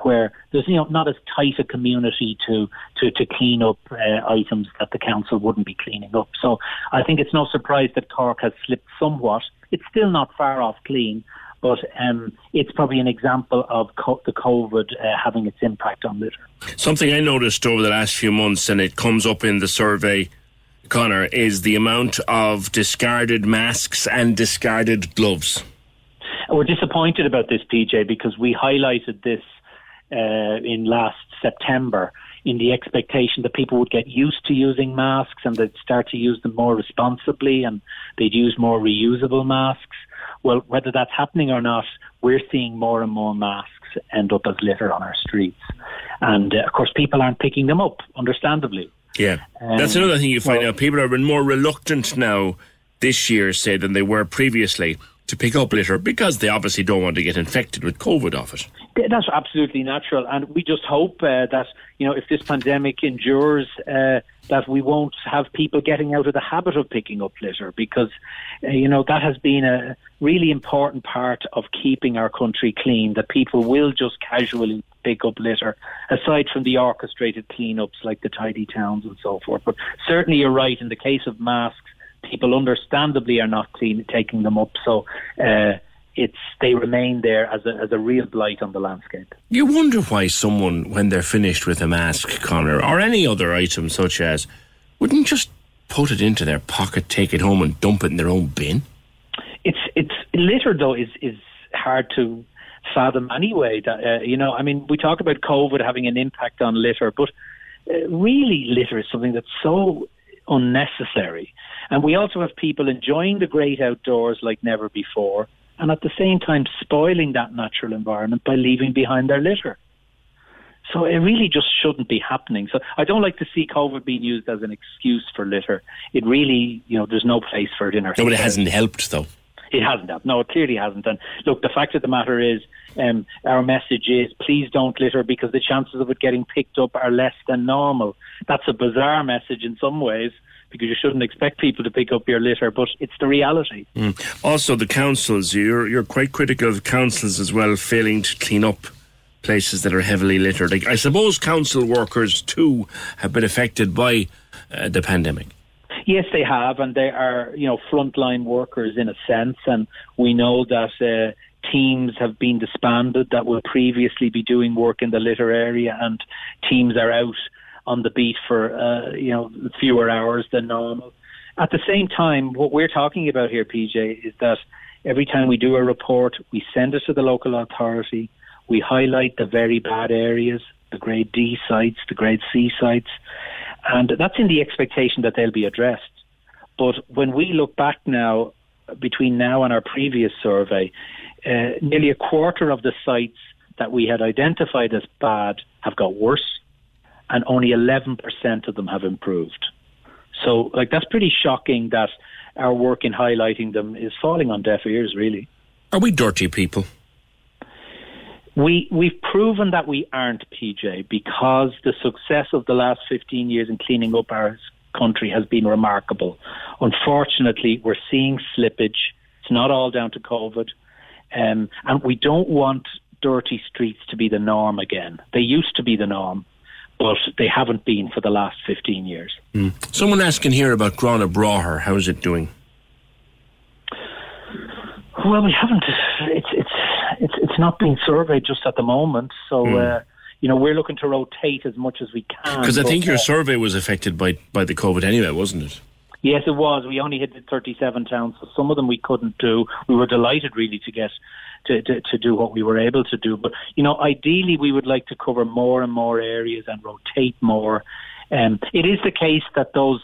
where there's you know not as tight a community to to, to clean up uh, items that the council wouldn't be cleaning up. So I think it's no surprise that Cork has slipped somewhat. It's still not far off clean, but um, it's probably an example of co- the COVID uh, having its impact on litter. Something I noticed over the last few months, and it comes up in the survey, Conor, is the amount of discarded masks and discarded gloves. We're disappointed about this, PJ, because we highlighted this uh, in last September in the expectation that people would get used to using masks and they'd start to use them more responsibly and they'd use more reusable masks. Well, whether that's happening or not, we're seeing more and more masks end up as litter on our streets. And uh, of course, people aren't picking them up, understandably. Yeah, Um, that's another thing you find well- out. People are more reluctant now this year, say, than they were previously to pick up litter because they obviously don't want to get infected with COVID off it. That's absolutely natural, and we just hope uh, that you know if this pandemic endures, uh, that we won't have people getting out of the habit of picking up litter because uh, you know that has been a really important part of keeping our country clean. That people will just casually pick up litter, aside from the orchestrated cleanups like the tidy towns and so forth. But certainly, you're right. In the case of masks, people understandably are not clean taking them up, so. Uh, it's they remain there as a as a real blight on the landscape. You wonder why someone, when they're finished with a mask, Conor, or any other item such as, wouldn't just put it into their pocket, take it home, and dump it in their own bin. It's it's litter though is is hard to fathom anyway. That uh, you know, I mean, we talk about COVID having an impact on litter, but uh, really, litter is something that's so unnecessary. And we also have people enjoying the great outdoors like never before, and at the same time spoiling that natural environment by leaving behind their litter. So it really just shouldn't be happening. So I don't like to see COVID being used as an excuse for litter. It really, you know, there's no place for it in our. No, but it hasn't helped, though. It hasn't. helped. No, it clearly hasn't. And look, the fact of the matter is, um, our message is please don't litter because the chances of it getting picked up are less than normal. That's a bizarre message in some ways because you shouldn't expect people to pick up your litter, but it's the reality. Mm. Also, the councils, you're, you're quite critical of councils as well failing to clean up places that are heavily littered. I suppose council workers, too, have been affected by uh, the pandemic. Yes, they have, and they are, you know, frontline workers in a sense. And we know that uh, teams have been disbanded that will previously be doing work in the litter area, and teams are out on the beat for, uh, you know, fewer hours than normal. At the same time, what we're talking about here, PJ, is that every time we do a report, we send it to the local authority. We highlight the very bad areas, the grade D sites, the grade C sites, and that's in the expectation that they'll be addressed. But when we look back now, between now and our previous survey, uh, nearly a quarter of the sites that we had identified as bad have got worse, and only 11% of them have improved. So, like, that's pretty shocking that our work in highlighting them is falling on deaf ears, really. Are we dirty people? We we've proven that we aren't PJ because the success of the last 15 years in cleaning up our country has been remarkable. Unfortunately, we're seeing slippage. It's not all down to COVID, um, and we don't want dirty streets to be the norm again. They used to be the norm, but they haven't been for the last 15 years. Mm. Someone asking here about Gurranabraher. How's it doing? Well, we haven't. It's it's it's it's not being surveyed just at the moment. So Mm. uh, you know we're looking to rotate as much as we can. Because I but, think your uh, survey was affected by, by the COVID anyway, wasn't it? Yes, it was. We only hit 37 towns, so some of them we couldn't do. We were delighted really to get to, to, to do what we were able to do. But, you know, ideally we would like to cover more and more areas and rotate more. Um, it is the case that those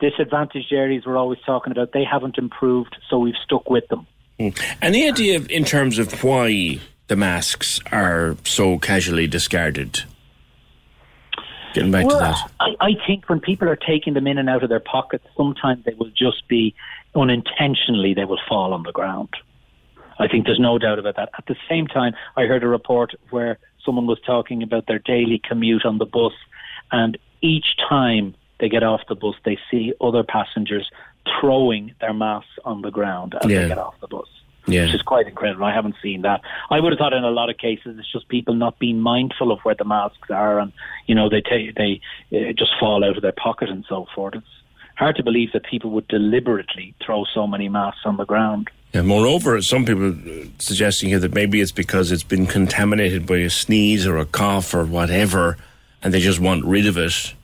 disadvantaged areas we're always talking about, they haven't improved, so we've stuck with them. Mm. Any idea of- in terms of why the masks are so casually discarded? Getting back well, to that. I, I think when people are taking them in and out of their pockets, sometimes they will just be unintentionally they will fall on the ground. I think there's no doubt about that. At the same time, I heard a report where someone was talking about their daily commute on the bus, and each time they get off the bus, they see other passengers throwing their masks on the ground as Yeah. they get off the bus. Yeah. Which is quite incredible. I haven't seen that. I would have thought in a lot of cases it's just people not being mindful of where the masks are, and you know they take they uh, just fall out of their pocket and so forth. It's hard to believe that people would deliberately throw so many masks on the ground. Yeah, moreover, some people uh, suggesting here that maybe it's because it's been contaminated by a sneeze or a cough or whatever, and they just want rid of it.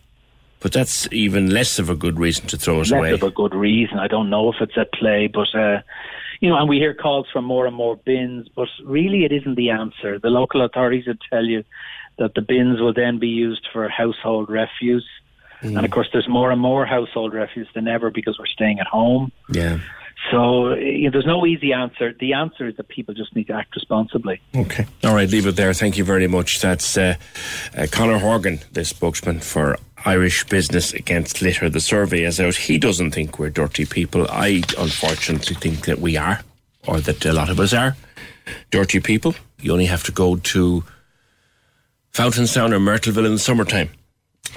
But that's even less of a good reason to throw it less away. of a good reason. I don't know if it's at play, but uh, you know, and we hear calls for more and more bins, but really it isn't the answer. The local authorities would tell you that the bins will then be used for household refuse. Mm. And of course, there's more and more household refuse than ever because we're staying at home. Yeah. So you know, there's no easy answer. The answer is that people just need to act responsibly. Okay. All right, leave it there. Thank you very much. That's uh, uh, Conor Horgan, the spokesman for Irish Business Against Litter. The survey is out. He doesn't think we're dirty people. I unfortunately think that we are, or that a lot of us are dirty people. You only have to go to Fountainstown or Myrtleville in the summertime.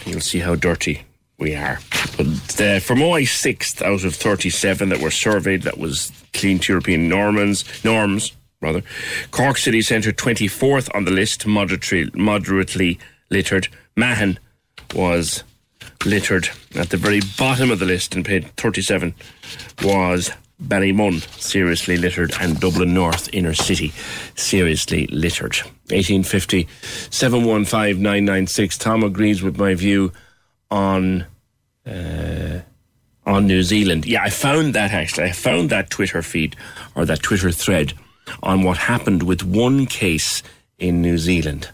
You'll see how dirty we are. But uh, Fermoy sixth out of 37 that were surveyed, that was clean to European norms, norms rather. Cork City Centre 24th on the list, moderately, moderately littered. Mahon was littered at the very bottom of the list and paid 37 was Ballymun, seriously littered, and Dublin North inner city, seriously littered. 1850 715 996. Tom agrees with my view on uh, on New Zealand. Yeah, I found that actually. I found that Twitter feed or that Twitter thread on what happened with one case in New Zealand.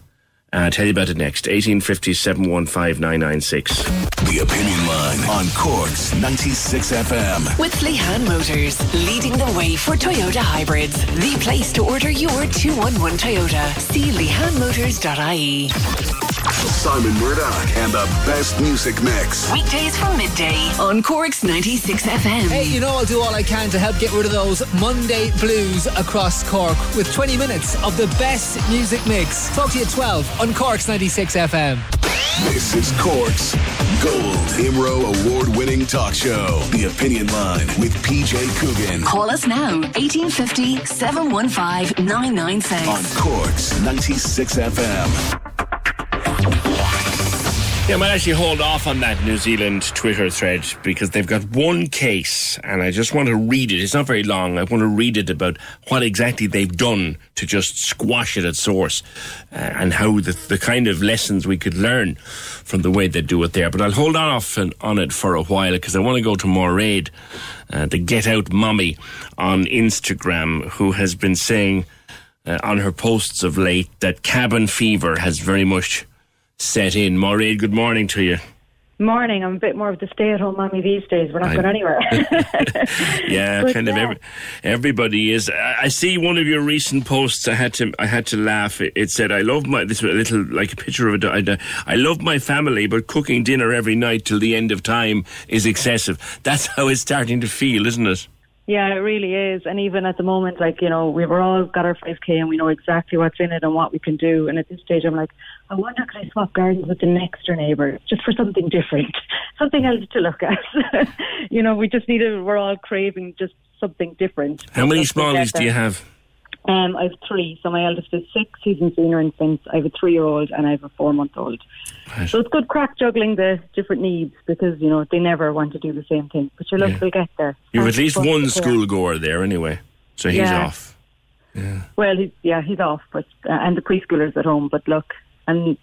Uh, I'll tell you about it next. 1850 715 996. The Opinion Line on Cork's 96 FM. With Lehan Motors, leading the way for Toyota hybrids. The place to order your 211 Toyota. See lehanmotors.ie. Simon Murdoch and the best music mix. Weekdays from midday on Cork's 96 FM. Hey, you know I'll do all I can to help get rid of those Monday blues across Cork with 20 minutes of the best music mix. Talk to you at 12 on Cork's 96 FM. This is Cork's Gold Imro Award winning talk show. The Opinion Line with PJ Coogan. Call us now, 1850 715 996. On Cork's 96 FM. Yeah, I might actually hold off on that New Zealand Twitter thread because they've got one case and I just want to read it. It's not very long. I want to read it about what exactly they've done to just squash it at source uh, and how the, the kind of lessons we could learn from the way they do it there. But I'll hold off on, on it for a while because I want to go to Moraid, uh, the Get Out Mummy on Instagram, who has been saying uh, on her posts of late that cabin fever has very much set in. Maureen, good morning to you. Morning. I'm a bit more of the stay-at-home mommy these days. We're not I- going anywhere. Yeah, But kind of. Every, everybody is. I I see one of your recent posts. I had to. I had to laugh. It, it said, "I love my." This was a little like a picture of a. I, I love my family, but cooking dinner every night till the end of time is excessive. That's how it's starting to feel, isn't it? Yeah, it really is. And even at the moment, like, you know, we've all got our 5K and we know exactly what's in it and what we can do. And at this stage, I'm like, I wonder could I swap gardens with the next door neighbour just for something different, something else to look at. you know, we just need to, we're all craving just something different. How many smallies do you have? Um, I have three. So my eldest is six. He's in senior infants. I have a three-year-old and I have a four-month-old. So it's good crack juggling the different needs because you know they never want to do the same thing. But you look, Yeah. we'll get there. You've at least one care. schoolgoer there, anyway. So he's Yeah. off. Yeah. Well, he's, yeah, he's off, but uh, and the preschoolers at home. But look, and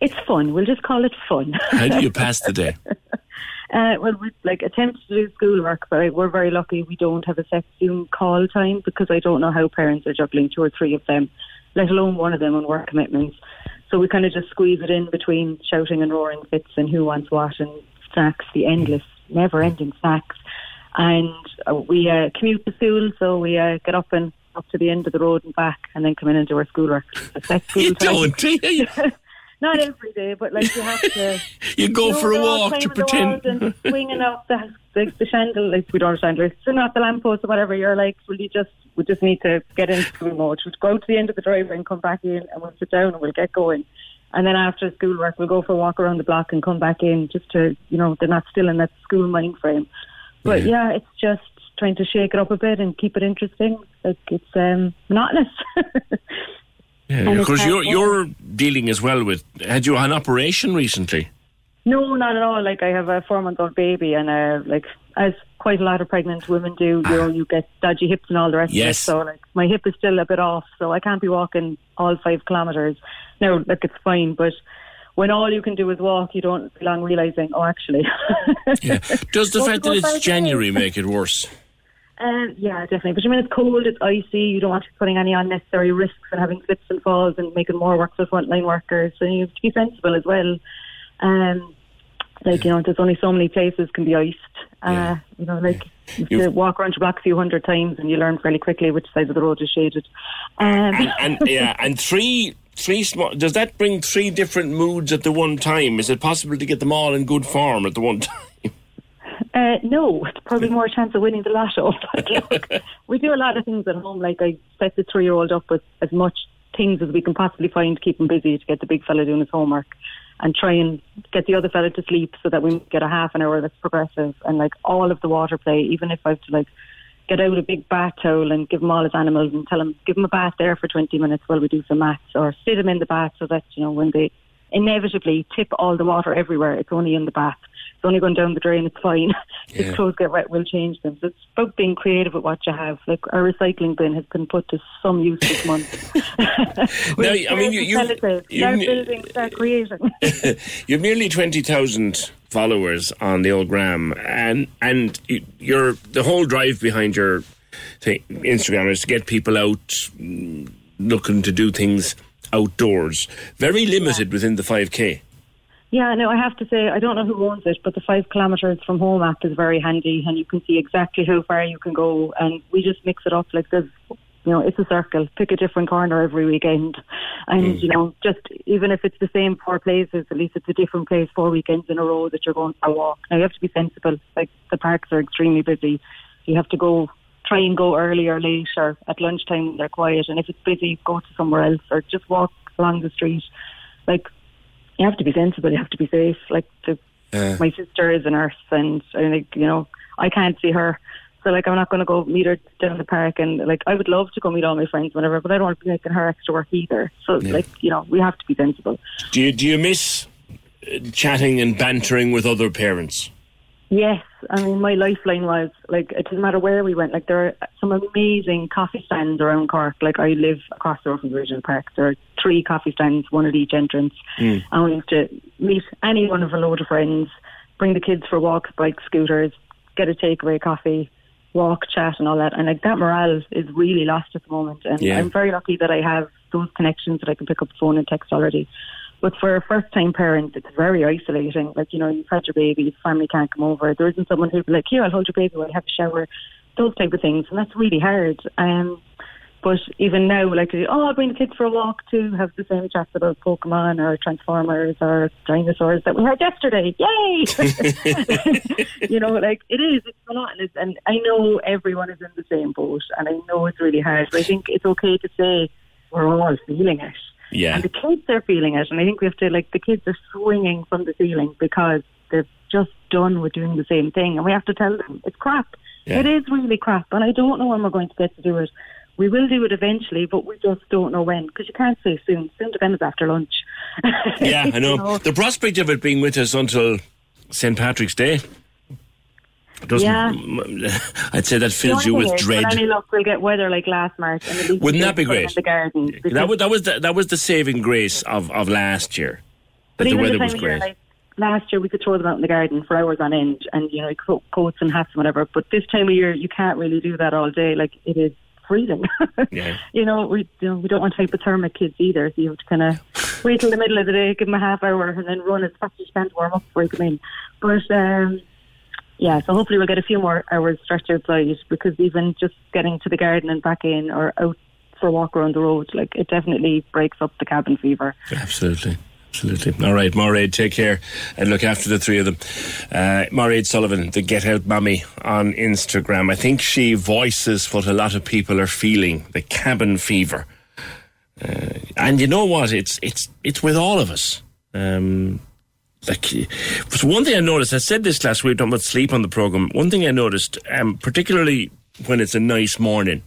it's fun. We'll just call it fun. How do you pass the day? Uh, well, we like attempt to do schoolwork, but we're very lucky we don't have a set Zoom call time because I don't know how parents are juggling two or three of them, let alone one of them on work commitments. So we kind of just squeeze it in between shouting and roaring fits and who wants what and snacks, the endless, never-ending snacks. And uh, we uh, commute to school, so we uh, get up and up to the end of the road and back, and then come in and do our schoolwork. School You time. don't, do you? Not every day, but like you have to. You go know, for a walk to pretend. and swinging up the, the the chandelier. Like we don't have chandeliers, swinging off the lamppost or whatever. You're like, well, you just we just need to get into school mode. We'll go to the end of the driveway and come back in, and we'll sit down and we'll get going. And then after schoolwork, we'll go for a walk around the block and come back in, just to you know they're not still in that school mind frame. But yeah, it's just trying to shake it up a bit and keep it interesting. Like it's um, monotonous. Yeah, And of course, you're, you're dealing as well with. Had you had an operation recently? No, not at all. Like I have a four month old baby, and uh, like as quite a lot of pregnant women do, you know, you get dodgy hips and all the rest of it. Yes. So like my hip is still a bit off, so I can't be walking all five kilometres. Now, look, it's fine, but when all you can do is walk, you don't long realising. Oh, actually. Yeah. Does the fact that it's January make it worse? Um, yeah, definitely. But I mean, it's cold, it's icy. You don't want to be putting any unnecessary risks and having slips and falls and making more work for frontline workers. So you have to be sensible as well. Um, like you know, there's only so many places can be iced. Uh, you know, like you have to walk around your block a few hundred times, and you learn fairly quickly which side of the road is shaded. Um, and, and yeah, and three three small. Does that bring three different moods at the one time? Is it possible to get them all in good form at the one time? Uh, no, it's probably more chance of winning the lotto. But look, we do a lot of things at home. Like I set the three-year-old up with as much things as we can possibly find to keep him busy to get the big fella doing his homework, and try and get the other fella to sleep so that we get a half an hour that's progressive. And like all of the water play, even if I have to like get out a big bath towel and give him all his animals and tell him give him a bath there for 20 minutes while we do some maths, or sit him in the bath so that you know when they inevitably tip all the water everywhere, it's only in the bath it's only going down the drain, it's fine. Yeah. if clothes get wet, we'll change them. So it's about being creative with what you have. Like our recycling bin has been put to some use this month. now, I mean, you, you, start you, building, start creating. you've nearly twenty thousand followers on the old gram, and and you- you're the whole drive behind your thing, Instagram is to get people out mm, looking to do things outdoors. Very limited within the five k. Yeah, no, I have to say, I don't know who owns it, but the five kilometres from home app is very handy and you can see exactly how far you can go. And we just mix it up like there's, you know, it's a circle. Pick a different corner every weekend. And, mm. you know, just even if it's the same four places, at least it's a different place four weekends in a row that you're going for a walk. Now, you have to be sensible. Like, the parks are extremely busy. You have to go, try and go early or late or at lunchtime they're quiet. And if it's busy, go to somewhere else or just walk along the street. Like, you have to be sensible. You have to be safe. Like the, my sister is a nurse, and I think you know I can't see her, so like I'm not going to go meet her down the park. And like I would love to go meet all my friends, whenever, but I don't want to be making her extra work either. So Yeah. like you know we have to be sensible. Do you do you miss uh, chatting and bantering with other parents? Yes, I mean my lifeline was like it doesn't matter where we went. Like there are some amazing coffee stands around Cork. Like I live across the road from the Regional Park. There are three coffee stands, one at each entrance. Mm. And we used to meet any one of a load of friends, bring the kids for walks, bikes, scooters, get a takeaway coffee, walk, chat, and all that. And like that morale is really lost at the moment. And Yeah. I'm very lucky that I have those connections that I can pick up the phone and text already. But for a first time parent, it's very isolating. Like, you know, you've had your baby, your family can't come over. There isn't someone who'd be like, here, I'll hold your baby while I have a shower. Those type of things. And that's really hard. Um, but even now, like, oh, I'll bring the kids for a walk to have the same chats about Pokemon or Transformers or dinosaurs that we had yesterday. Yay! you know, like, it is, it's monotonous. And I know everyone is in the same boat and I know it's really hard. But I think it's okay to say we're all feeling it. Yeah. And the kids are feeling it. And I think we have to, like, the kids are swinging from the ceiling because they're just done with doing the same thing. And we have to tell them it's crap. Yeah. It is really crap. And I don't know when we're going to get to do it. We will do it eventually, but we just don't know when because you can't say soon. Soon depends after lunch. Yeah, I know. You know? The prospect of it being with us until St. Patrick's Day. Yeah. I'd say that fills you with is, dread. Any luck, we'll get weather like last March. And Wouldn't that be can put them great? In the garden. That was that was the, that was the saving grace of, of last year. But That the weather the was of year, great. like last year, we could throw them out in the garden for hours on end, and you know, coats and hats and whatever. But this time of year, you can't really do that all day. Like it is freezing. Yeah. you know, we you know, we don't want hypothermic kids either. So you have to kind of wait till the middle of the day, give them a half hour, and then run as fast as you can to warm up before you come in. But um, yeah, so hopefully we'll get a few more hours stretched outside because even just getting to the garden and back in or out for a walk around the road, like it definitely breaks up the cabin fever. Absolutely. Absolutely. All right, Mairead, take care and look after the three of them. Uh, Mairead Sullivan, the Get Out Mummy on Instagram. I think she voices what a lot of people are feeling the cabin fever. Uh, and you know what? It's it's it's with all of us. Um, like, but one thing I noticed, I said this last week, talking about sleep on the program. One thing I noticed, um, particularly when it's a nice morning,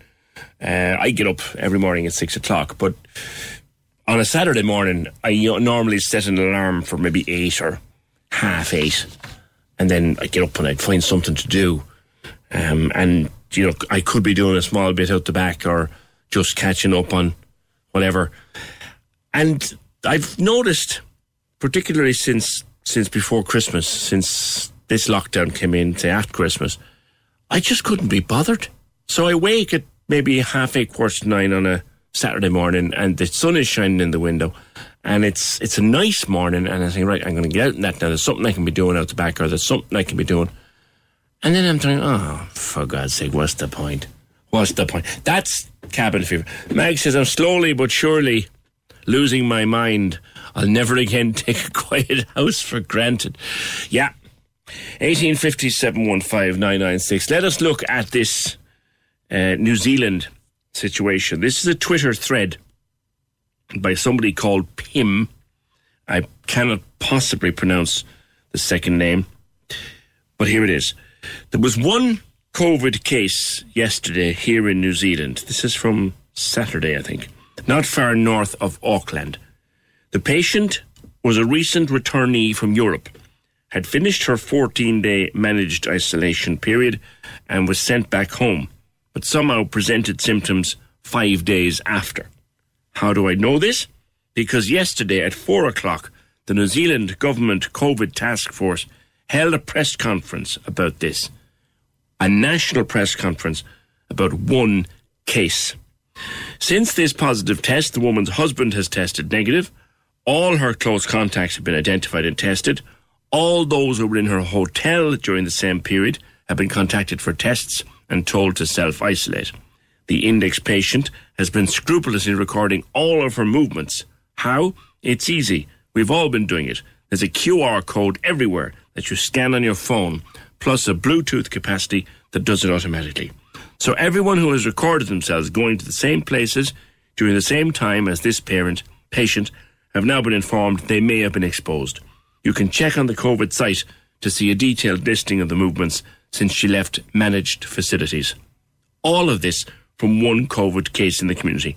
uh, I get up every morning at six o'clock, but on a Saturday morning, I normally set an alarm for maybe eight or half eight, and then I get up and I'd find something to do. Um, and you know, I could be doing a small bit out the back or just catching up on whatever. And I've noticed, particularly since since before Christmas, since this lockdown came in, say after Christmas, I just couldn't be bothered. So I wake at maybe half eight, quarter to nine on a Saturday morning, and the sun is shining in the window, And it's it's a nice morning, and I think, right, I'm going to get out in that now. There's something I can be doing out the back, or there's something I can be doing. And then I'm thinking, oh, for God's sake, what's the point? What's the point? That's cabin fever. Mag says, I'm slowly but surely losing my mind. I'll never again take a quiet house for granted. Yeah. 185715996. Let us look at this uh, New Zealand situation. This is a Twitter thread by somebody called Pim. I cannot possibly pronounce the second name, but here it is. There was one COVID case yesterday here in New Zealand. This is from Saturday, I think, not far north of Auckland. The patient was a recent returnee from Europe, had finished her 14 day managed isolation period, and was sent back home, but somehow presented symptoms five days after. How do I know this? Because yesterday at four o'clock, the New Zealand Government COVID Task Force held a press conference about this. A national press conference about one case. Since this positive test, the woman's husband has tested negative. All her close contacts have been identified and tested. All those who were in her hotel during the same period have been contacted for tests and told to self isolate. The index patient has been scrupulously recording all of her movements. How? It's easy. We've all been doing it. There's a QR code everywhere that you scan on your phone, plus a Bluetooth capacity that does it automatically. So everyone who has recorded themselves going to the same places during the same time as this parent patient have now been informed they may have been exposed. You can check on the COVID site to see a detailed listing of the movements since she left managed facilities. All of this from one COVID case in the community.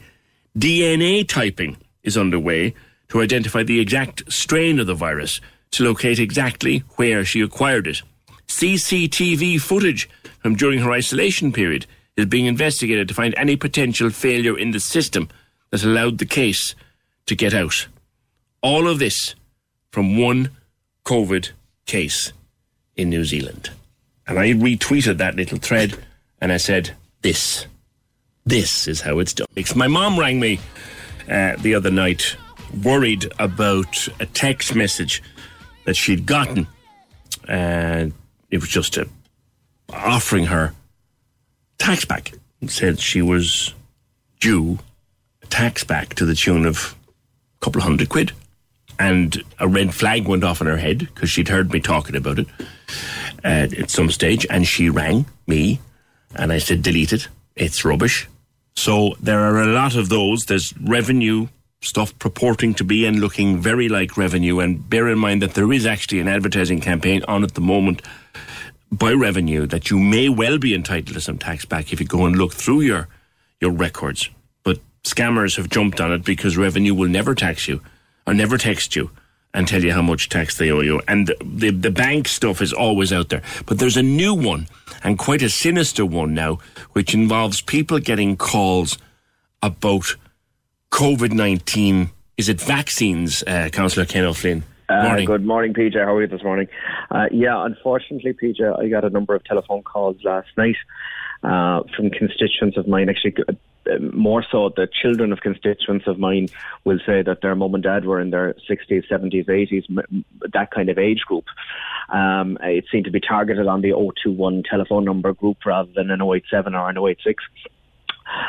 DNA typing is underway to identify the exact strain of the virus to locate exactly where she acquired it. CCTV footage from during her isolation period is being investigated to find any potential failure in the system that allowed the case to get out. All of this from one COVID case in New Zealand. And I retweeted that little thread and I said, This, this is how it's done. My mom rang me uh, the other night, worried about a text message that she'd gotten. And it was just a, offering her tax back. It said she was due tax back to the tune of a couple of hundred quid. And a red flag went off in her head because she'd heard me talking about it uh, at some stage. And she rang me and I said, delete it. It's rubbish. So there are a lot of those. There's revenue stuff purporting to be and looking very like revenue. And bear in mind that there is actually an advertising campaign on at the moment by revenue that you may well be entitled to some tax back if you go and look through your your records. But scammers have jumped on it because revenue will never tax you or never text you and tell you how much tax they owe you. And the, the, the bank stuff is always out there. But there's a new one and quite a sinister one now, which involves people getting calls about COVID 19. Is it vaccines, uh, Councillor Ken O'Flynn? Uh, good morning, PJ. How are you this morning? Uh, yeah, unfortunately, PJ, I got a number of telephone calls last night uh, from constituents of mine. Actually, uh, more so, the children of constituents of mine will say that their mum and dad were in their 60s, 70s, 80s, that kind of age group. Um, it seemed to be targeted on the 021 telephone number group rather than an 087 or an 086.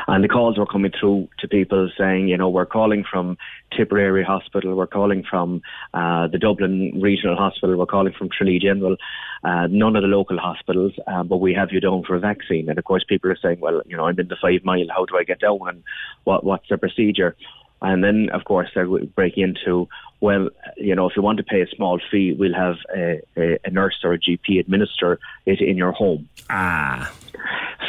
And the calls were coming through to people saying, you know, we're calling from Tipperary Hospital, we're calling from uh, the Dublin Regional Hospital, we're calling from Tralee General, uh, none of the local hospitals, uh, but we have you down for a vaccine. And of course, people are saying, well, you know, I'm in the five mile, how do I get down and what, what's the procedure? And then, of course, they're breaking into, well, you know, if you want to pay a small fee, we'll have a, a, a nurse or a GP administer it in your home. Ah.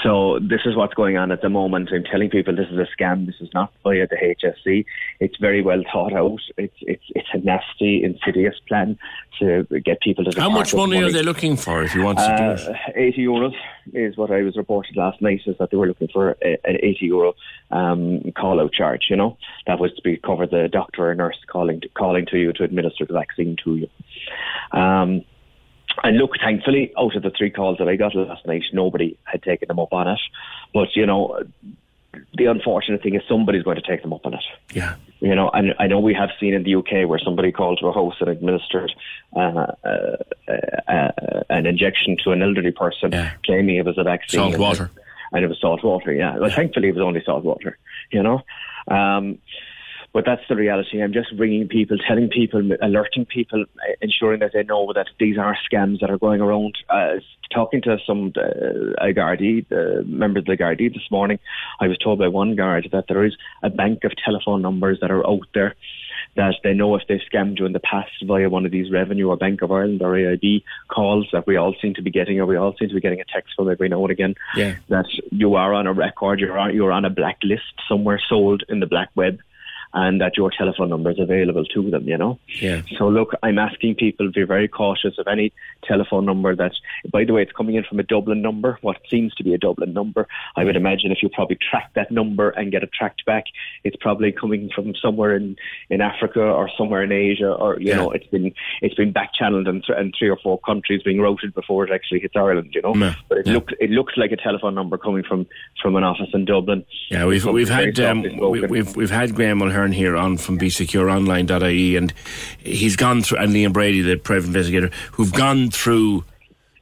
So this is what's going on at the moment. I'm telling people this is a scam. This is not via the HSE. It's very well thought out. It's it's it's a nasty, insidious plan to get people to. How much with money are they looking for if you want to do it? uh, 80 euros is what I was reported last night, is that they were looking for a, an 80 euro um, call out charge, you know. That was to be cover the doctor or nurse calling to, calling to you to administer the vaccine to you. Um, and look, thankfully, out of the three calls that I got last night, nobody had taken them up on it. But, you know, the unfortunate thing is somebody's going to take them up on it. Yeah. You know, and I know we have seen in the UK where somebody called to a house and administered uh, uh, uh, an injection to an elderly person, claiming it was a vaccine. Salt water. And it was salt water, yeah. Well, thankfully it was only salt water, you know. Um, but that's the reality. I'm just ringing people, telling people, alerting people, uh, ensuring that they know that these are scams that are going around. Uh, talking to some uh, a Gardaí, uh, members of the Gardaí this morning, I was told by one guard that there is a bank of telephone numbers that are out there that they know if they've scammed you in the past via one of these Revenue or Bank of Ireland or AIB calls that we all seem to be getting, or we all seem to be getting a text from every now and again Yeah. that you are on a record, you're on, you're on a blacklist somewhere sold in the black web, and that your telephone number is available to them, you know? Yeah. So look, I'm asking people to be very cautious of any telephone number that, by the way, it's coming in from a Dublin number, what seems to be a Dublin number. I would imagine if you probably track that number and get it tracked back, it's probably coming from somewhere in, in Africa or somewhere in Asia, or you know, it's been it's been back channeled in, th- in three or four countries, being routed before it actually hits Ireland, you know. Yeah. But it looks it looks like a telephone number coming from from an office in Dublin. Yeah, we've we've had um, we, spoken. we've we've had Graham Here on from bsecureonline.ie, and he's gone through and Liam Brady, the private investigator, who've gone through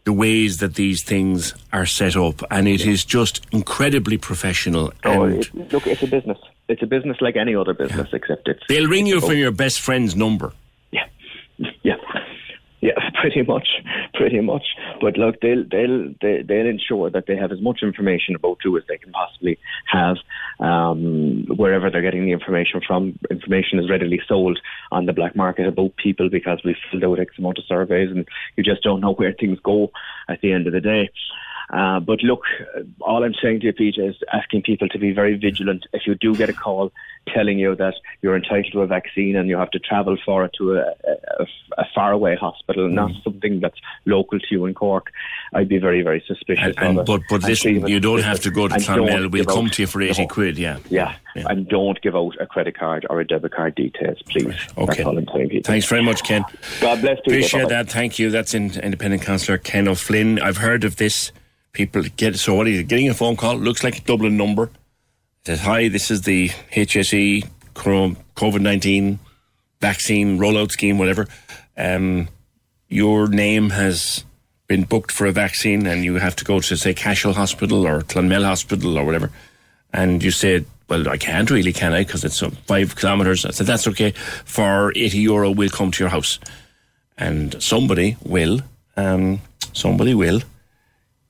the ways that these things are set up, and it is just incredibly professional. Oh, and it, look, it's a business. It's a business like any other business, except it's they'll ring you from your best friend's number. Yeah, yeah, pretty much, pretty much. But look, they'll they'll they, they'll ensure that they have as much information about you as they can possibly have, um, wherever they're getting the information from. Information is readily sold on the black market about people because we've filled out X amount of surveys, and you just don't know where things go at the end of the day. Uh, but look, all I'm saying to you, PJ, is asking people to be very vigilant. If you do get a call telling you that you're entitled to a vaccine and you have to travel for it to a, a, a faraway hospital, not something that's local to you in Cork, I'd be very, very suspicious And, of it. but but And listen, you don't have to go to and Clonmel. We'll come to you for eighty no. quid. Yeah. Yeah. and don't give out a credit card or a debit card details, please. Okay. That's all I'm telling people. Thanks very much, Ken. God bless you. Appreciate that. Thank you. That's in, Independent Councillor Ken O'Flynn. I've heard of this. People get so it? Getting a phone call looks like a Dublin number. Says hi. This is the HSE COVID nineteen vaccine rollout scheme. Whatever. Um, your name has been booked for a vaccine, and you have to go to say Cashel Hospital or Clonmel Hospital or whatever. And you said, "Well, I can't really, can I? Because it's uh, five kilometres." I said, "That's okay. For eighty euro, we'll come to your house." and somebody will, um, somebody will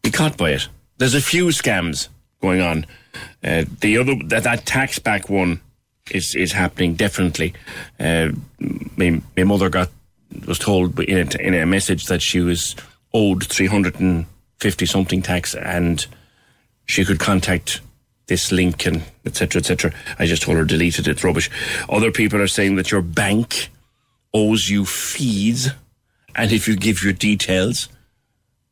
be caught by it. There's a few scams going on. Uh, the other that, that tax back one is is happening definitely. Uh, my, my mother got was told in a, in a message that she was owed three hundred and fifty something tax, and she could contact this link and etc etc. I just told her delete it. It's rubbish. Other people are saying that your bank owes you fees, and if you give your details,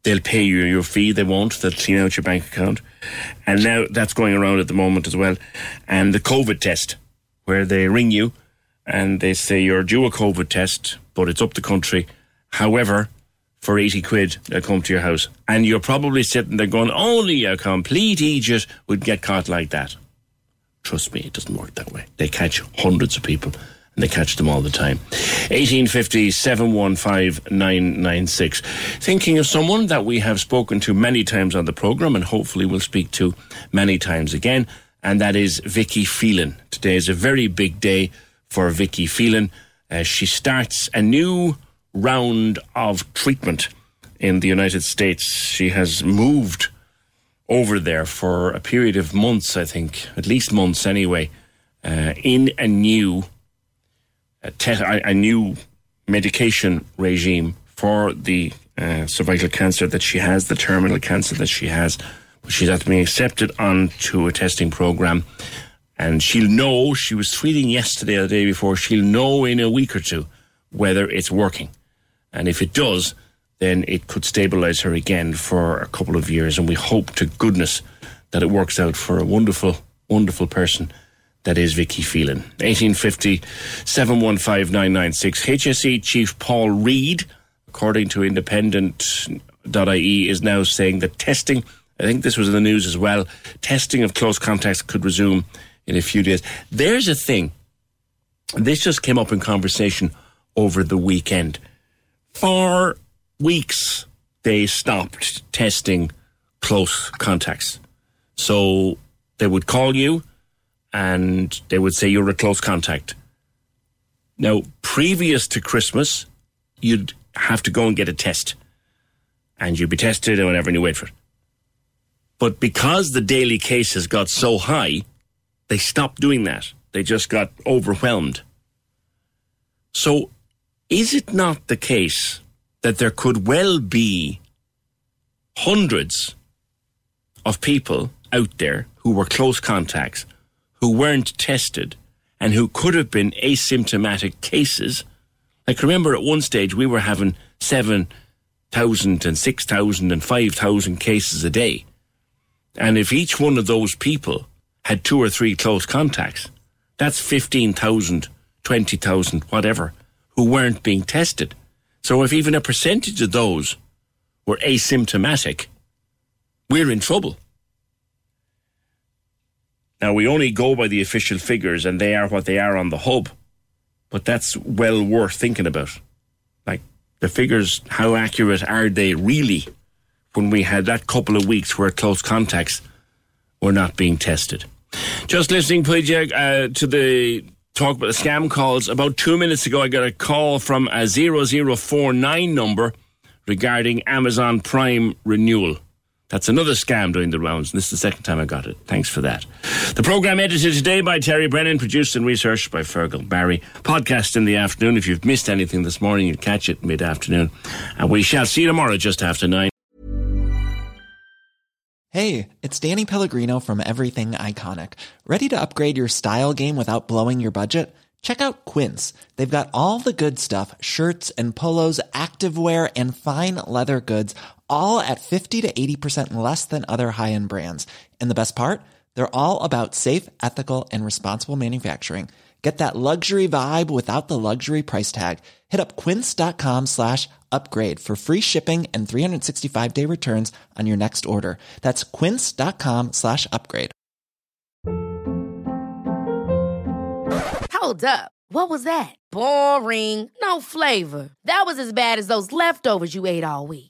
they'll pay you your fee. They won't. They'll clean out your bank account, and now that's going around at the moment as well. And the COVID test, where they ring you and they say you're due a COVID test, but it's up the country. However, for 80 quid, they'll come to your house. And you're probably sitting there going, only a complete idiot would get caught like that. Trust me, it doesn't work that way. They catch hundreds of people and they catch them all the time. 1850 715 996. Thinking of someone that we have spoken to many times on the programme and hopefully will speak to many times again, and that is Vicky Phelan. Today is a very big day for Vicky Phelan. Uh, she starts a new round of treatment in the United States. She has moved over there for a period of months, I think, at least months anyway, uh, in a new a a new medication regime for the uh, cervical cancer that she has, the terminal cancer that she has. She's had to be accepted onto a testing program, and she'll know. She was tweeting yesterday or the day before. She'll know in a week or two whether it's working, and if it does, then it could stabilize her again for a couple of years. And we hope to goodness that it works out for a wonderful, wonderful person that is Vicky Phelan. 1850 715 996. HSE Chief Paul Reid, according to independent.ie, is now saying that testing, I think this was in the news as well, testing of close contacts could resume in a few days. There's a thing This just came up in conversation over the weekend. For weeks, they stopped testing close contacts. So they would call you and they would say you're a close contact. Now, previous to Christmas, you'd have to go and get a test. And you'd be tested and whatever, and you wait for it. But because the daily cases got so high, they stopped doing that. They just got overwhelmed. So, is it not the case that there could well be hundreds of people out there who were close contacts, who weren't tested, and who could have been asymptomatic cases? Like, remember at one stage we were having 7,000 and 6,000 and 5,000 cases a day. And if each one of those people had two or three close contacts, that's 15,000, 20,000, whatever, who weren't being tested. So if even a percentage of those were asymptomatic, we're in trouble. Now, we only go by the official figures, and they are what they are on the hub, but that's well worth thinking about. Like, the figures, how accurate are they really when we had that couple of weeks where close contacts were not being tested? Just listening, please, uh, to the talk about the scam calls. About two minutes ago, I got a call from a 0049 number regarding Amazon Prime renewal. That's another scam doing the rounds, and this is the second time I got it. Thanks for that. The programme edited today by Terry Brennan, produced and researched by Fergal Barry. Podcast in the afternoon. If you've missed anything this morning, you'll catch it mid afternoon. And we shall see you tomorrow just after nine. Hey, it's Danny Pellegrino from Everything Iconic. Ready to upgrade your style game without blowing your budget? Check out Quince. They've got all the good stuff shirts and polos, activewear, and fine leather goods, all at 50 to 80% less than other high end brands. And the best part? They're all about safe, ethical, and responsible manufacturing. Get that luxury vibe without the luxury price tag. Hit up quince.com slash upgrade for free shipping and 365 day returns on your next order. That's quince.com slash upgrade. Hold up. What was that? Boring. No flavor. That was as bad as those leftovers you ate all week.